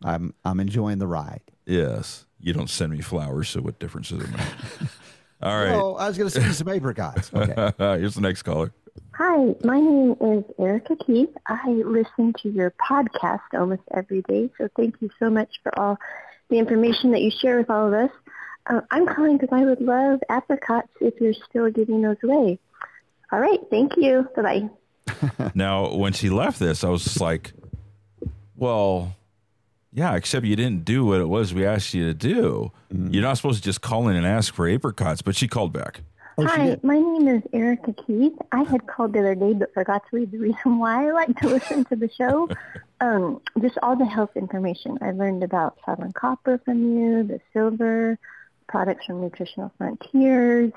I'm I'm enjoying the ride. Yes, you don't send me flowers, so what difference does it make? All right. Oh, I was going to send you some apricots. Okay. Here's the next caller. Hi, my name is Erica Keith. I listen to your podcast almost every day, so thank you so much for all the information that you share with all of us. Uh, I'm calling because I would love apricots if you're still giving those away. All right, thank you. Bye-bye. now, when she left this, I was just like, well, yeah, except you didn't do what it was we asked you to do. You're not supposed to just call in and ask for apricots, but she called back. Hi, my name is Erica Keith. I had called the other day but forgot to read the reason why I like to listen to the show. Um, just all the health information. I learned about Southern Copper from you, the silver, products from Nutritional Frontiers,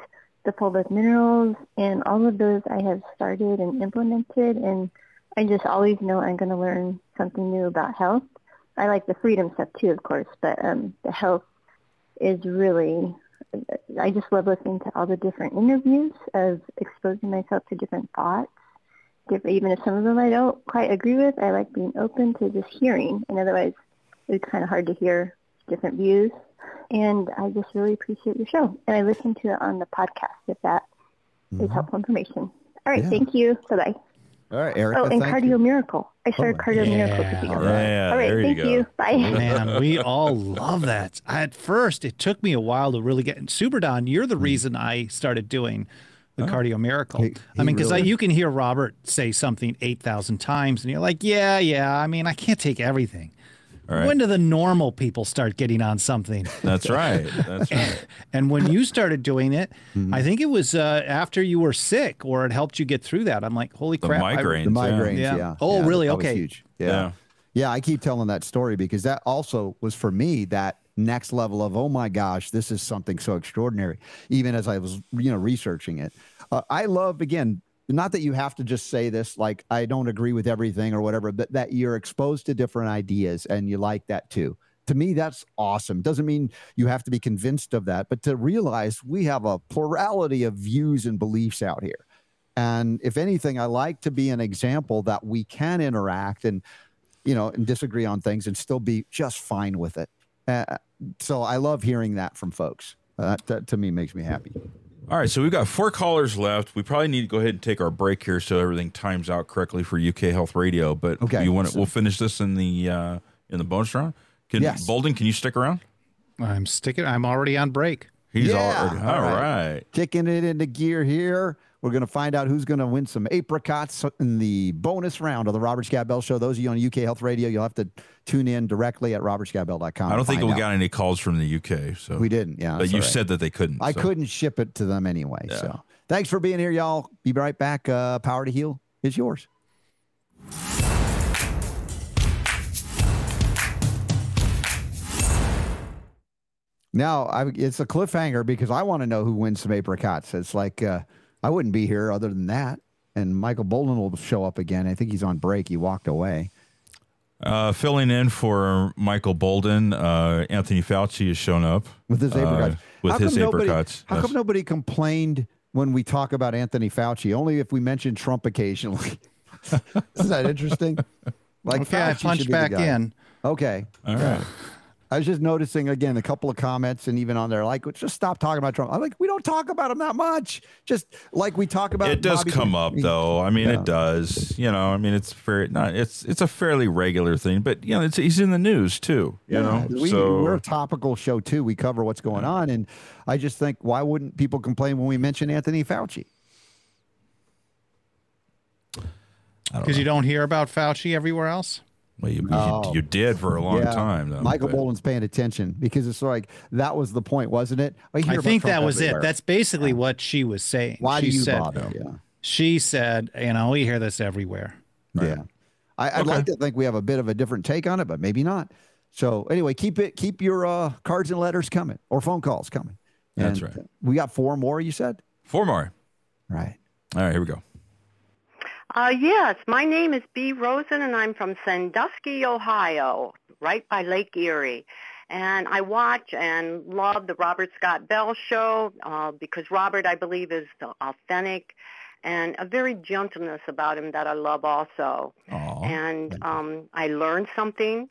the full of minerals, and all of those I have started and implemented. And I just always know I'm going to learn something new about health. I like the freedom stuff too, of course, but um, the health is really I just love listening to all the different interviews of exposing myself to different thoughts. Even if some of them I don't quite agree with, I like being open to just hearing. And otherwise, it's kind of hard to hear different views. And I just really appreciate your show. And I listen to it on the podcast if that is mm-hmm. helpful information. All right, Yeah. thank you. Bye bye. All right, Erica. Oh, and thank Cardio you. Miracle. I started Cardio Miracle Yeah, to all you. right. Yeah, All right, there you thank go. you. Bye. Man, we all love that. At first, it took me a while to really get. Super Don, you're the hmm. reason I started doing the Cardio Miracle. He- I mean, because really- you can hear Robert say something 8,000 times, and you're like, yeah, yeah. I mean, I can't take everything. All right. When do the normal people start getting on something? That's right. That's right. And when you started doing it, Mm-hmm. I think it was uh, after you were sick or it helped you get through that. I'm like, holy The crap. I- migraines. The yeah. migraines, yeah. Yeah. Oh, Yeah, really? that was Okay. huge. Yeah. Yeah. yeah. I keep telling that story because that also was for me that next level of, oh my gosh, this is something so extraordinary. Even as I was, you know, researching it. Uh, I love, again, not that you have to just say this, like, I don't agree with everything or whatever, but that you're exposed to different ideas and you like that too. To me, that's awesome. Doesn't mean you have to be convinced of that, but to realize we have a plurality of views and beliefs out here. And if anything, I like to be an example that we can interact and, you know, and disagree on things and still be just fine with it. Uh, so I love hearing that from folks. Uh, that, that to me makes me happy. All right, so we've got four callers left. We probably need to go ahead and take our break here so everything times out correctly for UK Health Radio. But Okay. you want to, we'll finish this in the uh, in the bonus round. Can Yes. Boldin, can you stick around? I'm sticking. I'm already on break. He's Yeah, already all all right. right. Kicking it into gear here. We're going to find out who's going to win some apricots in the bonus round of the Robert Scott Bell Show. Those of you on UK Health Radio, you'll have to tune in directly at robertscottbell.com. I don't think we out. got any calls from the UK. So We didn't, yeah, But you right. said that they couldn't. I so. couldn't ship it to them anyway. Yeah. So thanks for being here, y'all. Be right back. Uh, Power to Heal is yours. Now I, it's a cliffhanger because I want to know who wins some apricots. It's like uh, I wouldn't be here other than that. And Michael Boldin will show up again. I think he's on break. He walked away. Uh, filling in for Michael Boldin, uh, Anthony Fauci has shown up with his uh, apricots. with How his nobody- apricots. How Yes. come nobody complained when we talk about Anthony Fauci? Only if we mention Trump occasionally. Isn't that interesting? Like Okay, I Fauci should punched back in. Okay. All right. I was just noticing again a couple of comments and even on there like just stop talking about Trump. I'm like we don't talk about him that much. Just like we talk about It does Bobby- come up though. I mean, Yeah. it does. You know, I mean, it's fair. Not it's it's a fairly regular thing, but you know, it's he's in the news too. You Yeah, know, we, so we're a topical show too. We cover what's going on, and I just think why wouldn't people complain when we mention Anthony Fauci? Because you don't hear about Fauci everywhere else? Well, you, you- Oh. you, did for a long Yeah. time. Though, Michael but- Boldin's paying attention because it's like that was the point, wasn't it? hear I think Trump that was everywhere. it. That's basically what she was saying. Why she do you said, bother? Yeah. She said, you know, we hear this everywhere. Yeah. I, I'd like to think we have a bit of a different take on it, but maybe not. So anyway, keep it keep your uh, cards and letters coming or phone calls coming. That's right. We got four more, you said? Four more. Right. All right, here we go. Uh, yes, my name is Bee Rosen, and I'm from Sandusky, Ohio, right by Lake Erie. And I watch and love the Robert Scott Bell show uh, because Robert, I believe, is authentic and a very gentleness about him that I love also. And um, I learned something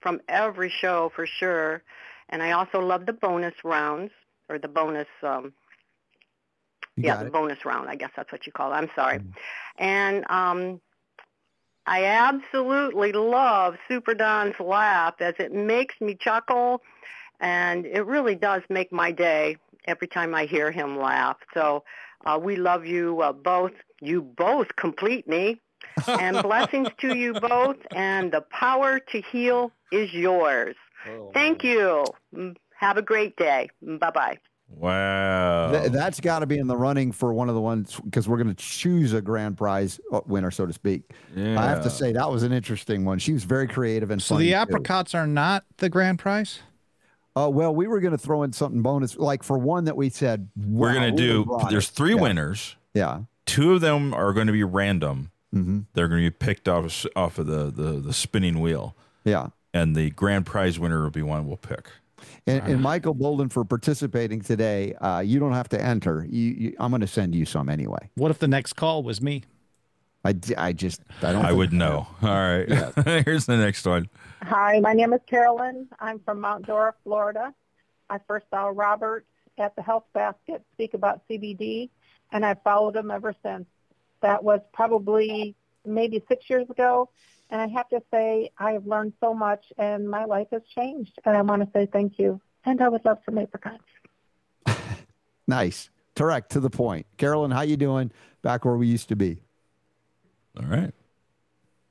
from every show for sure. And I also love the bonus rounds or the bonus um, yeah, got the it. bonus round. I guess that's what you call it. I'm sorry. And um, I absolutely love Super Don's laugh as it makes me chuckle, and it really does make my day every time I hear him laugh. So uh, we love you uh, both. You both complete me. and blessings to you both, and the power to heal is yours. Thank you. Mm, Have a great day. Bye bye. Wow. Th- that's got to be in the running for one of the ones because we're going to choose a grand prize uh, winner, so to speak. I have to say that was an interesting one. She was very creative and So funny, the too. apricots are not the grand prize? Uh, well, we were going to throw in something bonus, like for one that we said We're gonna do. would've There's three Yeah. winners. Yeah. Two of them are going to be random. Mhm. They're going to be picked off off of the, the the spinning wheel. Yeah. And the grand prize winner will be one we'll pick. And, and Michael Boldin for participating today. Uh, you don't have to enter. You, you, I'm going to send you some anyway. What if the next call was me? I just I don't. I think- would know. All right. Here's the next one. Hi, my name is Carolyn. I'm from Mount Dora, Florida. I first saw Robert at the Health Basket speak about CBD, and I've followed him ever since. That was probably maybe six years ago, and I have to say I have learned so much, and my life has changed. And I want to say thank you. And I would love some apricots. Nice, direct to the point. Carolyn, how you doing? Back where we used to be. All right.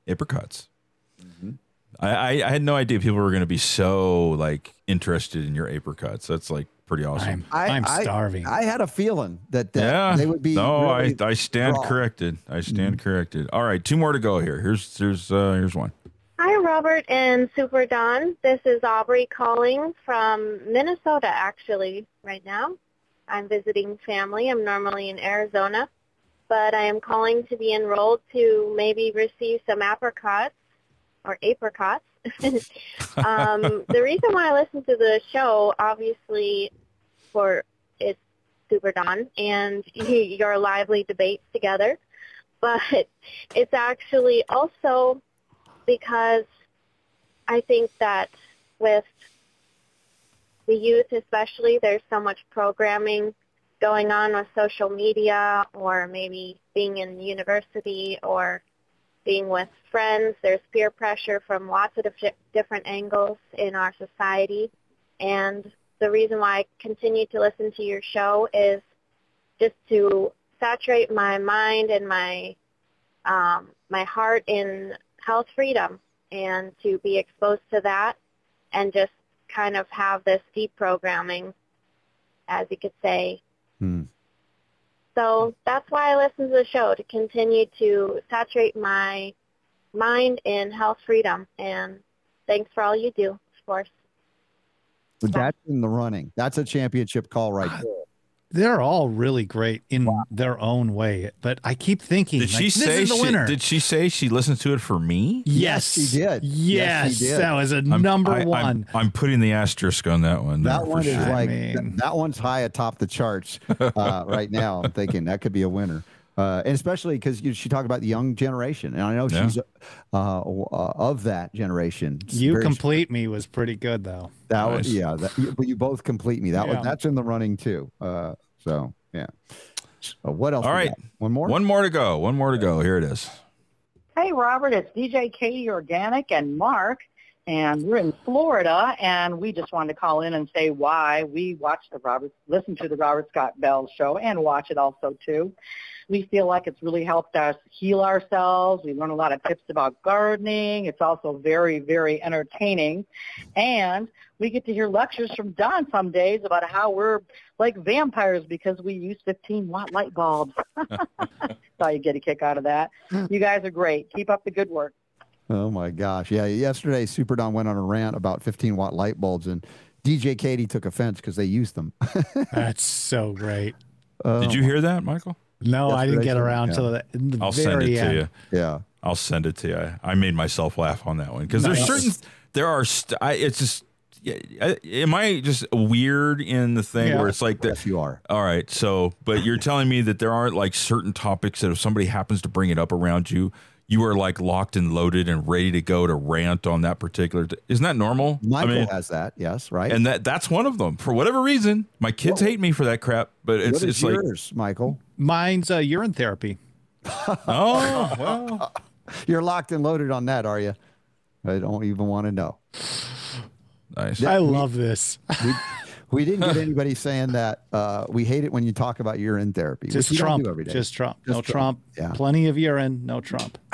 Apricots. Mm-hmm. I, I, I had no idea people were going to be so like interested in your apricots. That's like pretty awesome. I'm, I- I, had a feeling that, that yeah, they would be. No, really I I stand raw. corrected. I stand corrected. All right, two more to go here. Here's here's uh, here's one. Hi, Robert and Super Don. This is Aubrey calling from Minnesota, actually, right now. I'm visiting family. I'm normally in Arizona, but I am calling to be enrolled to maybe receive some apricots or apricots. um, the reason why I listen to the show, obviously, for it's Super Don and your lively debates together, but it's actually also because I think that with the youth especially, there's so much programming going on with social media or maybe being in university or being with friends. There's peer pressure from lots of dif- different angles in our society. And the reason why I continue to listen to your show is just to saturate my mind and my um, my heart in health freedom and to be exposed to that and just kind of have this deprogramming, as you could say. Hmm. So that's why I listen to the show to continue to saturate my mind in health freedom. And thanks for all you do, of course. That's in the running. That's a championship call right there. They're all really great in their own way, but I keep thinking, Did she like, this say is the she, winner. did she say she listens to it for me? Yes, she did. Yes, she did. that was a I'm- number I- I'm- one. I'm, putting the asterisk on that one. That there for one is sure. like th- that one's high atop the charts uh, right now. I'm thinking that could be a winner, uh, and especially because she talked about the young generation, and I know Yeah. she's uh, uh, of that generation. It's you very- complete me was pretty good though. That was yeah, that, you, but you both complete me. That Yeah. was that's in the running too. Uh, so yeah. What else? All we right. got? one more. One more to go. One more to go. Here it is. Hey, Robert, it's DJ Katie Organic and Mark, and we're in Florida, and we just wanted to call in and say why we watch the Robert, listen to the Robert Scott Bell show, and watch it also too. We feel like it's really helped us heal ourselves. We learn a lot of tips about gardening. It's also very, very entertaining, and we get to hear lectures from Don some days about how we're like vampires because we use 15 watt light bulbs. Thought you'd get a kick out of that. You guys are great. Keep up the good work. Oh my gosh! Yeah, yesterday Super Don went on a rant about 15 watt light bulbs, and DJ Katie took offense because they used them. That's so great. Did you um, hear that, Michael? No, I didn't get around yeah. to the, in the I'll very send it end. to you. Yeah. I'll send it to you. I, I made myself laugh on that one because there's certain there are st- I, it's just yeah, I- am I just weird in the thing Yeah. where it's like that Yes, you are. all right so but you're telling me that there aren't like certain topics that if somebody happens to bring it up around you you are like locked and loaded and ready to go to rant on that particular t- isn't that normal Michael I mean has that. Yes, right. and that that's one of them for whatever reason my kids hate me for that crap but it's what is it's like yours, Michael? Mine's uh, urine therapy. oh well You're locked and loaded on that, are you? I don't even want to know. nice I love this. We, we didn't get anybody saying that uh, we hate it when you talk about urine therapy. Just which you don't Trump. do every day. Just Trump. Just no Trump. Yeah. Plenty of urine. No Trump.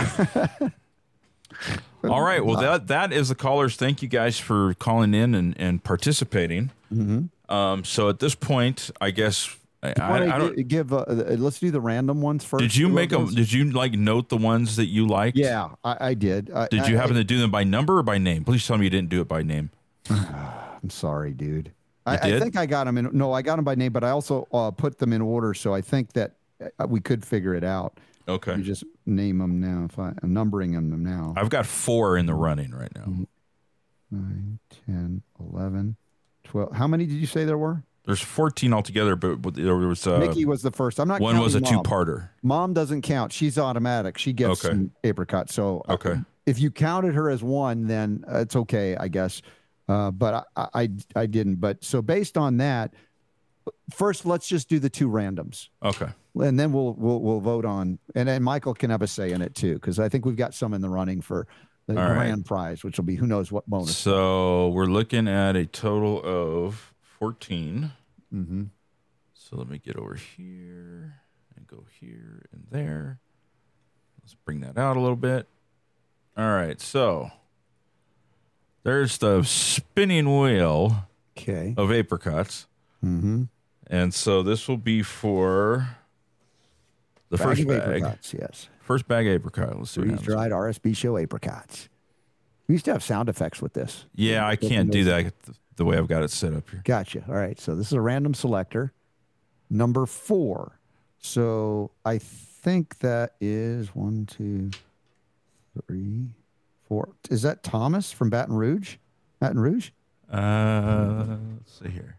All right. Well, that that is the callers. Thank you guys for calling in and, and participating. Mm-hmm. Um, so at this point, I guess I, I, I don't. give. Uh, let's do the random ones first. Did you make them? Did you like note the ones that you liked? Yeah, I, I did. I, Did you I, happen to do them by number or by name? Please tell me you didn't do it by name. I'm sorry, dude. I, I think I got them in. No, I got them by name, but I also uh, put them in order, so I think that uh, we could figure it out. Okay. You just name them now. If I, I'm numbering them now. I've got four in the running right now. Mm-hmm. 9, 10, 11, 12. How many did you say there were? there's 14 altogether, but there was uh, Mickey was the first. I'm not. one was a two-parter. Mom doesn't count. She's automatic. She gets Okay. apricot. So uh, Okay. if you counted her as one, then uh, it's okay, I guess. Uh, but I, I I didn't. But so based on that, first let's just do the two randoms, Okay. and then we'll we'll we'll vote on. And then Michael can have a say in it too, because I think we've got some in the running for the All right. grand prize, which will be who knows what bonus. So we're looking at a total of 14. Mm-hmm. So let me get over here and go here and there. Let's bring that out a little bit. All right. So there's the spinning wheel Okay. of apricots. Mm-hmm. And so this will be for the Bag first of bag. apricots, yes. First bag apricot. Let's see Freeze dried RSB show apricots. We used to have sound effects with this. Yeah, I can't do that the way I've got it set up here. Gotcha. All right. So this is a random selector. Number four. So I think that is one, two, three, four. Is that Thomas from Baton Rouge? Baton Rouge? Uh, let's see here.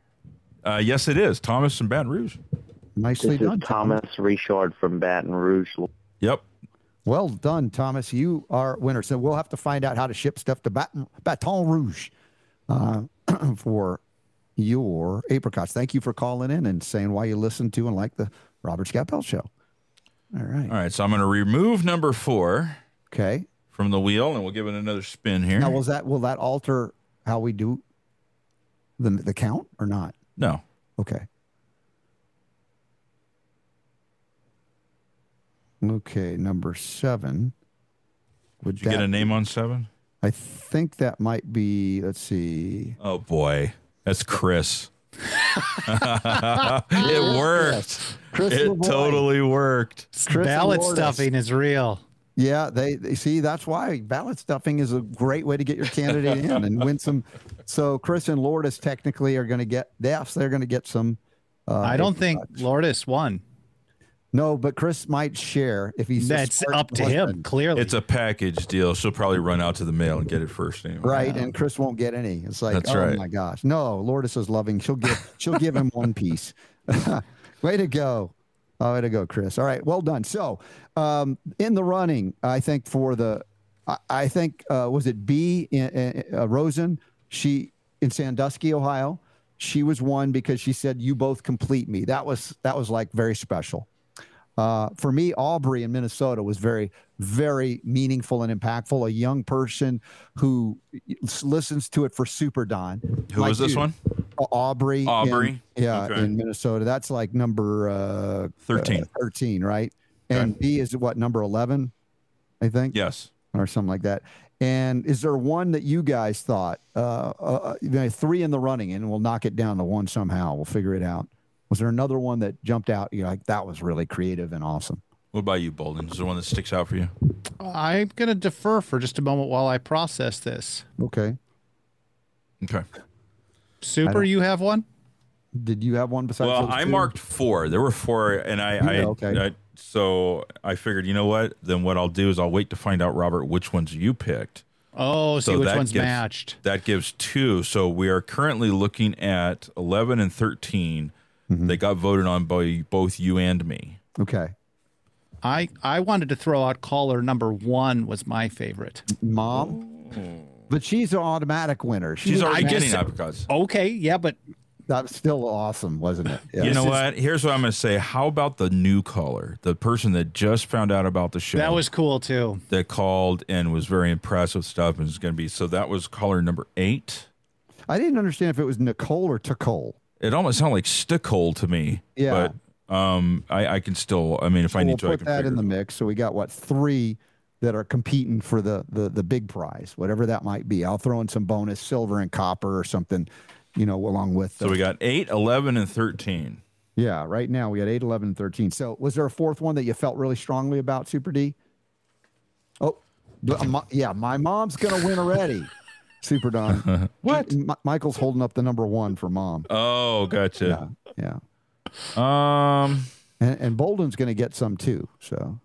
Uh, yes, it is. Thomas from Baton Rouge. Nicely this done. is Thomas Richard from Baton Rouge. Yep. Well done, Thomas. You are winner. So we'll have to find out how to ship stuff to Baton, Baton Rouge uh, for your apricots. Thank you for calling in and saying why you listen to and like the Robert Scott Bell show. All right. All right. So I'm going to remove number four. Okay. From the wheel, and we'll give it another spin here. Now, will that will that alter how we do the the count or not? No. Okay. Okay, number seven. Would Did you get a name on seven? I think that might be. Let's see. Oh boy, that's Chris. it worked. Chris it LaVoy. totally worked. Chris Ballot Lourdes. stuffing is real. Yeah, they, they see that's why ballot stuffing is a great way to get your candidate in and win some. So Chris and Lourdes technically are going to get yes, they're going to get some. Uh, I don't think Lourdes won. No, but Chris might share if he's a That's smart up to him, clearly. It's a package deal. She'll probably run out to the mail and get it first anyway. Right, and Chris won't get any. It's like, That's oh right. my gosh, no. Lourdes is loving. She'll give. She'll give him one piece. way to go, oh, way to go, Chris. All right, well done. So, um, in the running, I think for the, I, I think uh, was it B in, in, uh, Rosen? She in Sandusky, Ohio. She was one because she said, "You both complete me." That was that was like very special. Uh, for me, Aubrey in Minnesota was very, very meaningful and impactful. A young person who listens to it for Super Don. Who was this one? Au- Aubrey. in- Aubrey? yeah, Okay. in Minnesota. That's like number uh, 13. uh, 13, right? And B is what, number 11, I think? Yes. Or something like that. And is there one that you guys thought, uh, uh, you know, three in the running, and we'll knock it down to one somehow? We'll figure it out. Was there another one that jumped out? You're like, that was really creative and awesome. What about you, Boldin? Is there one that sticks out for you? I'm going to defer for just a moment while I process this. Okay. Okay. Super, you have one? Did you have one besides? Well, those I two? marked four. There were four, and I, I, okay. I, so I figured, you know what? Then what I'll do is I'll wait to find out, Robert, which ones you picked. Oh, see which that one's gives- matched. That gives two. So we are currently looking at eleven and 13 Mm-hmm. They got voted on by both you and me. Okay. I I wanted to throw out caller number one was my favorite. Mom, but she's an automatic winner. She's already I getting just- apricots. Okay, yeah, but that's still awesome, wasn't it? You know what? Here's what I'm going to say. How about the new caller, the person that just found out about the show? that was cool too. that called and was very impressed with stuff and is going to be. So that was caller number eight. I didn't understand if it was Nicole or Nicole. It almost sounded like Stickole to me. Yeah. But um, I, I can still. I mean, if I we'll need to, I put can that in the mix. So we got what three that are competing for the the the big prize, whatever that might be. I'll throw in some bonus silver and copper or something, you know, along with. So we got 8, 11, and 13. Yeah, right now we got 8, 11, and 13. So was there a fourth one that you felt really strongly about, Super D? Oh, uh, yeah, my mom's going to win already, Super Don. what? Michael's holding up the number one for mom. Oh, gotcha. Yeah. Um, and, and Boldin's going to get some too. So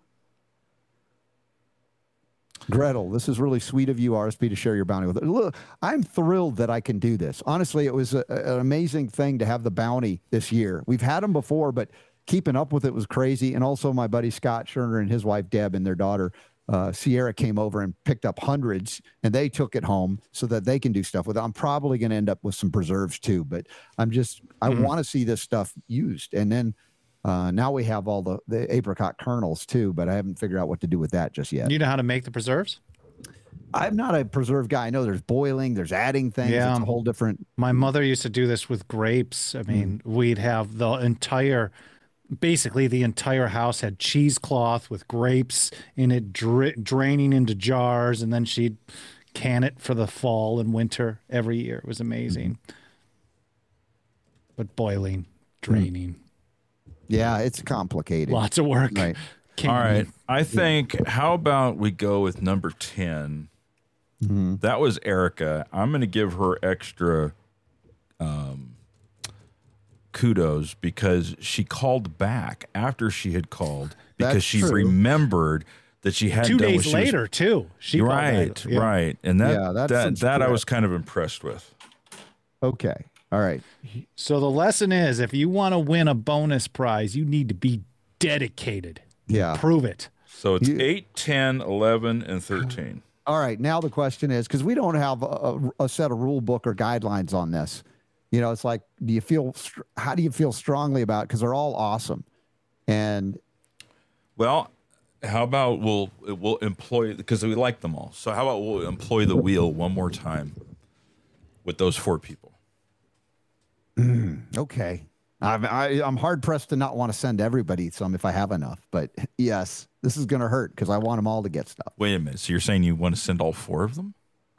Gretel, this is really sweet of you, RSB, to share your bounty with us. Look, I'm thrilled that I can do this. Honestly, it was a, an amazing thing to have the bounty this year. We've had them before, but keeping up with it was crazy. And also, my buddy Scott Scherner and his wife Deb and their daughter uh, Sierra came over and picked up hundreds, and they took it home so that they can do stuff with it. I'm probably going to end up with some preserves too, but I'm just I Mhm. want to see this stuff used, and then. Uh, now we have all the, the apricot kernels too, but I haven't figured out what to do with that just yet. You know how to make the preserves? I'm not a preserve guy. I know there's boiling, there's adding things. Yeah. It's a whole different. My mother used to do this with grapes. I mean, we'd have the entire, basically the entire house had cheesecloth with grapes in it, dra- draining into jars, and then she'd can it for the fall and winter every year. It was amazing. But boiling, draining, Yeah, it's complicated. lots of work. Right. All right. I think, how about we go with number 10? Mm-hmm. That was Erica. I'm going to give her extra um, kudos because she called back after she had called because That's she true. remembered that she had Two done what days she was- later, too. She right. Yeah. right, and that Yeah, that's that that I was kind of impressed with. Okay. All right. So the lesson is if you want to win a bonus prize, you need to be dedicated. Yeah. Prove it. So it's 8, 10, 11, and 13. All right. Now the question is because we don't have a, a, a set of rule book or guidelines on this. You know, it's like, do you feel, how do you feel strongly about Because they're all awesome. And Well, how about we'll we'll employ because we like them all. So how about we'll employ the wheel one more time with those four people. Okay. I'm, I, I'm hard pressed to not want to send everybody some if I have enough. But yes, this is going to hurt because I want them all to get stuff. Wait a minute. So you're saying you want to send all four of them?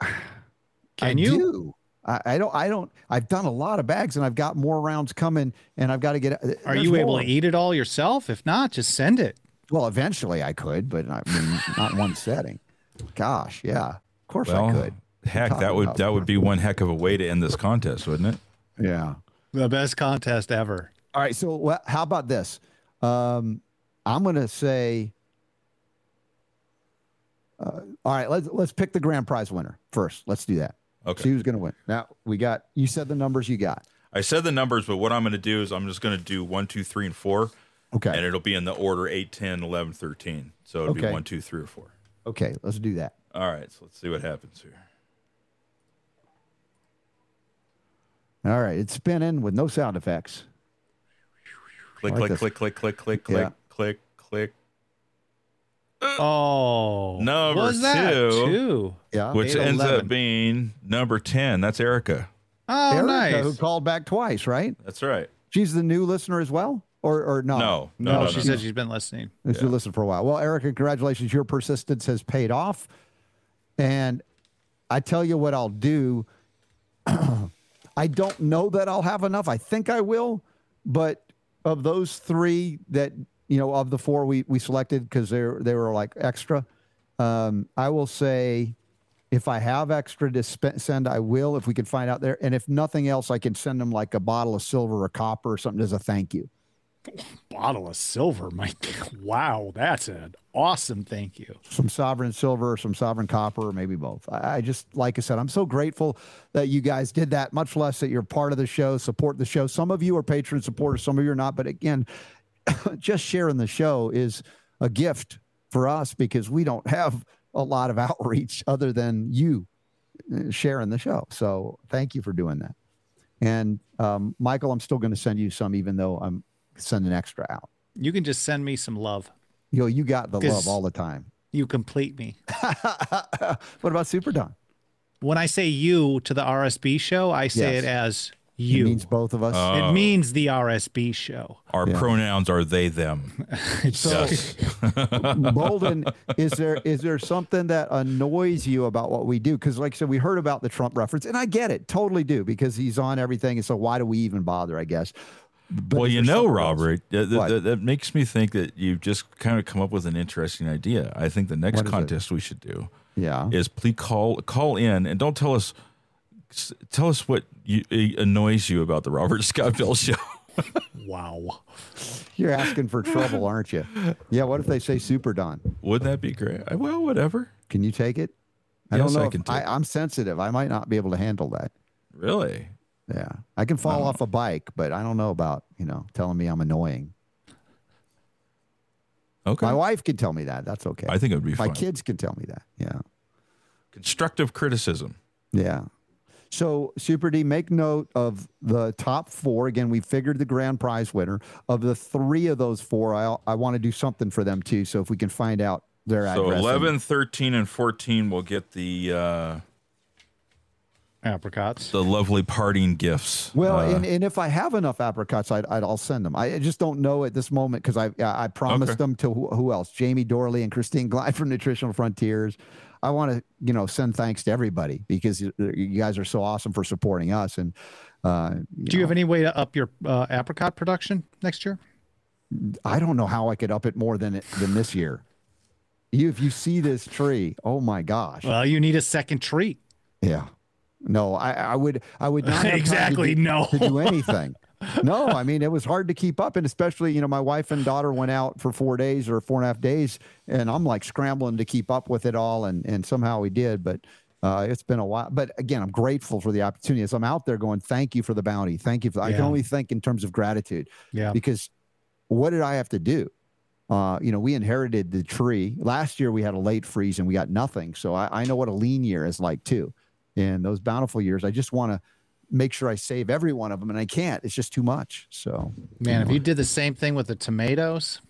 I do. I, I don't. I don't. I've done a lot of bags, and I've got more rounds coming, and I've got to get. Uh, Are there's you able to eat it all yourself? If not, just send it. Well, eventually I could, but I mean, not one setting. Gosh, yeah, of course Well, I could. Heck, that would that would be one heck of a way to end this contest, wouldn't it? Yeah. The best contest ever. All right. So, wha- how about this? Um, I'm going to say. Uh, all right. Let's let's pick the grand prize winner first. Let's do that. Okay. See who's going to win. Now we got. You said the numbers you got. I said the numbers, but what I'm going to do is I'm just going to do one, two, three, and four. Okay. And it'll be in the order 8, 10, 11, 13. So it'll be Okay. one, two, three, or four. Okay. Let's do that. All right. So let's see what happens here. All right. It's spinning with no sound effects. Click, I like click, this. click, click, click, click, click, Yeah. click, click. Oh, Number was that two, two? Yeah. which ends 11. up being number 10. That's Erica. Oh, nice. Erica, nice. who called back twice, right? That's right. She's the new listener as well, or or no? No, No, no, no, she no. said she's been listening. She's been for a while. Well, Erica, congratulations. Your persistence has paid off. And I tell you what I'll do. I don't know that I'll have enough. I think I will, but of those three that you know, of the four we we selected because they they were like extra, um, I will say if I have extra to send, I will. If we can find out there, and if nothing else, I can send them like a bottle of silver or copper or something as a thank you. Bottle of silver. My wow, that's an awesome thank you. some sovereign silver, some sovereign copper, maybe both. I, I just, like I said, I'm so grateful that you guys did that, much less that you're part of the show, support the show. Some of you are patron supporters, some of you are not. But again, just sharing the show is a gift for us because we don't have a lot of outreach other than you uh, sharing the show. So thank you for doing that. And um, Michael, I'm still going to send you some, even though I'm sending extra out. You can just send me some love. Yo, you got the love all the time. You complete me. What about Super Don? When I say you to the RSB show, I say Yes. it as It you. means both of us. Oh. It means the RSB show. Our Yeah. pronouns are they, them. So, Boldin, is there is there something that annoys you about what we do? Because, like I said, we heard about the Trump reference, and I get it, totally do, because he's on everything, and so why do we even bother? I guess. But well, you know. Robert, that, that- that- that makes me think that you've just kind of come up with an interesting idea. I think the next What is it? contest we should do Yeah. is please call call in and don't tell us tell us what you, uh, annoys you about the Robert Scott Bell show. Wow. You're asking for trouble, aren't you? Yeah. What if they say Super Don? Wouldn't that be great? Well, whatever. Can you take it? I Yes, don't know. I can take I, I'm sensitive. I might not be able to handle that. Really? Yeah, I can fall off a bike, but I don't know about you know telling me I'm annoying. Okay. My wife can tell me that. That's okay. I think it would be My kids can tell me that. Yeah. Constructive criticism. Yeah. So, Super D, make note of the top four. Again, we figured the grand prize winner. Of the three of those four, I, I want to do something for them too. So, if we can find out their So address. and- 11, 13, and 14 will get the uh, apricots, the lovely parting gifts. Well, Uh, and, and if I have enough apricots, I'd, I'd I'll send them. I just don't know at this moment because I I promised Okay. them to who, who else? Jamie Dorley and Christine Glide from Nutritional Frontiers. I want to you know send thanks to everybody because you, you guys are so awesome for supporting us. And uh, Do you have any way to up your uh, apricot production next year? I don't know how I could up it more than it, than this year. You, if you see this tree, oh my gosh! Well, you need a second tree. Yeah. No, I, I would I would not to Exactly, do- no. to do anything. No, I mean it was hard to keep up, and especially you know my wife and daughter went out for four days or four and a half days, and I'm like scrambling to keep up with it all, and and somehow we did, but. Uh, it's been a while, but again, I'm grateful for the opportunity. As I'm out there going, thank you for the bounty. Thank you. For, I can only think in terms of gratitude. Yeah. Because what did I have to do? Uh, you know, we inherited the tree. Last year we had a late freeze and we got nothing. So I, I know what a lean year is like too. And those bountiful years, I just want to make sure I save every one of them, and I can't. It's just too much. So Man, if you did the same thing with the tomatoes,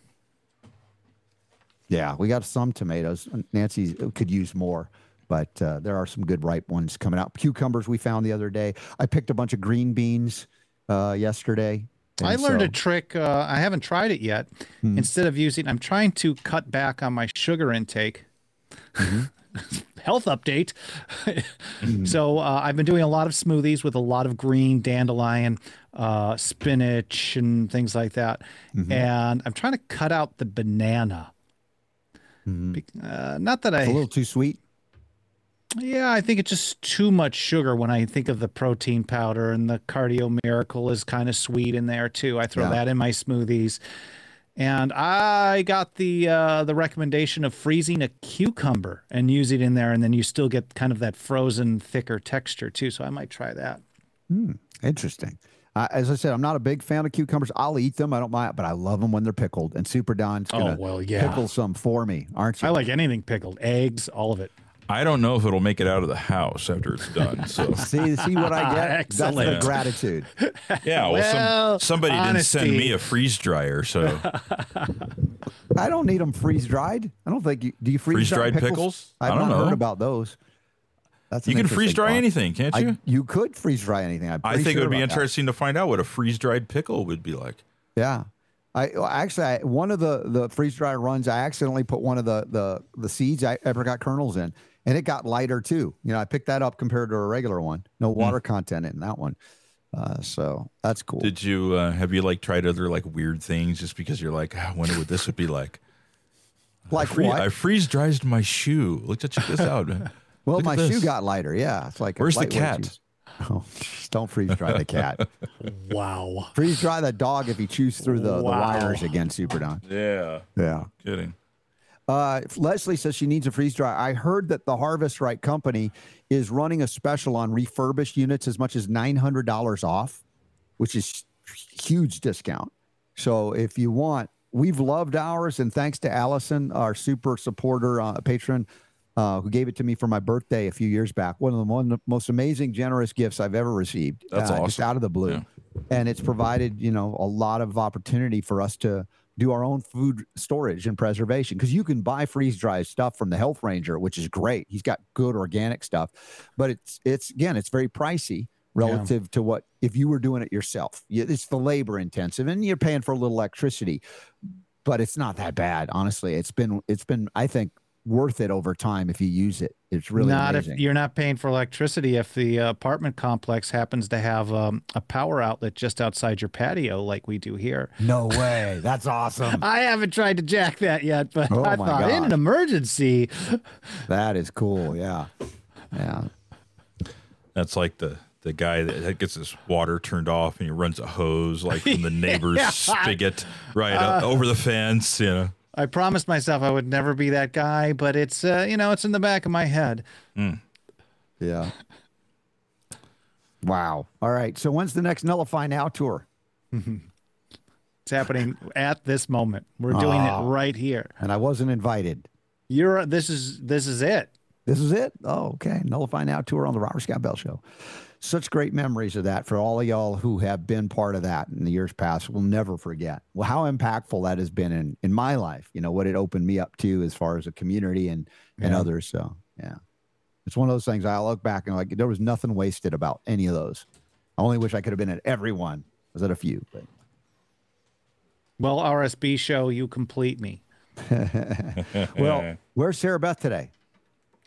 yeah, we got some tomatoes. Nancy could use more, but uh, there are some good ripe ones coming out. Cucumbers we found the other day. I picked a bunch of green beans uh, yesterday. I learned so- a trick. Uh, I haven't tried it yet. Hmm. Instead of using, I'm trying to cut back on my sugar intake. Mm-hmm. Health update. So uh, I've been doing a lot of smoothies with a lot of green dandelion, uh, spinach, and things like that. Mm-hmm. And I'm trying to cut out the banana. Be- Uh, not that I. Mm-hmm. It's a little too sweet. Yeah, I think it's just too much sugar when I think of the protein powder and the cardio miracle is kind of sweet in there too. I throw Yeah. that in my smoothies. And I got the uh, the recommendation of freezing a cucumber and use it in there, and then you still get kind of that frozen, thicker texture too. So I might try that. Hmm, interesting. Uh, as I said, I'm not a big fan of cucumbers. I'll eat them. I don't mind, but I love them when they're pickled. And Super Don's Oh, gonna well, yeah. pickle some for me, aren't you? I like anything pickled, eggs, all of it. I don't know if it'll make it out of the house after it's done. So see, see what I get. That's the Excellent. gratitude. yeah, well, Well, some, somebody didn't send me a freeze dryer, so I don't need them freeze dried. I don't think you do. You freeze Freeze-dried pickles? I've I don't not heard know. about those. That's You can freeze dry thought. anything, can't I- you? you could freeze dry anything. I'm I pretty think it would be about that. interesting to find out what a freeze dried pickle would be like. Yeah. I actually I, one of the the freeze dry runs I accidentally put one of the the the seeds I ever got kernels in and it got lighter too. You know, I picked that up compared to a regular one. No water content in that one. Uh, so that's cool. Did you uh, have you like tried other like weird things just because you're like, "Ah, I wonder what this would be like? Like I, free- what? I freeze dried my shoe. Look, check this out. well, Look my shoe got lighter. Yeah, it's like Where's the cat? juice. Oh, don't freeze dry the cat. Wow. freeze dry the dog if he chews through the, the wires again, Super Don. Yeah. Yeah. Kidding. Uh, Leslie says she needs a freeze dry. I heard that the Harvest Right Company is running a special on refurbished units as much as nine hundred dollars off, which is huge discount. So if you want, we've loved ours, and thanks to Allison, our super supporter, uh, patron, uh, who gave it to me for my birthday a few years back. One of the one, most amazing, generous gifts I've ever received. That's uh, Just awesome. out of the blue, Yeah. and it's provided you know a lot of opportunity for us to do our own food storage and preservation because you can buy freeze dried stuff from the health ranger which is great. He's got good organic stuff but it's it's again it's very pricey relative to what if you were doing it yourself. It's the labor intensive and you're paying for a little electricity but it's not that bad honestly. It's been it's been i think worth it over time if you use it it's really not amazing if you're not paying for electricity. If the uh, apartment complex happens to have um, a power outlet just outside your patio, like we do here. no way that's awesome I haven't tried to jack that yet, but Oh I my thought in an emergency. that is cool yeah yeah That's like the the guy that gets his water turned off and he runs a hose like from the neighbor's Yeah. spigot right up Uh, over the fence. You know, I promised myself I would never be that guy, but it's uh, you know it's in the back of my head. Yeah. Wow. All right. So when's the next Nullify Now tour? It's happening at this moment. We're doing Ah. it right here. And I wasn't invited. You're this is this is it. This is it. Oh, okay. Nullify Now tour on the Robert Scott Bell Show. Such great memories of that for all of y'all who have been part of that in the years past. We'll never forget. Well, how impactful that has been in in my life. You know what it opened me up to as far as a community and and Yeah. others. So yeah, it's one of those things. I look back and like there was nothing wasted about any of those. I only wish I could have been at every one. I was at a few, but Well, RSB show, you complete me. well, where's Sarah Beth today?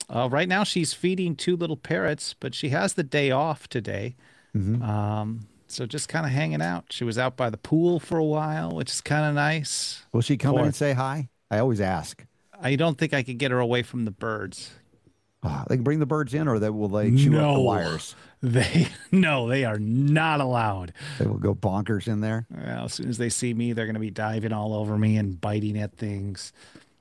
Uh, right now, she's feeding two little parrots, but she has the day off today. Mm-hmm. Um, so just kind of hanging out. She was out by the pool for a while, which is kind of nice. Will she come in and say hi? I always ask. I don't think I could get her away from the birds. Ah, they can bring the birds in, or they will they chew up the No. wires. They no, they are not allowed. They will go bonkers in there. Well, as soon as they see me, they're going to be diving all over me and biting at things.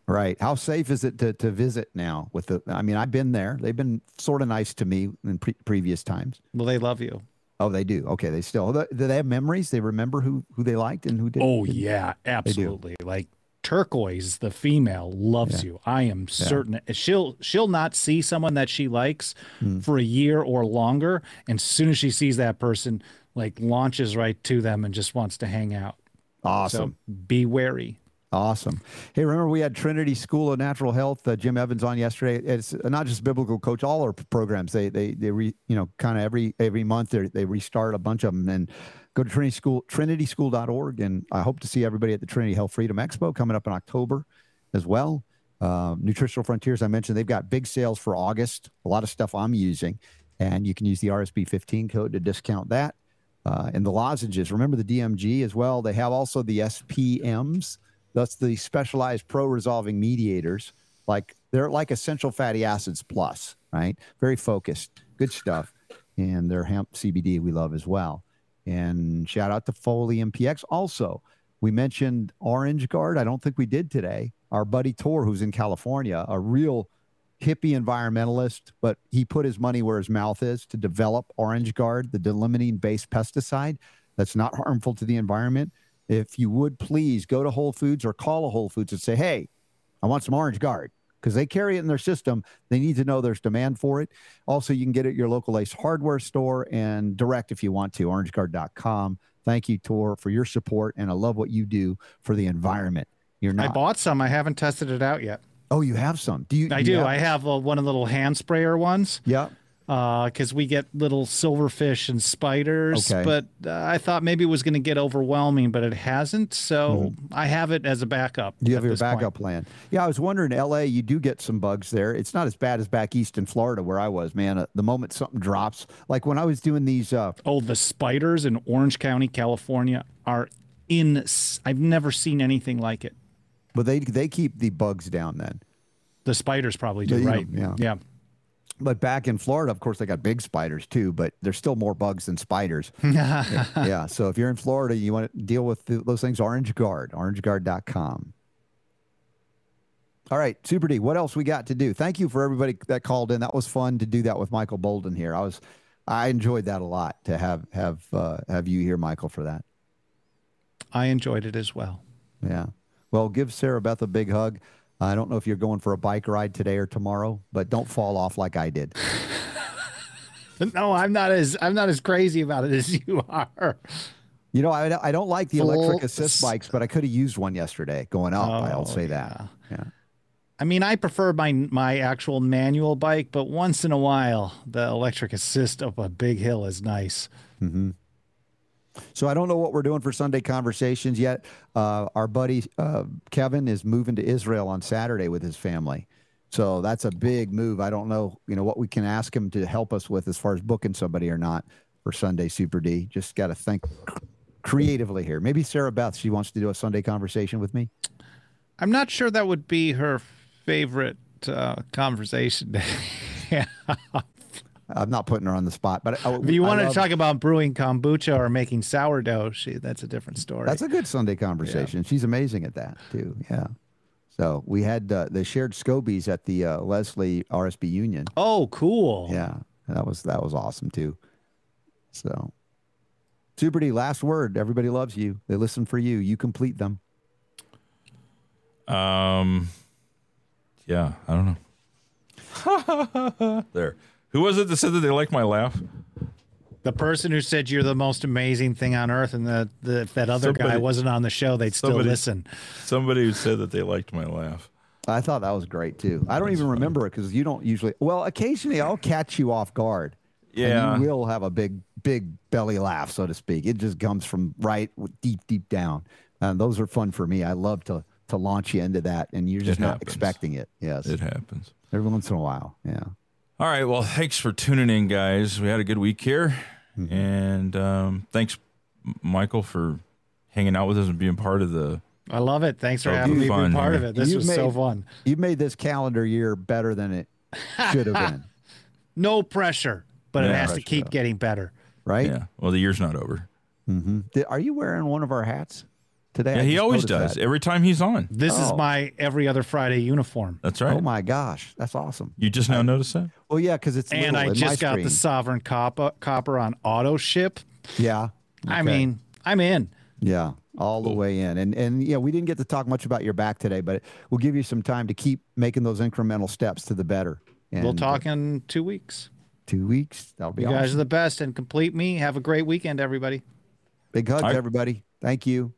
Right. How safe is it to, to visit now? With the, I mean, I've been there. They've been sort of nice to me in pre- previous times. Well, they love you. Oh, they do. Okay, they still. Do they have memories? They remember who who they liked and who didn't. Oh didn't? yeah, absolutely. Like turquoise, the female loves Yeah. you. I am certain she'll she'll not see someone that she likes Hmm. for a year or longer, and as soon as she sees that person, like launches right to them and just wants to hang out. Awesome. So be wary. Awesome. Hey, remember we had Trinity School of Natural Health, uh, Jim Evans on yesterday. It's not just biblical coach, all our programs. They they they re, you know kind of every every month they they restart a bunch of them and go to Trinity School trinityschool.org and I hope to see everybody at the Trinity Health Freedom Expo coming up in October as well. Uh, Nutritional Frontiers, I mentioned they've got big sales for August. A lot of stuff I'm using, and you can use the RSB 15 code to discount that. Uh, and the lozenges, remember the DMG as well. They have also the SPMs. That's the specialized pro resolving mediators. Like they're like essential fatty acids plus, right? Very focused, good stuff. And they're hemp CBD we love as well. And shout out to Foley MPX. Also, we mentioned Orange Guard. I don't think we did today. Our buddy Tor, who's in California, a real hippie environmentalist, but he put his money where his mouth is to develop Orange Guard, the d-limonene based pesticide that's not harmful to the environment. If you would please go to Whole Foods or call a Whole Foods and say, hey, I want some Orange Guard because they carry it in their system. They need to know there's demand for it. Also, you can get it at your local Ace hardware store and direct if you want to, orangeguard.com. Thank you, Tor, for your support. And I love what you do for the environment. You're not. I bought some. I haven't tested it out yet. oh, you have some. Do you? I do. have- I have uh, one of the little hand sprayer ones. Yeah. Because we get little silverfish and spiders, Okay. but uh, I thought maybe it was going to get overwhelming, but it hasn't. So I have it as a backup. You have your this point. backup plan? Yeah, I was wondering, LA, you do get some bugs there. It's not as bad as back east in Florida where I was, man. Uh, the moment something drops, like when I was doing these, uh, Oh, the spiders in Orange County, California, are in. I've never seen anything like it. but they they keep the bugs down then. The spiders probably do, know, right? yeah. yeah. But back in Florida, of course, they got big spiders too, but there's still more bugs than spiders. yeah, yeah. So if you're in Florida, you want to deal with those things, Orange Guard, orangeguard.com. All right, Super D, what else we got to do? Thank you for everybody that called in. That was fun to do that with Michael Boldin here. I was, I enjoyed that a lot to have have uh, have you here, Michael, for that. I enjoyed it as well. Yeah. Well, give Sarah Beth a big hug. I don't know if you're going for a bike ride today or tomorrow, but don't fall off like I did. No, I'm not as I'm not as crazy about it as you are. You know, I, I don't like the Full electric assist bikes, but I could have used one yesterday going up. I'll Oh, say that. Yeah. I mean, I prefer my my actual manual bike, but once in a while, the electric assist up a big hill is nice. hmm So I don't know what we're doing for Sunday conversations yet. Uh, our buddy uh, Kevin is moving to Israel on Saturday with his family. So that's a big move. I don't know, you know, what we can ask him to help us with as far as booking somebody or not for Sunday Super D. Just got to think creatively here. Maybe Sarah Beth, she wants to do a Sunday conversation with me. I'm not sure that would be her favorite uh, conversation. I'm not putting her on the spot, but I, If you I wanted love- to talk about brewing kombucha or making sourdough, she, that's a different story. That's a good Sunday conversation. She's amazing at that too. Yeah. So we had uh, they shared scobies at the uh, Leslie RSB Union. Oh, cool. Yeah, that was that was awesome too. So, Super D, last word. Everybody loves you. They listen for you. You complete them. Um, yeah, I don't know. there. Who was it that said that they liked my laugh? The person who said you're the most amazing thing on earth, and that the, if that other guy wasn't on the show, they'd still somebody- listen. Somebody who said that they liked my laugh. I thought that was great too. I don't even remember it because you don't usually. Well, occasionally I'll catch you off guard. and Yeah. you will have a big, big belly laugh, so to speak. It just comes from right deep, deep down, and those are fun for me. I love to to launch you into that, and you're just It not happens. expecting it. Yes, It happens. every once in a while. Yeah. All right. Well, thanks for tuning in, guys. We had a good week here. Mm-hmm. And um, thanks, Michael, for hanging out with us and being part of the. I love it. Thanks for Oh, having me be fun part here. of it. This You've was so fun. You've made this calendar year better than it should have been, No pressure, but it Yeah. has to Pressure, keep getting better. right? Yeah. Well, the year's not over. hmm Are you wearing one of our hats today? Yeah, he always does. that. Every time he's on. This is Oh. my every other Friday uniform. That's right. Oh my gosh, that's awesome. You just now noticed that? Well, yeah, because it's And little I just got screen. the Sovereign copper, uh, copper on auto ship. Yeah. I mean, I'm in. Yeah, all the way in. And and yeah, we didn't get to talk much about your back today, but we'll give you some time to keep making those incremental steps to the better. And we'll talk in two weeks. two weeks. That'll be You guys are the best and complete me. Have a great weekend, everybody. Big hugs, All right. everybody. Thank you. Bye.